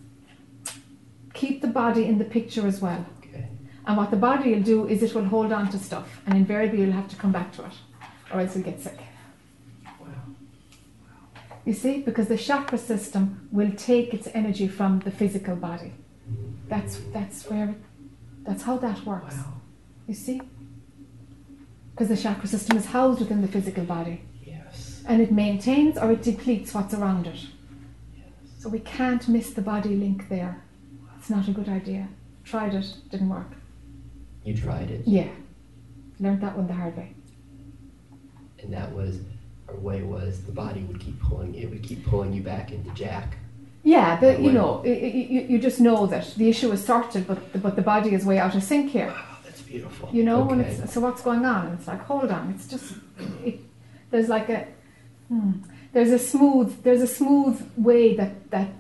Keep the body in the picture as well. Okay. And what the body will do is it will hold on to stuff, and invariably you'll have to come back to it, or else you'll get sick. You see, because the chakra system will take its energy from the physical body. That's that's where, that's how that works. Wow. You see, because the chakra system is housed within the physical body, Yes. and it maintains or it depletes what's around it. Yes. So we can't miss the body link there. It's not a good idea. Tried it, didn't work. You tried it. Yeah, learned that one the hard way. And that was, our way was the body would keep pulling, it would keep pulling you back into Jac. Yeah, but you know, you, you just know that the issue is sorted, but the, but the body is way out of sync here. Wow, that's beautiful. You know, and okay. it's so what's going on? And it's like, hold on, it's just it. There's like a hmm, there's a smooth there's a smooth way that that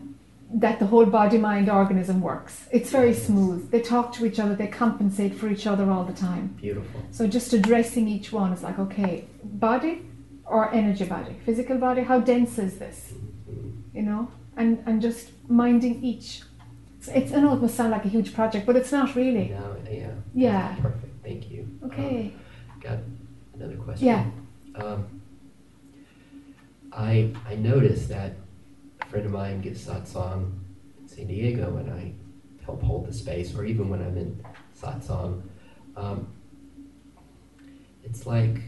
that the whole body mind organism works. It's very smooth. They talk to each other. They compensate for each other all the time. Beautiful. So just addressing each one is like, okay, body or energy body, physical body. How dense is this? You know, and and just minding each. It's, it's I know it must sound like a huge project, but it's not really. Now, yeah. Yeah. Perfect. Thank you. Okay. Um, got another question. Yeah. Um, I I noticed that a friend of mine gives satsang in San Diego, and I help hold the space, or even when I'm in satsang. Um, it's like,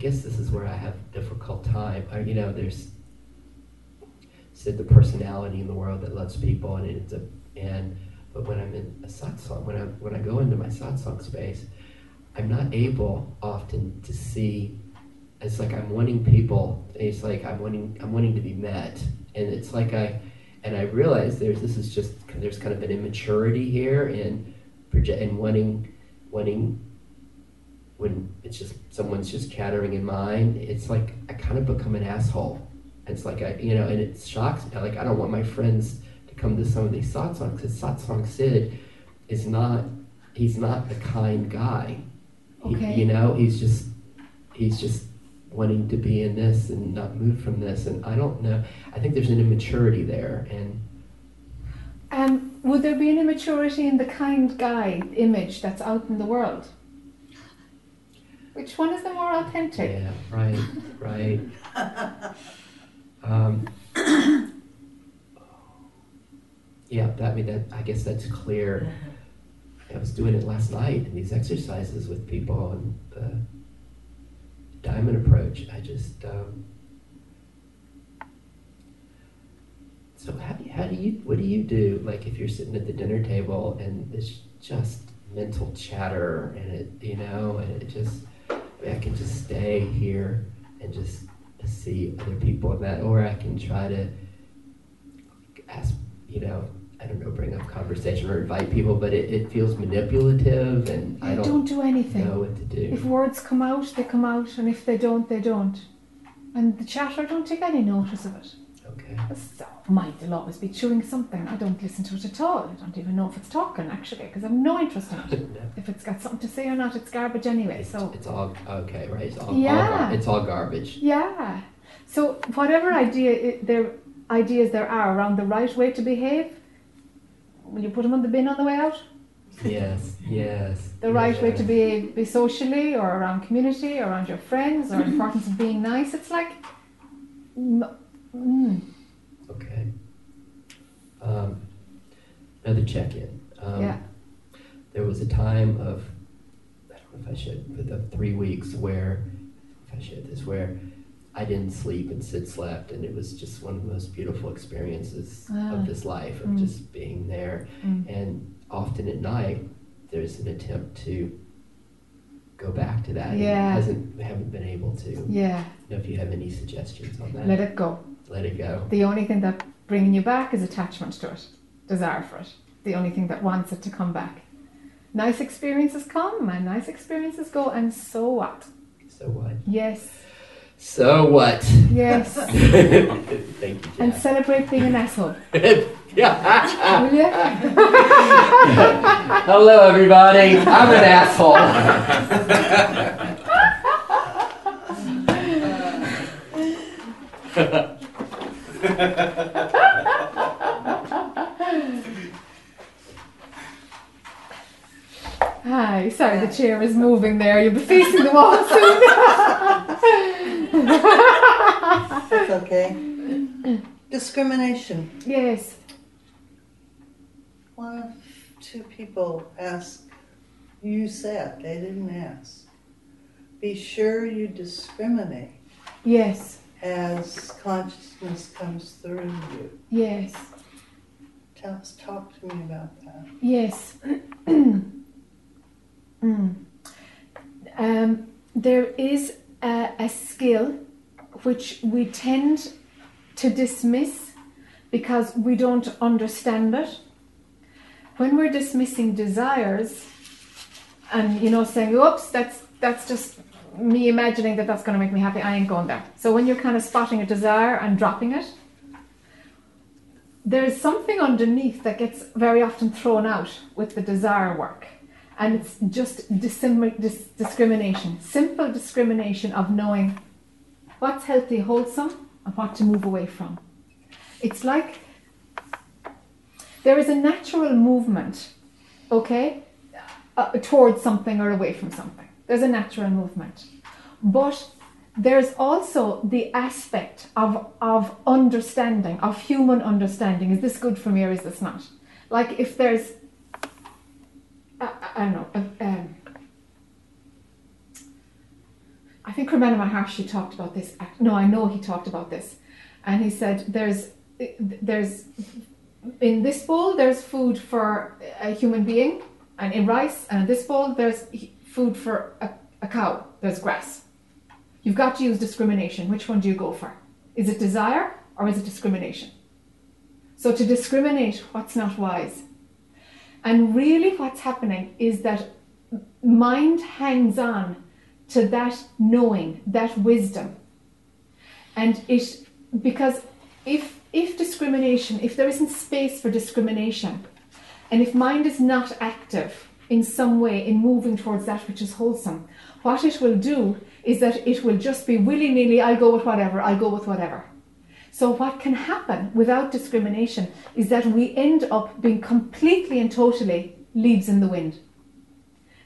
guess this is where I have a difficult time. I, you know, there's said the personality in the world that loves people, and it's a and but when I'm in a satsang, when I when I go into my satsang space, I'm not able often to see. It's like I'm wanting people. It's like I'm wanting I'm wanting to be met, and it's like I, and I realize there's this is just there's kind of an immaturity here project and wanting wanting when it's just someone's just chattering in mind. It's like I kind of become an asshole, It's like I, you know, and it shocks me. Like I don't want my friends to come to some of these satsangs because satsang Sid is not. He's not the kind guy. He- Okay. you know, he's just he's just wanting to be in this and not move from this. And I don't know. I think there's an immaturity there, and Um, would there be an immaturity in the kind guy image that's out in the world? Which one is the more authentic? yeah, right, right. Um, yeah, that, I mean, that, I guess that's clear. I was doing it last night in these exercises with people and the diamond approach. I just, um, so how do, you, how do you, what do you do? Like if you're sitting at the dinner table and it's just mental chatter and it, you know, and it just, I, can just stay here and just see other people in that, or I can try to ask, you know, I don't know, bring up conversation or invite people, but it, it feels manipulative and I don't, don't do anything. know what to do. If words come out, they come out, and if they don't, they don't. And the chatter, don't take any notice of it. So, mind will always be chewing something. I don't listen to it at all. I don't even know if it's talking, actually, because I've no interest in it. No, If it's got something to say or not, it's garbage anyway. it's, So, it's all okay, right? It's all, all Yeah. gar- it's all garbage. yeah. So, whatever idea it, there ideas there are around the right way to behave, will you put them on the bin on the way out? Yes, yes. The right way to be, be socially, or around community, or around your friends, or importance of being nice. It's like, mm, Okay. Um, another check-in. Um, Yeah. There was a time of, I don't know if I should, but the three weeks where, if I should, this where I didn't sleep and Sid slept, and it was just one of the most beautiful experiences Ah. of this life of Mm. just being there. mm. And often at night, there's an attempt to go back to that. and Yeah. hasn't haven't been able to. yeah. know if you have any suggestions on that. Let it go. Let it go. The only thing that bringing you back is attachment to it, desire for it. The only thing that wants it to come back. Nice experiences come and nice experiences go, and so what? So what? Yes, So what? yes. Thank you, and Jac. celebrate being an asshole. yeah. Will you? Hello, everybody. I'm an asshole. Hi, sorry, the chair is moving there. You'll be facing the wall soon. That's okay. Discrimination. yes. One of two people ask, you said, they didn't ask. Be sure you discriminate Yes. as consciousness comes through you. Yes. Tell us, talk to me about that. Yes. Mm. Um, there is a, a skill which we tend to dismiss because we don't understand it. When we're dismissing desires and you know saying, "Oops, that's that's just me imagining that that's going to make me happy," I ain't going there. So when you're kind of spotting a desire and dropping it, there's something underneath that gets very often thrown out with the desire work. And it's just dissim- dis- discrimination, simple discrimination of knowing what's healthy, wholesome, and what to move away from. It's like there is a natural movement, okay, uh, towards something or away from something. There's a natural movement. But there's also the aspect of, of understanding, of human understanding. Is this good for me or is this not? Like if there's, I, I don't know, um, I think Ramana Maharshi talked about this. No, I know he talked about this. And he said there's, there's, in this bowl there's food for a human being, and in rice, and in this bowl there's food for a, a cow, there's grass. You've got to use discrimination. Which one do you go for? Is it desire or is it discrimination? So to discriminate what's not wise. And really what's happening is that mind hangs on to that knowing, that wisdom. And it because if if discrimination, if there isn't space for discrimination, and if mind is not active in some way in moving towards that which is wholesome, what it will do is that it will just be willy nilly, I'll go with whatever, I'll go with whatever. So, what can happen without discrimination is that we end up being completely and totally leaves in the wind.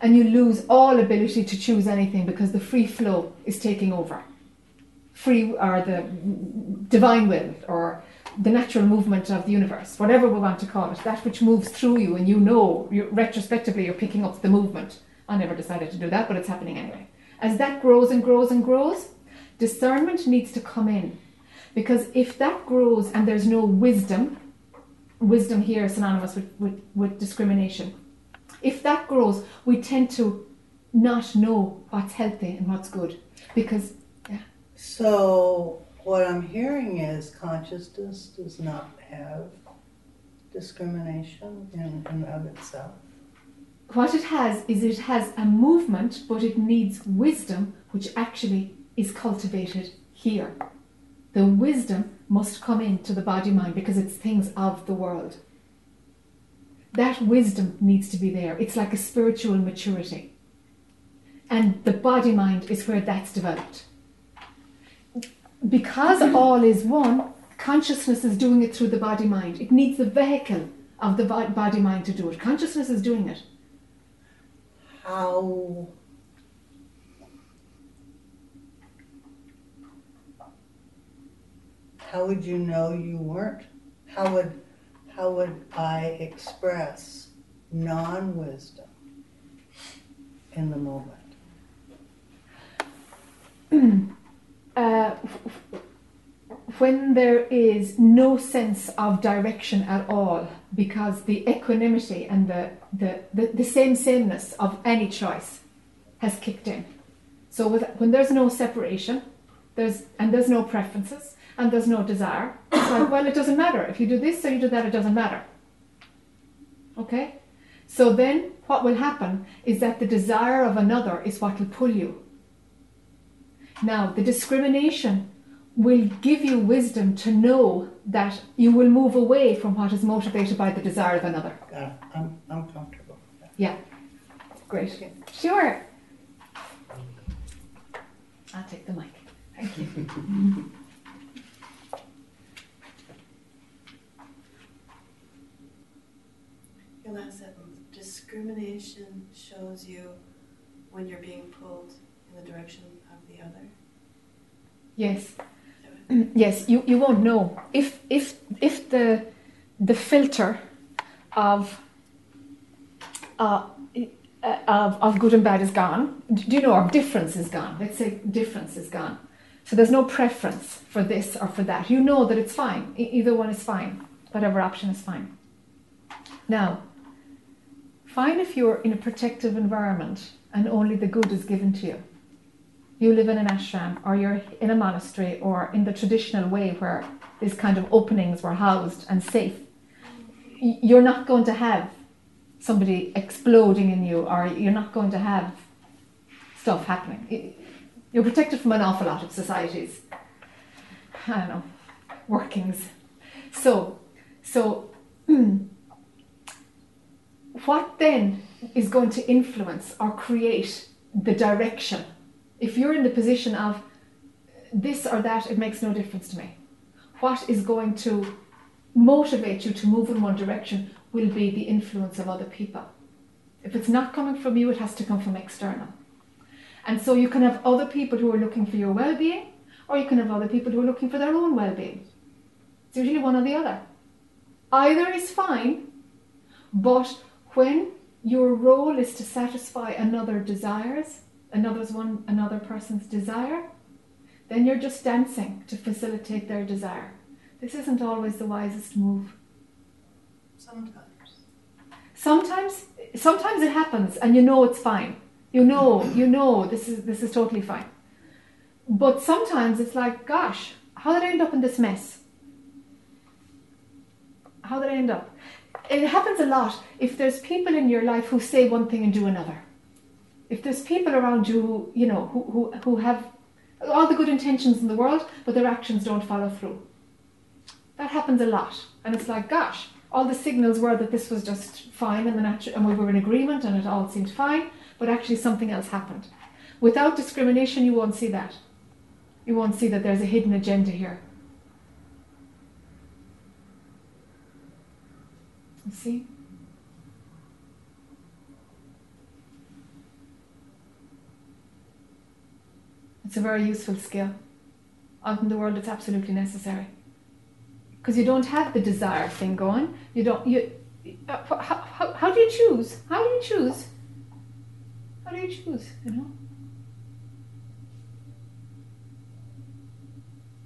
And you lose all ability to choose anything because the free flow is taking over. Free, or the divine will, or the natural movement of the universe, whatever we want to call it, that which moves through you, and you know, you retrospectively, you're picking up the movement. I never decided to do that, but it's happening anyway. As that grows and grows and grows, discernment needs to come in. Because if that grows and there's no wisdom, wisdom here is synonymous with, with, with discrimination. If that grows, we tend to not know what's healthy and what's good. Because, yeah. So what I'm hearing is consciousness does not have discrimination in and of itself. What it has is it has a movement, but it needs wisdom, which actually is cultivated here. The wisdom must come into the body mind because it's things of the world. That wisdom needs to be there. It's like a spiritual maturity. And the body mind is where that's developed. Because all is one, consciousness is doing it through the body mind. It needs the vehicle of the body mind to do it. Consciousness is doing it. How how would you know you weren't? How would how would I express non-wisdom in the moment? Uh, when there is no sense of direction at all, because the equanimity and the, the, the, the same sameness of any choice has kicked in. So with, when there's no separation, there's and there's no preferences and there's no desire, it's like, well, it doesn't matter. If you do this or you do that, it doesn't matter. Okay? So then what will happen is that the desire of another is what will pull you. Now, the discrimination will give you wisdom to know that you will move away from what is motivated by the desire of another. Got. I'm, I'm comfortable. Yeah. Great. Sure. I'll take the mic. Thank you. Your last sentence. Discrimination shows you when you're being pulled in the direction of the other. Yes. yes, you, you won't know. If if if the the filter of uh, of, of good and bad is gone, do you know, or difference is gone. Let's say difference is gone. So there's no preference for this or for that. You know that it's fine. E- either one is fine. Whatever option is fine. Now, fine if you're in a protective environment and only the good is given to you. You live in an ashram or you're in a monastery or in the traditional way where these kind of openings were housed and safe. You're not going to have somebody exploding in you or you're not going to have stuff happening. You're protected from an awful lot of societies. I don't know, workings. So, so what then is going to influence or create the direction? If you're in the position of this or that, it makes no difference to me. What is going to motivate you to move in one direction will be the influence of other people. If it's not coming from you, it has to come from external. And so you can have other people who are looking for your well being, or you can have other people who are looking for their own well being. It's usually one or the other. Either is fine, but when your role is to satisfy another desires, another's one another person's desire, then you're just dancing to facilitate their desire. This isn't always the wisest move. Sometimes. Sometimes sometimes it happens and you know it's fine. You know, you know this is this is totally fine. But sometimes it's like, gosh, how did I end up in this mess? How did I end up? It happens a lot if there's people in your life who say one thing and do another. If there's people around you you know, who, who, who have all the good intentions in the world, but their actions don't follow through. That happens a lot, and it's like, gosh, all the signals were that this was just fine and, the natu- and we were in agreement and it all seemed fine, but actually something else happened. Without discrimination, you won't see that. You won't see that there's a hidden agenda here. You see? It's a very useful skill. Out in the world, it's absolutely necessary. Because you don't have the desire thing going. You don't. You. Uh, how, how, how do you choose? How do you choose? How do you choose? You know.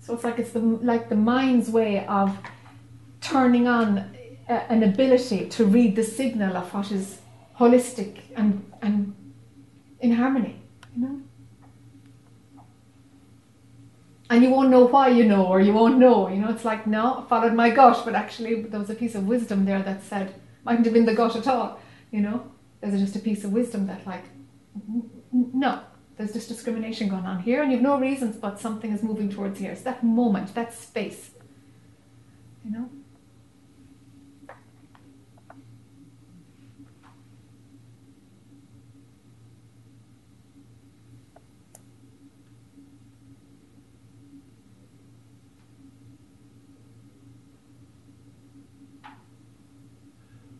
So it's like it's the like the mind's way of turning on a, an ability to read the signal of what is holistic and and in harmony. You know. And you won't know why you know, or you won't know. You know, it's like no, I followed my gut, but actually there was a piece of wisdom there that said mightn't have been the gut at all. You know, there's just a piece of wisdom that like no, there's just discrimination going on here, and you've no reasons, but something is moving towards here. It's that moment, that space. You know.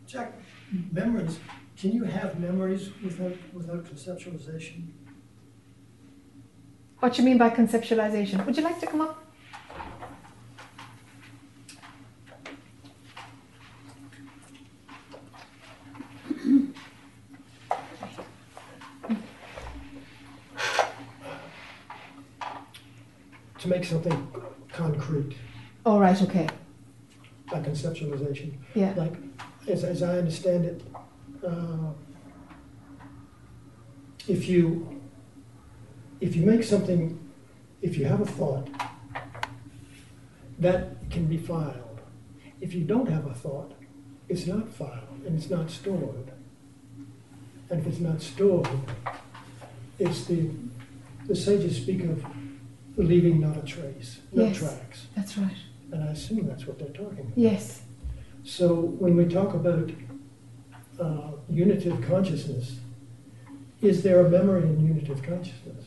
Jac, memories, can you have memories without, without conceptualization? What do you mean by conceptualization? Would you like to come up? To make something concrete Oh right, okay. by conceptualization? Yeah. Like, as, as I understand it, uh, if you, if you make something, if you have a thought, that can be filed. If you don't have a thought, it's not filed and it's not stored. And if it's not stored, it's the, the sages speak of leaving not a trace, no Yes. tracks. That's right. And I assume that's what they're talking about. Yes. So when we talk about uh, unitive consciousness, is there a memory in unitive consciousness?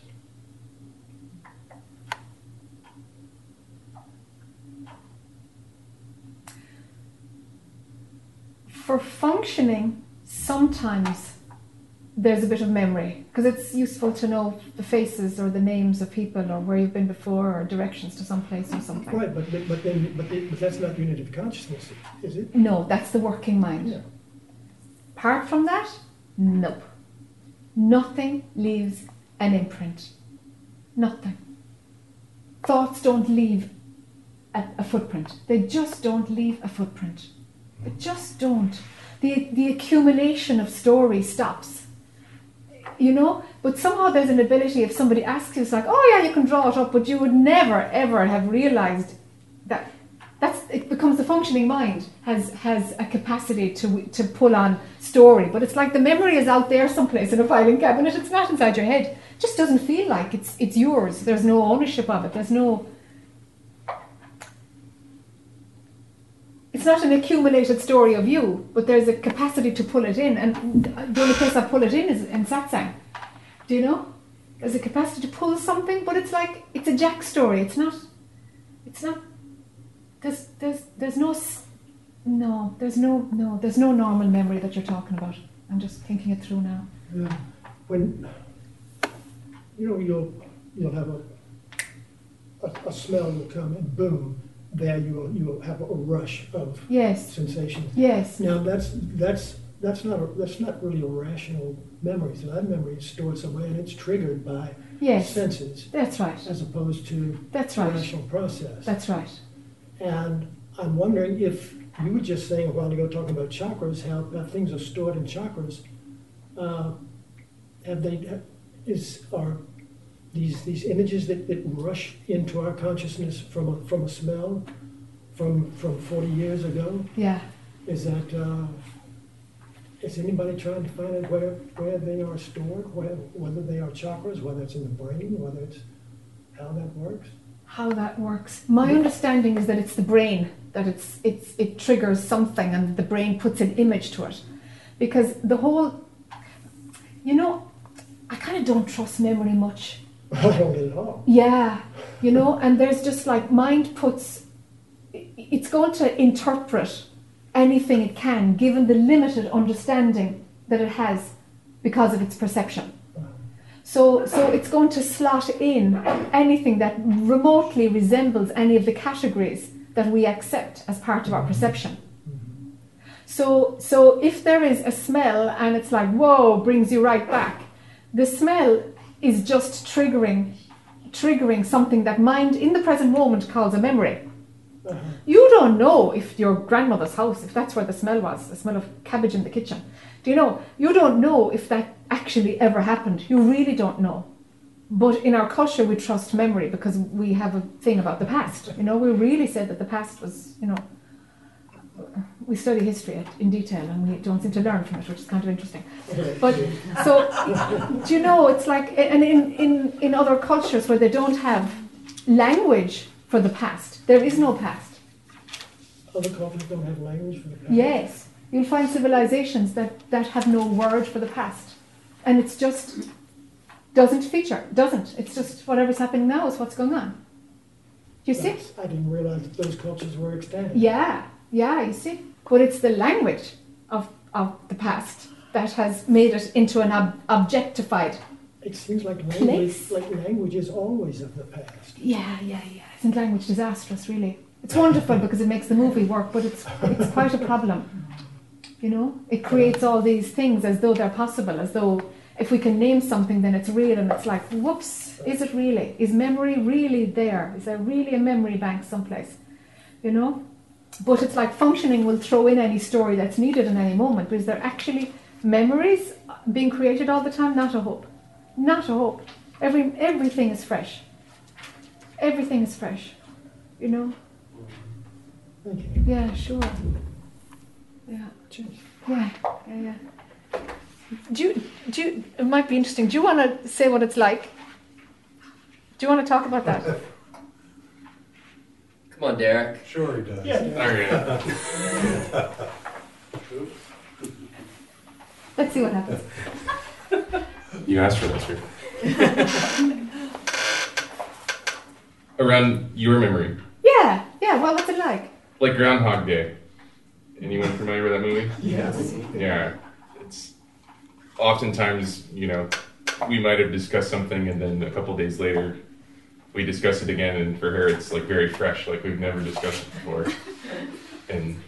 For functioning, sometimes there's a bit of memory because it's useful to know the faces or the names of people or where you've been before or directions to some place or something. Right, but then- but then but, but that's not unity of consciousness, is it? No, that's the working mind. Yeah. Apart from that, nope. Nothing leaves an imprint. Nothing. Thoughts don't leave a, a footprint. They just don't leave a footprint. They just don't. The, the accumulation of story stops. You know? But somehow there's an ability, if somebody asks you, it's like, oh yeah, you can draw it up, but you would never, ever have realized that that's it becomes the functioning mind has has a capacity to to pull on story. But it's like the memory is out there someplace in a filing cabinet. It's not inside your head. It just doesn't feel like it's it's yours. There's no ownership of it. There's no it's not an accumulated story of you but there's a capacity to pull it in and the only place I pull it in is in satsang. Do you know? There's a capacity to pull something but it's like it's a Jac story. It's not it's not there's there's there's no no there's no no there's no normal memory that you're talking about. I'm just thinking it through now. Yeah. When you know you'll you'll have a a, a smell will come and boom, there you will you will have a rush of yes sensations. yes Now that's that's that's not a, that's not really a rational memory. So that memory is stored somewhere and it's triggered by yes senses that's right as opposed to that's a right rational process. that's right And I'm wondering if you were just saying a while ago, talking about chakras, how, how things are stored in chakras. Uh, have they, is, are these, these images that, that rush into our consciousness from a, from a smell from, from 40 years ago? yeah Is that, uh, is anybody trying to find out where, where they are stored, where, whether they are chakras, whether it's in the brain, whether it's, how that works? how that works. My understanding is that it's the brain that it's it's it triggers something and the brain puts an image to it. Because the whole you know, I kind of don't trust memory much. Yeah, you know, and there's just like mind puts it's going to interpret anything it can given the limited understanding that it has because of its perception. So, so it's going to slot in anything that remotely resembles any of the categories that we accept as part of our perception. So, so if there is a smell and it's like, whoa, brings you right back, the smell is just triggering, triggering something that mind in the present moment calls a memory. Uh-huh. You don't know if your grandmother's house, if that's where the smell was, the smell of cabbage in the kitchen. Do you know? You don't know if that actually ever happened. You really don't know. But in our culture, we trust memory because we have a thing about the past. You know, we really said that the past was, you know, we study history in detail and we don't seem to learn from it, which is kind of interesting. But so, do you know, it's like, and in, in, in other cultures where they don't have language for the past, there is no past. Other cultures don't have language for the past. Yes, you'll find civilizations that, that have no word for the past. And it's just doesn't feature, doesn't. It's just whatever's happening now is what's going on. Do you see? I didn't realize that those cultures were extant. Yeah, yeah, you see. But it's the language of, of the past that has made it into an ob- objectified. It seems like language, Place. like language is always of the past. Yeah, yeah, yeah. Isn't language disastrous, really? It's wonderful because it makes the movie work, but it's, it's quite a problem. You know? It creates all these things as though they're possible, as though if we can name something, then it's real, and it's like, whoops, is it really? Is memory really there? Is there really a memory bank someplace? You know? But it's like functioning will throw in any story that's needed in any moment. But is there actually memories being created all the time? Not a hope. Not a hope. Every, everything is fresh. Everything is fresh. You know? Thank you. Yeah, sure. Yeah. Cheers. Yeah, yeah, yeah. Do you, do you, it might be interesting. Do you want to say what it's like? Do you want to talk about that? Come on, Derek. Sure he does. Yeah. Oh, Let's see what happens. You asked for this, sir. Around your memory, Yeah, yeah. what was it like? like Groundhog Day. Anyone familiar with that movie? Yes. Yeah, it's oftentimes you know we might have discussed something and then a couple days later we discuss it again, and for her it's like very fresh, like we've never discussed it before. And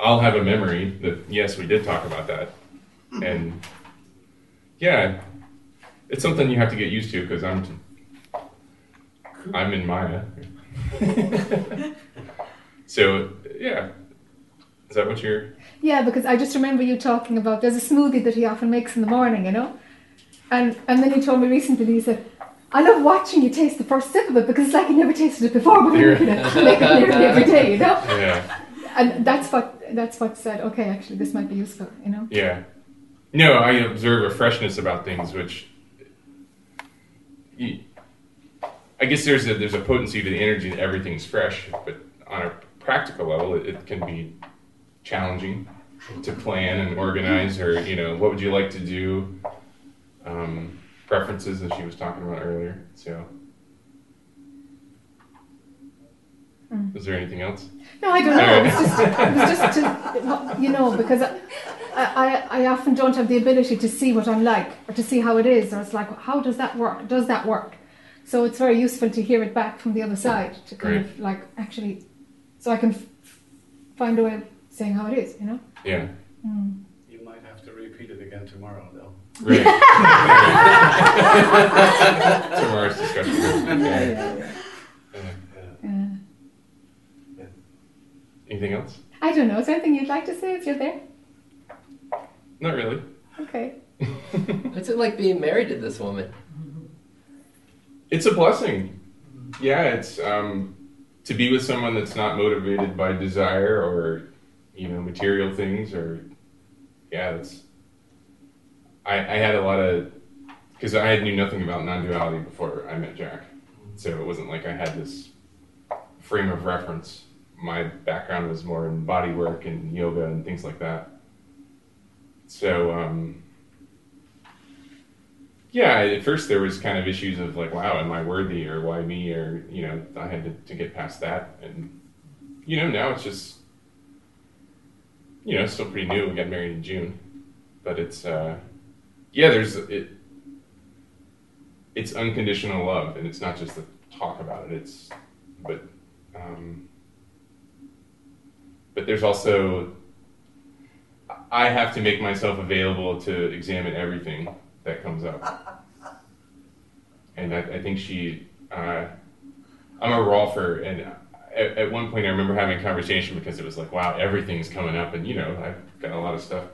I'll have a memory that yes, we did talk about that, and yeah, it's something you have to get used to because I'm I'm in Maya. so yeah, is that what you're? Yeah, because I just remember you talking about there's a smoothie that he often makes in the morning, you know? And and then he told me recently, he said, I love watching you taste the first sip of it because it's like you never tasted it before, but you're making it, it every day, you know? Yeah. And that's what that's what said, okay, actually this might be useful, you know? Yeah. No, I observe a freshness about things, which you, I guess there's a there's a potency to the energy that everything's fresh, but on a practical level, it, it can be challenging to plan and organize, or you know, what would you like to do? Um, preferences, that she was talking about earlier. So, Mm. is there anything else? No, I don't know. It was just, it was just to, you know, because I, I, I often don't have the ability to see what I'm like or to see how it is, or it's like, how does that work? Does that work? So it's very useful to hear it back from the other side to kind of like actually, so I can f- find a way of saying how it is, you know. Yeah. Mm. You might have to repeat it again tomorrow, though. Right. Tomorrow's discussion. Yeah. Yeah. Anything else? I don't know. Is there anything you'd like to say if you're there? Not really. Okay. What's it like being married to this woman? It's a blessing. Yeah, it's um, to be with someone that's not motivated by desire or you know material things or yeah, it's. I I had a lot of because I knew nothing about non-duality before I met Jac, So it wasn't like I had this frame of reference. My background was more in body work and yoga and things like that. So, um, yeah, at first there was kind of issues of like, wow, am I worthy or why me? Or, you know, I had to, to get past that. And, you know, now it's just, you know, still pretty new. We got married in June, but it's, uh, yeah, there's, it, it's unconditional love and it's not just the talk about it. It's, but, um, but there's also, I have to make myself available to examine everything that comes up. And I, I think she, uh, I'm a rolfer, and at, at, one point I remember having a conversation because it was like, wow, everything's coming up, and you know, I've got a lot of stuff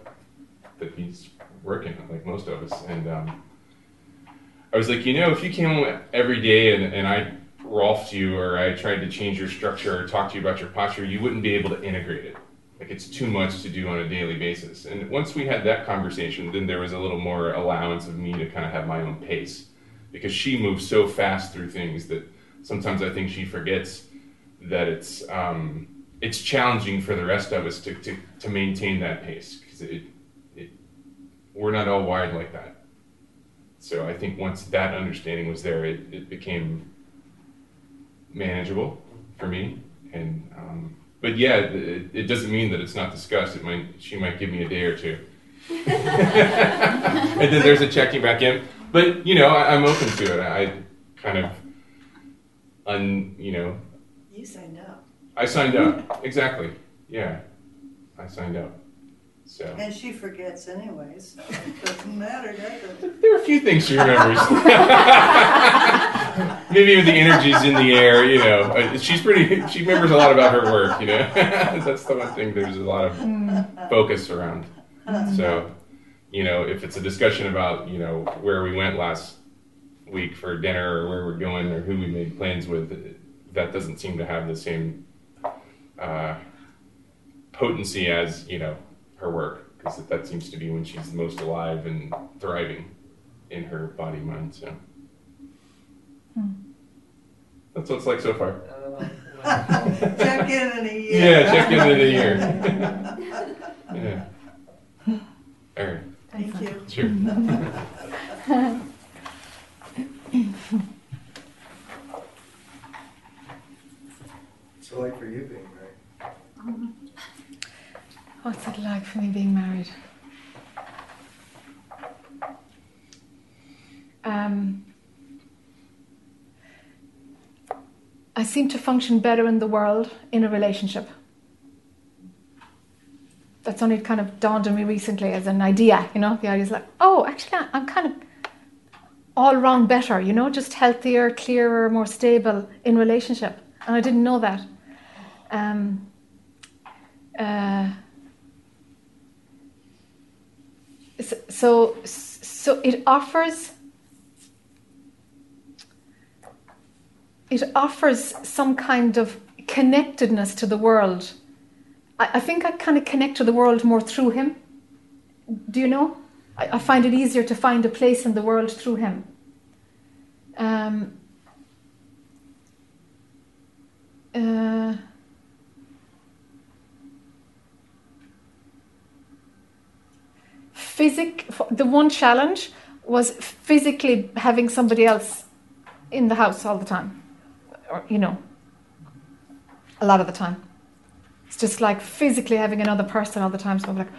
that he's working like most of us. And um, I was like, you know, if you came every day and, and I rolfed you or I tried to change your structure or talk to you about your posture, you wouldn't be able to integrate it. Like it's too much to do on a daily basis. And once we had that conversation, then there was a little more allowance of me to kind of have my own pace. Because she moves so fast through things that sometimes I think she forgets that it's um, it's challenging for the rest of us to, to, to maintain that pace because it, we're not all wired like that. So I think once that understanding was there, it, it became manageable for me. And um, but yeah, it, it, doesn't mean that it's not discussed. It might she might give me a day or two, and then there's a checking back in. But you know, I, am open to it. I kind of, un you know. You signed up. I signed up exactly. Yeah, I signed up. So. And she forgets anyway, so it doesn't matter, does it? There are a few things she remembers. Maybe even the energy's in the air, you know. Uh, she's pretty, she remembers a lot about her work, you know. That's the one thing there's a lot of focus around. So, you know, if it's a discussion about, you know, where we went last week for dinner or where we're going or who we made plans with, that doesn't seem to have the same uh, potency as, you know, her work because that seems to be when she's the most alive and thriving in her body mind. So hmm. that's what it's like so far. check in in a year. Yeah, check in in a year. yeah. All right. Thank you. Sure. so like for you being married? Um, What's it like for me being married? Um, I seem to function better in the world in a relationship. That's only kind of dawned on me recently as an idea, you know. The idea is like, oh, actually, I'm kind of all round better, you know, just healthier, clearer, more stable in relationship. And I didn't know that. Um, uh, so so it offers it offers some kind of connectedness to the world. I, I think I kind of connect to the world more through him. Do you know? I, I find it easier to find a place in the world through him. Um, uh, physic the one challenge was physically having somebody else in the house all the time. Or you know a lot of the time. It's just like physically having another person all the time so i'm like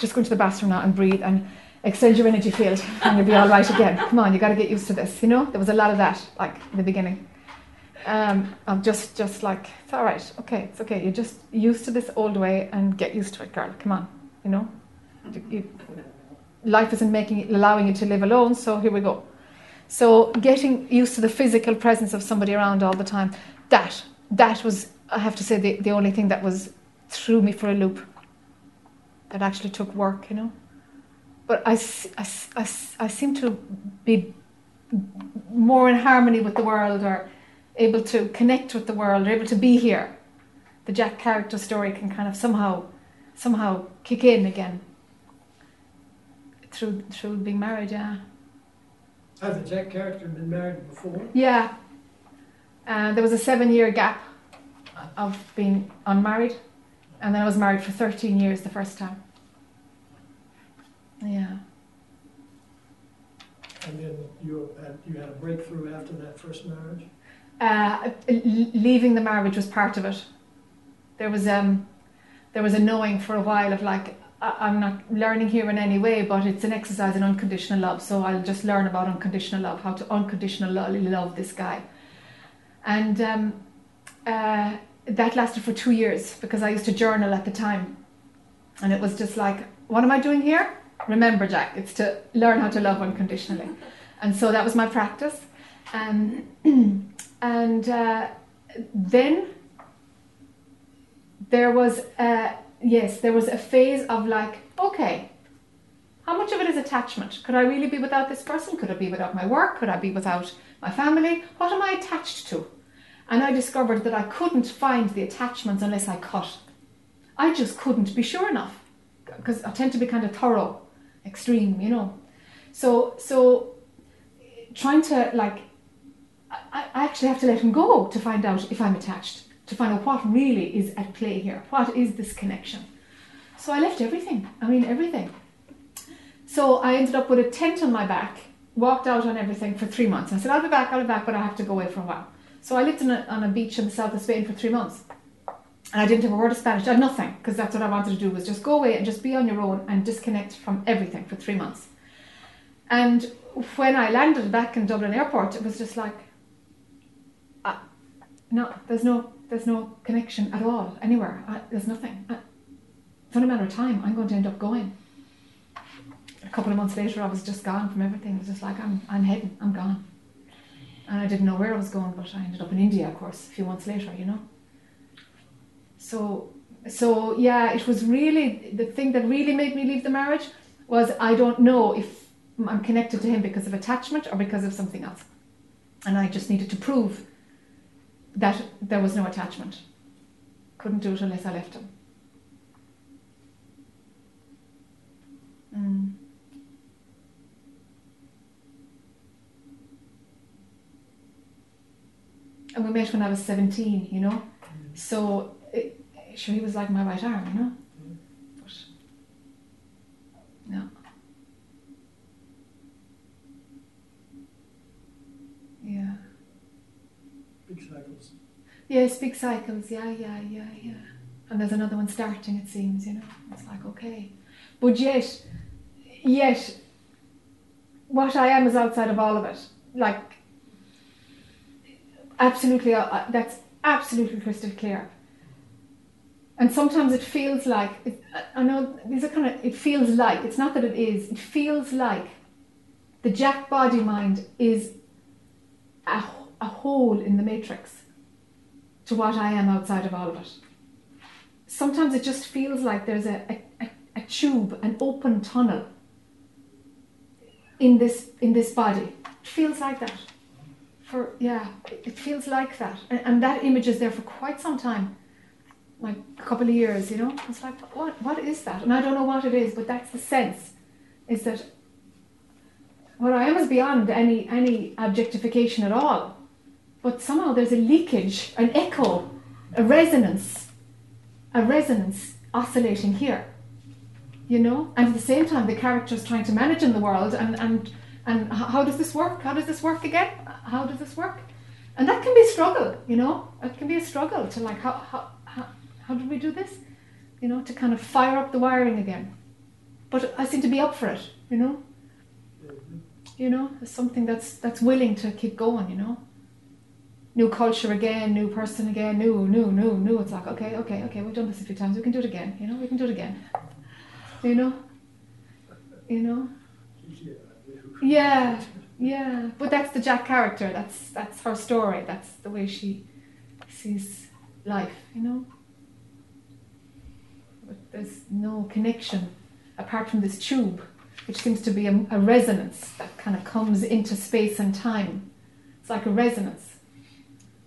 just go into the bathroom now and breathe and extend your energy field and you'll be all right again. Come on you got to get used to this you know? There was a lot of that like in the beginning. Um, I'm just just like it's all right okay it's okay. You're just used to this old way and get used to it girl. Come on you know life isn't making allowing you to live alone, so here we go. So getting used to the physical presence of somebody around all the time, that that was I have to say the, the only thing that was threw me for a loop. That actually took work, you know. But I, I, I, I seem to be more in harmony with the world or able to connect with the world or able to be here. The Jac character story can kind of somehow somehow kick in again through through being married. Yeah. Has the Jac character been married before? Yeah. Uh, there was a seven year gap of being unmarried, and then I was married for 13 years the first time. Yeah. And then you had, you had a breakthrough after that first marriage? Uh, leaving the marriage was part of it. There was um, there was a knowing for a while of like I'm not learning here in any way, but it's an exercise in unconditional love. So I'll just learn about unconditional love, how to unconditionally love this guy, and um, uh, that lasted for two years because I used to journal at the time, and it was just like, what am I doing here? Remember, Jac, it's to learn how to love unconditionally, and so that was my practice, um, and uh, then there was uh, yes, there was a phase of like, okay, how much of it is attachment? Could I really be without this person? Could I be without my work? Could I be without my family? What am I attached to? And I discovered that I couldn't find the attachments unless I cut. I just couldn't be sure enough because I tend to be kind of thorough, extreme, you know. So so trying to like I, I actually have to let him go to find out if I'm attached, to find out what really is at play here. What is this connection? So I left everything. I mean everything. So I ended up with a tent on my back, walked out on everything for three months. I said, I'll be back, I'll be back, but I have to go away for a while. So I lived a, on a beach in the south of Spain for three months. And I didn't have a word of Spanish. I had nothing, because that's what I wanted to do was just go away and just be on your own and disconnect from everything for three months. And when I landed back in Dublin airport, it was just like, uh, no, there's no, there's no connection at all anywhere. I, there's nothing. It's only a matter of time. I'm going to end up going. A couple of months later, I was just gone from everything. It was just like I'm, I'm heading. I'm gone. And I didn't know where I was going, but I ended up in India, of course, a few months later. You know. So, so yeah, it was really the thing that really made me leave the marriage was I don't know if I'm connected to him because of attachment or because of something else, and I just needed to prove that there was no attachment. Couldn't do it unless I left him. Mm. And we met when I was 17, you know? So, it, sure, he was like my right arm, you know? But, no. Yeah. Big cycles. Yes, big cycles. Yeah, yeah, yeah, yeah. And there's another one starting. It seems, you know. It's like okay, but yet, yet, what I am is outside of all of it. Like, absolutely, uh, that's absolutely crystal clear. And sometimes it feels like it, I know these are kind of. It feels like it's not that it is. It feels like the Jac body mind is a, a hole in the matrix to what I am outside of all of it. Sometimes it just feels like there's a, a, a, tube, an open tunnel in this in this body. It feels like that. For yeah, it, it feels like that. And, and that image is there for quite some time. Like a couple of years, you know? It's like what what is that? And I don't know what it is, but that's the sense. Is that what I am is beyond any any objectification at all but somehow there's a leakage, an echo, a resonance, a resonance oscillating here. You know, and at the same time, the character's trying to manage in the world, and and and how does this work? How does this work again? How does this work? And that can be a struggle. You know, it can be a struggle to like how how how, how did we do this? You know, to kind of fire up the wiring again. But I seem to be up for it. You know. You know, it's something that's that's willing to keep going. You know new culture again, new person again, new, new, new, new. It's like, okay, okay, okay, we've done this a few times, we can do it again, you know, we can do it again. You know? You know? Yeah, yeah. But that's the Jac character, that's that's her story, that's the way she sees life, you know? But there's no connection apart from this tube, which seems to be a, a resonance that kind of comes into space and time. It's like a resonance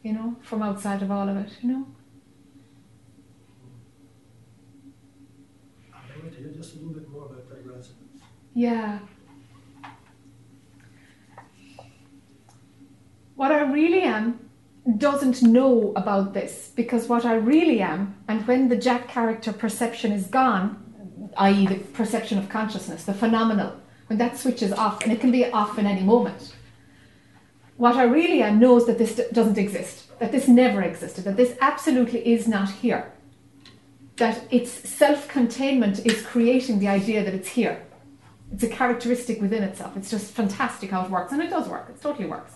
you know, from outside of all of it, you know. I'd like to hear just a little bit more about resonance. Yeah. What I really am doesn't know about this because what I really am, and when the Jac character perception is gone, i.e., the perception of consciousness, the phenomenal, when that switches off, and it can be off in any moment, what I really am knows that this doesn't exist, that this never existed, that this absolutely is not here, that its self containment is creating the idea that it's here. It's a characteristic within itself. It's just fantastic how it works, and it does work. It totally works.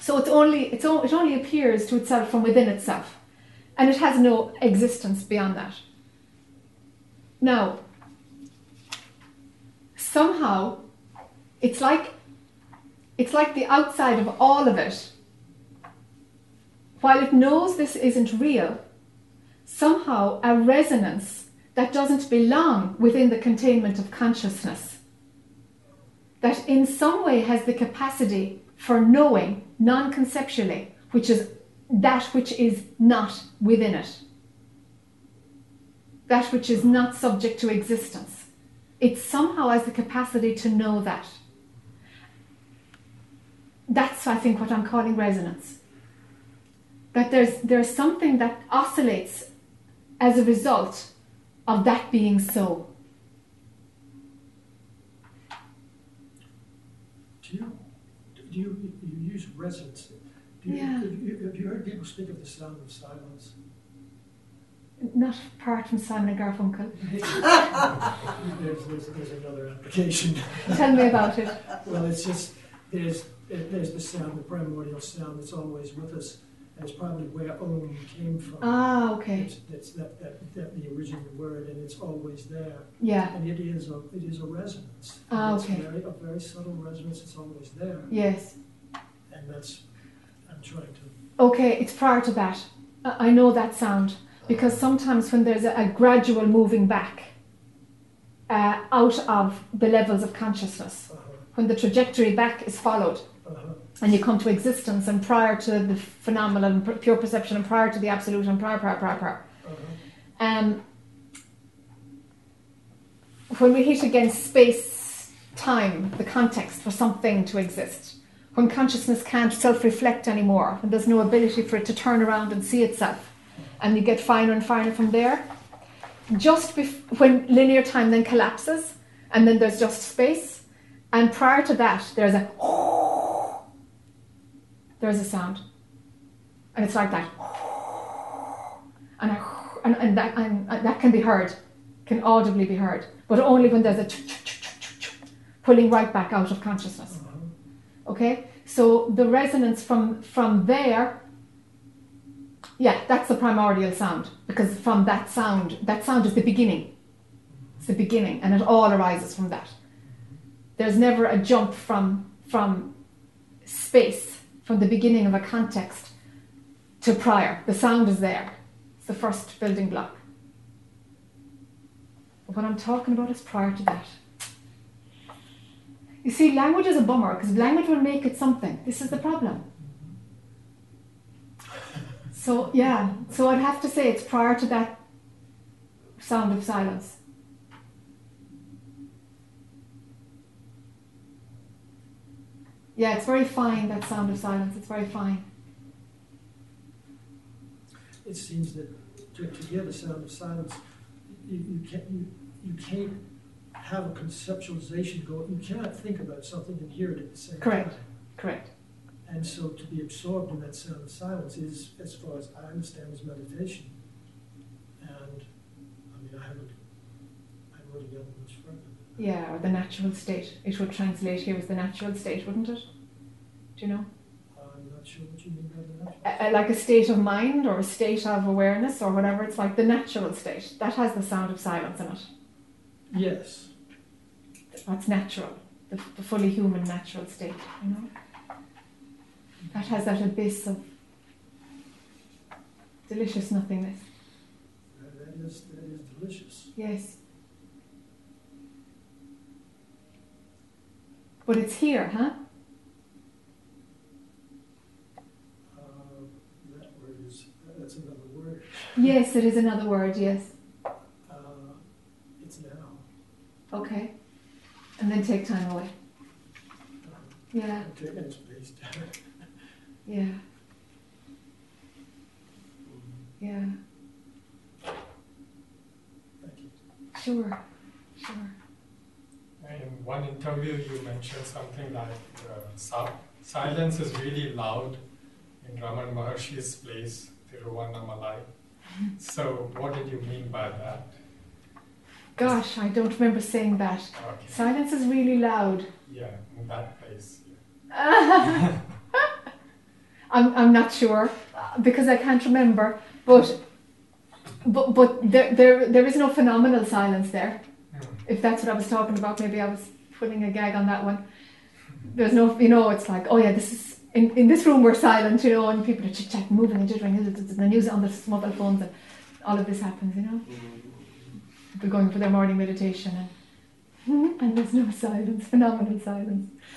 So it's only it's it only appears to itself from within itself, and it has no existence beyond that. Now, somehow, it's like it's like the outside of all of it. While it knows this isn't real, somehow a resonance that doesn't belong within the containment of consciousness, that in some way has the capacity for knowing non conceptually, which is that which is not within it, that which is not subject to existence. It somehow has the capacity to know that. That's, I think, what I'm calling resonance. That there's, there's something that oscillates as a result of that being so. Do you, do you, you use resonance? Do you, Yeah. have, you, have you heard people speak of the sound of silence? Not apart from Simon and Garfunkel. there's, there's, there's another application. Tell me about it. Well, it's just, there's, there's the sound, the primordial sound that's always with us. And it's probably where Om came from. Ah, okay. It's, it's that, that, that the original word, and it's always there. Yeah. And it is a, it is a resonance. Ah, It's okay. very, a very subtle resonance, it's always there. Yes. And that's, I'm trying to Okay, it's prior to that. I know that sound because sometimes when there's a, a gradual moving back uh, out of the levels of consciousness, when the trajectory back is followed and you come to existence and prior to the phenomenal and pure perception and prior to the absolute and prior, prior, prior, prior. Um, when we hit against space, time, the context for something to exist, when consciousness can't self reflect anymore, when there's no ability for it to turn around and see itself, and you get finer and finer from there, just bef- when linear time then collapses, and then there's just space, and prior to that, there's a there's a sound, and it's like that, and, a, and, and that and, and that can be heard, can audibly be heard, but only when there's a pulling right back out of consciousness. Mm-hmm. Okay, so the resonance from from there, yeah, that's the primordial sound. Because from that sound, that sound is the beginning. It's the beginning, and it all arises from that. There's never a jump from from space from the beginning of a context to prior. The sound is there. It's the first building block. But what I'm talking about is prior to that. You see, language is a bummer because language will make it something. This is the problem. So, yeah, so I'd have to say it's prior to that sound of silence. Yeah, it's very fine, that sound of silence. It's very fine. it seems that to, to hear the sound of silence, you, you can't you, you can't have a conceptualization go. You cannot think about something and hear it at the same Correct. time. Correct. And so to be absorbed in that sound of silence is, as far as I understand, is meditation. And I mean, I haven't, I gotten much further. Yeah, or the natural state. It would translate here as the natural state, wouldn't it? Do you know? I'm not sure what you mean by the natural. A- a- like a state of mind or a state of awareness or whatever. It's like the natural state. That has the sound of silence in it. Yes. That's natural. The, the fully human natural state, you know? That has that abyss of delicious nothingness. That is that is delicious. Yes. But it's here, huh? Uh, that word is that's another word. Yes, it is another word, yes. Uh, it's now. Okay. And then take time away. Yeah, I'm taking space. time. yeah. Yeah. Thank you. Sure. Sure. In one interview, you mentioned something like uh, silence is really loud in Ramana Maharshi's place, Tiruvannamalai. So, what did you mean by that? Gosh, I don't remember saying that. Okay. Silence is really loud. Yeah, in that place. Yeah. I'm, I'm not sure uh, because I can't remember, but but but there, there there is no phenomenal silence there. If that's what I was talking about, maybe I was putting a gag on that one. There's no, you know, it's like, oh yeah, this is in, in this room we're silent, you know, and people are chit chatting, moving and jittering, and then use it on their mobile phones, and all of this happens, you know. Mm-hmm. People are going for their morning meditation, and and there's no silence, phenomenal silence.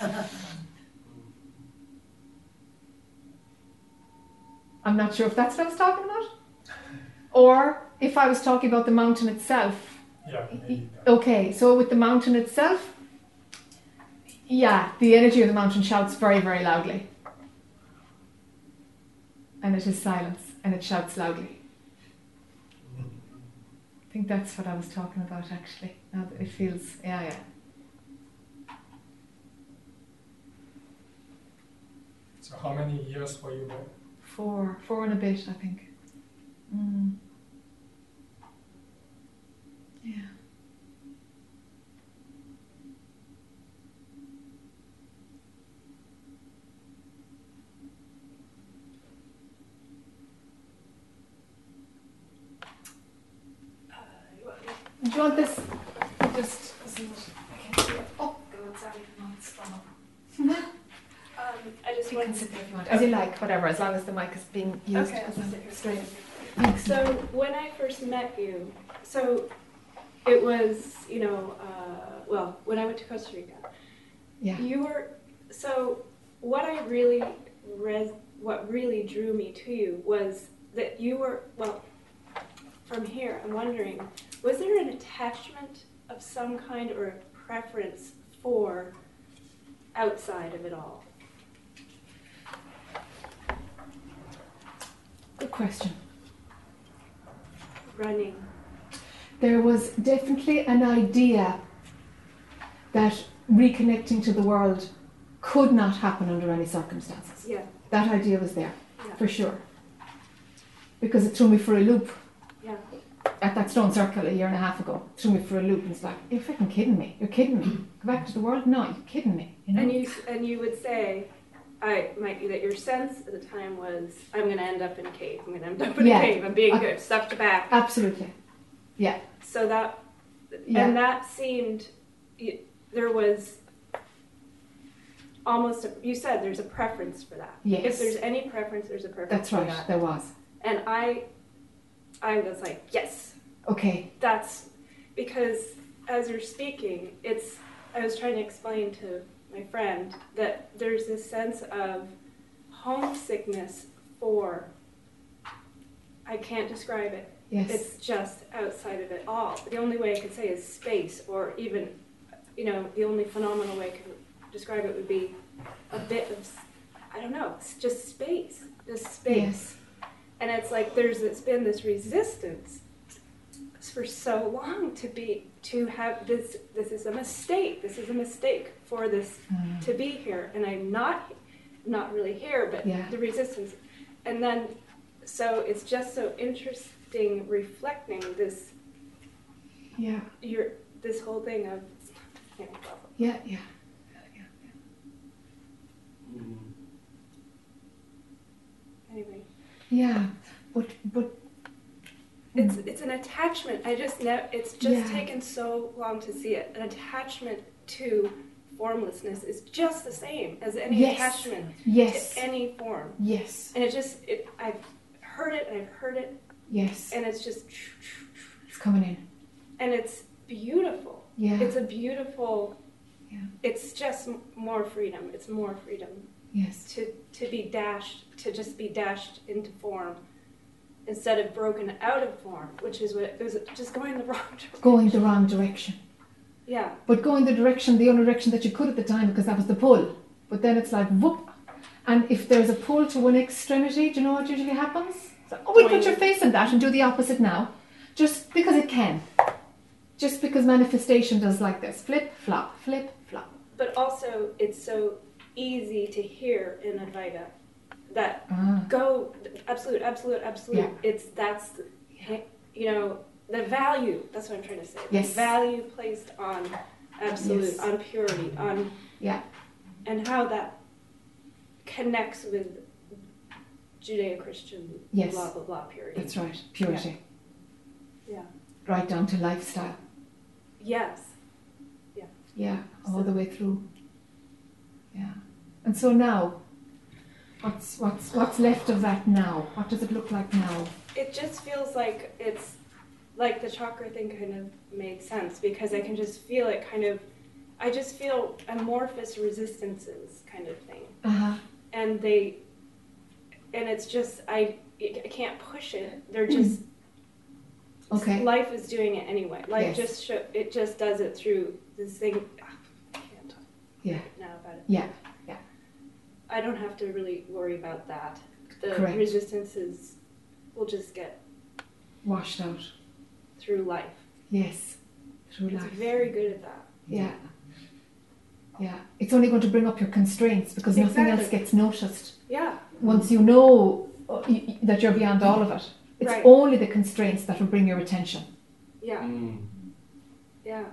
I'm not sure if that's what I was talking about, or if I was talking about the mountain itself. Yeah. Okay, so with the mountain itself, yeah, the energy of the mountain shouts very, very loudly. And it is silence, and it shouts loudly. I think that's what I was talking about actually. Now that it feels, yeah, yeah. So, how many years were you there? Four, four and a bit, I think. Mm. Yeah. Do you want this? Just. I can't see it. Oh, God, sorry. No, it's wrong. Um, I just You wanted can sit there if you want. As you like, whatever, as long as the mic is being used. Okay, as I'm sit here. straight. So when I first met you, so it was, you know, uh, well, when I went to Costa Rica, Yeah. you were. So what I really res, what really drew me to you was that you were well. From here, I'm wondering, was there an attachment of some kind or a preference for outside of it all? Good question. Running. There was definitely an idea that reconnecting to the world could not happen under any circumstances. Yeah. That idea was there, Yeah. for sure. Because it threw me for a loop. At that stone circle a year and a half ago. Threw me for a loop and was like, you're freaking kidding me. You're kidding me. Go back to the world? No, you're kidding me. You know? And you and you would say, I might be that your sense at the time was, I'm going to end up in a cave. I'm going to end up in Yeah. a cave. I'm being good, stuffed back. Absolutely. Yeah. So that, Yeah. and that seemed, there was almost. A, you said there's a preference for that. Yes. If there's any preference, there's a preference That's right, that. there was. And I, I was like, yes, Okay. that's because as you're speaking, it's I was trying to explain to my friend that there's this sense of homesickness for I can't describe it. Yes. It's just outside of it all. The only way I could say is space or even you know, the only phenomenal way I could describe it would be a bit of I don't know, it's just space. Just space. Yes. And it's like there's it's been this resistance for so long to be to have this this is a mistake. This is a mistake for this Mm. to be here and I'm not not really here, but Yeah. the resistance. And then so it's just so interesting reflecting this Yeah. your this whole thing of you know, Yeah. Yeah. anyway. Yeah. But but It's it's an attachment. I just know it's just Yeah. taken so long to see it. An attachment to formlessness is just the same as any Yes. attachment Yes. to any form. yes. And it just it I've heard it and I've heard it Yes. and it's just It's coming in. and it's beautiful. Yeah. It's a beautiful Yeah. it's just more freedom. It's more freedom Yes. to to be dashed to just be dashed into form instead of broken out of form, which is what it was just going the wrong direction. Going the wrong direction. Yeah. But going the direction, the only direction that you could at the time because that was the pull. But then it's like whoop. And if there's a pull to one extremity, do you know what usually happens? Oh, we put your face in that and do the opposite now, just because it can. Just because manifestation does like this flip, flop, flip, flop. But also, it's so easy to hear in Advaita that Ah. go absolute, absolute, absolute. Yeah. It's that's you know the value. That's what I'm trying to say. Yes. The value placed on absolute, Yes. on purity, on Yeah. and how that connects with Judeo-Christian Yes. blah blah blah purity. That's right, purity. Yeah. Right down to lifestyle. Yes. Yeah, Yeah, all the way through. Yeah. And so now, what's what's what's left of that now? What does it look like now? It just feels like it's like the chakra thing kind of made sense because I can just feel it kind of I just feel amorphous resistances kind of thing. Uh-huh. And they and it's just I I can't push it. They're just Okay. life is doing it anyway. Life Yes. just show, it just does it through this thing ah, I can't talk Yeah. now about it. Yeah. I don't have to really worry about that. The Correct. resistances will just get Washed out. through life. Yes. Through It's life. very good at that. Yeah. Yeah. It's only going to bring up your constraints because nothing else gets noticed. Yeah. Once you know uh, y- y- that you're beyond all of it, it's Right. only the constraints that will bring your attention. Yeah. Mm. Yeah.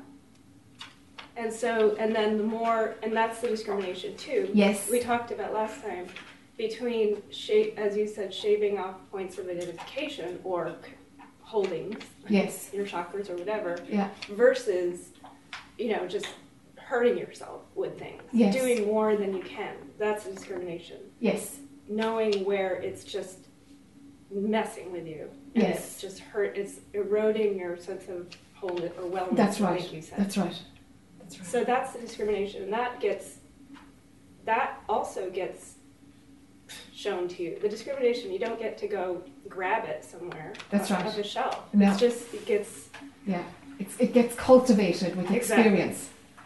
And so, and then the more, and that's the discrimination too. Yes. We talked about last time between, sha- as you said, shaving off points of identification or holdings, Yes. your chakras or whatever, Yeah. versus, you know, just hurting yourself with things. Yes. Doing more than you can. That's discrimination. Yes. Knowing where it's just messing with you. Yes. It's just hurt, it's eroding your sense of wholeness or wellness. That's like right. you said. That's right. That's right. So that's the discrimination, and that gets, that also gets shown to you. The discrimination, you don't get to go grab it somewhere. That's off- right. Off a shelf. No. It's just, it gets, Yeah. It's, it gets cultivated with Exactly.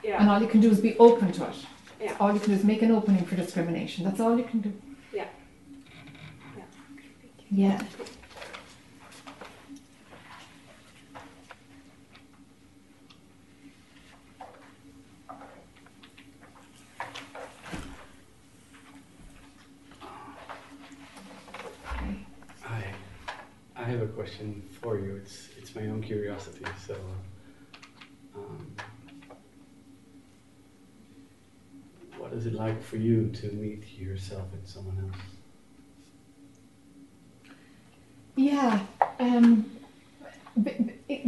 Yeah. And all you can do is be open to it. Yeah. All you can do is make an opening for discrimination. That's all you can do. Yeah. Yeah. Okay. I, I have a question for you. It's, it's my own curiosity. So, um, what is it like for you to meet yourself in someone else? Yeah, um,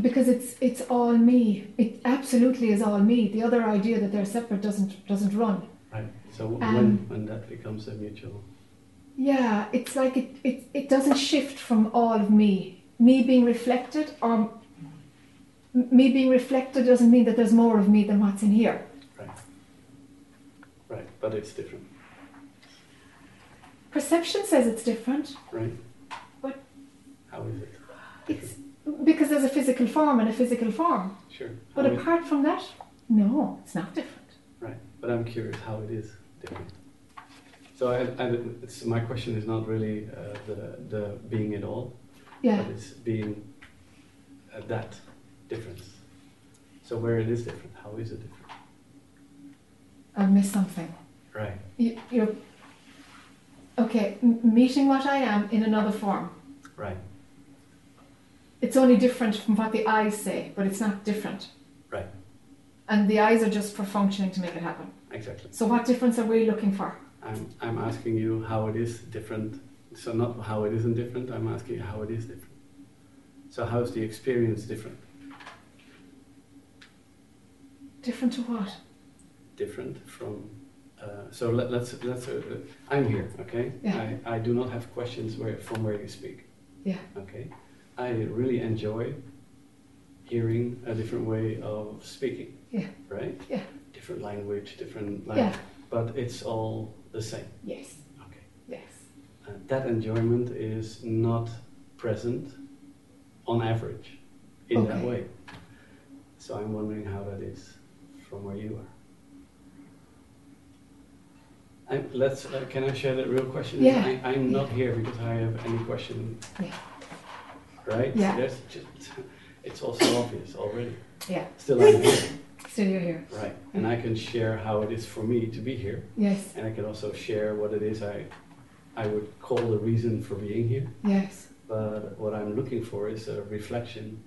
because it's it's all me. It absolutely is all me. The other idea that they're separate doesn't doesn't run. Right. So Um, when when that becomes a mutual, Yeah, it's like it, it, it doesn't shift from all of me. Me being reflected or me being reflected doesn't mean that there's more of me than what's in here. right? Right, but it's different, Perception says it's different. right? But How is it? It's because there's a physical form and a physical form. Sure. But How is- apart from that, no, it's not different. Right, but I'm curious how it is different. So I, I, it's, my question is not really uh, the, the being at all, Yeah. but it's being uh, that difference. So where it is different, how is it different? I've missed something. Right, You, you're okay. Meeting what I am in another form. right, It's only different from what the eyes say, but it's not different. right, And the eyes are just for functioning to make it happen. exactly. So what difference are we looking for? I'm, I'm asking you how it is different. So not how it isn't different, I'm asking you how it is different. So how's the experience different? Different to what? different from. Uh, so let, let's let's. Uh, I'm here, okay. Yeah. I, I do not have questions where from where you speak. Yeah. Okay. I really enjoy hearing a different way of speaking. Yeah. Right. Yeah. Different language, different. Like, Yeah. But it's all the same. Yes. Okay. Yes. And that enjoyment is not present on average in that Okay. way. So I'm wondering how that is from where you are. I, let's. Uh, can I share that real question? Yeah. I, I'm not here because I have any question. Yeah. Right. Yeah. Just, it's also obvious already. Yeah. Still, I'm here. Still you're here. Right. And I can share how it is for me to be here, Yes. and I can also share what it is I, I would call the reason for being here. Yes. But what I'm looking for is a reflection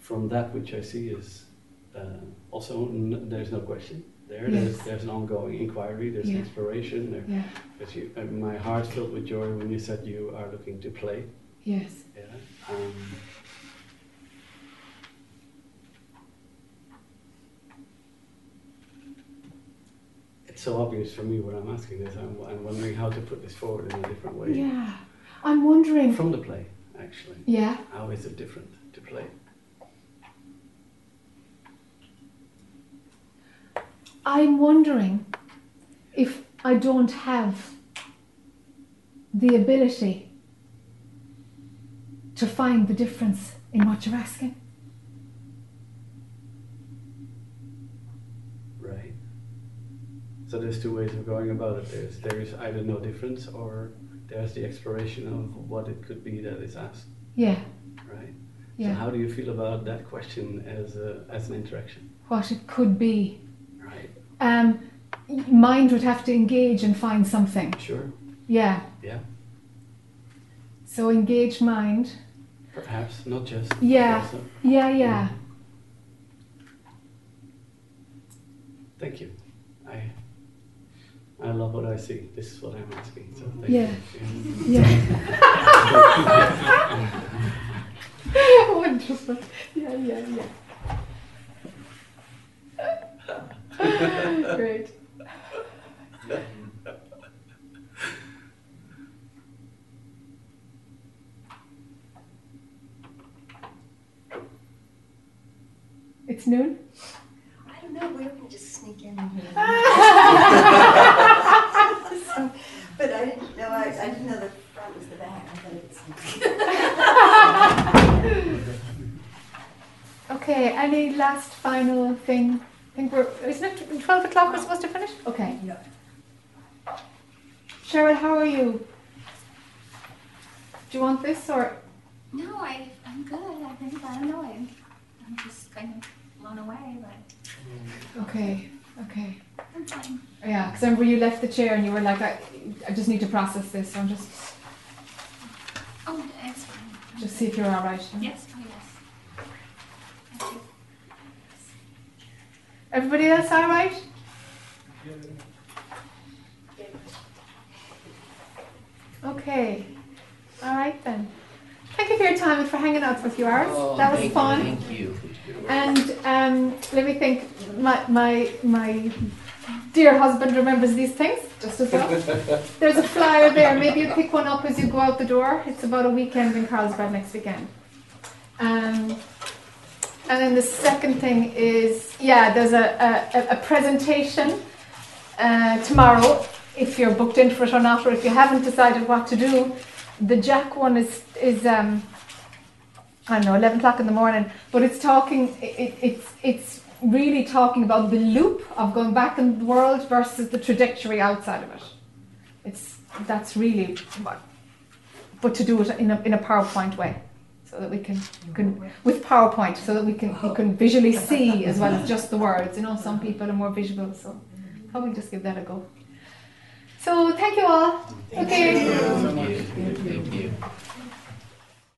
from that which I see is uh, also n- there's no question there. There's Yes. there's an ongoing inquiry. There's Yeah. exploration. There, Yeah. you, my heart filled with joy when you said you are looking to play. Yes. Yeah. Um, it's so obvious for me what I'm asking is I'm, I'm wondering how to put this forward in a different way. Yeah. I'm wondering. From the play, actually. Yeah. How is it different to play? I'm wondering if I don't have the ability to find the difference in what you're asking. Right. So there's two ways of going about it. There's there is either no difference or there's the exploration of what it could be that is asked. Yeah. Right. Yeah. So Yeah. how do you feel about that question as a, as an interaction? What it could be. Right. Um, mind would have to engage and find something. Sure. Yeah. Yeah. So engage mind. Perhaps not just. but Yeah. Yeah, yeah. Thank you. I I love what I see. This is what I'm asking. So thank Yeah. you. Yeah. Wonderful. Yeah, yeah, yeah. Great. It's noon? I don't know, we can just sneak in here. So, But I didn't know, I, I didn't know the front was the back, I thought it was. Okay, any last final thing? I think we're, isn't it 12 o'clock we're supposed to finish? Okay. Yeah. Cheryl, how are you? Do you want this or? No, I, I'm good. I think, I don't know. I'm, I'm just kind of blown away, but Okay, okay. I'm fine. Yeah, because I remember you left the chair and you were like, I, I just need to process this, so I'm just, Oh, it's fine. just see if you're all right. Yes, oh yes. Thank you. Everybody else all right? Okay, all right then. Thank you for your time and for hanging out for a few hours. Oh, that was thank you, fun. Thank you. And um, let me think. My my my dear husband remembers these things just as well. There's a flyer there. Maybe you pick one up as you go out the door. It's about a weekend in Carlsbad next weekend. Um, and then the second thing is, yeah, there's a, a, a presentation uh, tomorrow. If you're booked in for it or not, or if you haven't decided what to do, the Jac one is is um, I don't know, eleven o'clock in the morning. But it's talking. It, it's it's really talking about the loop of going back in the world versus the trajectory outside of it. It's that's really what, but to do it in a in a PowerPoint way, so that we can, can with PowerPoint, so that we can you can visually see as well as just the words. You know, some people are more visual, so probably just give that a go. So thank you all. okay. Thank you. Thank you.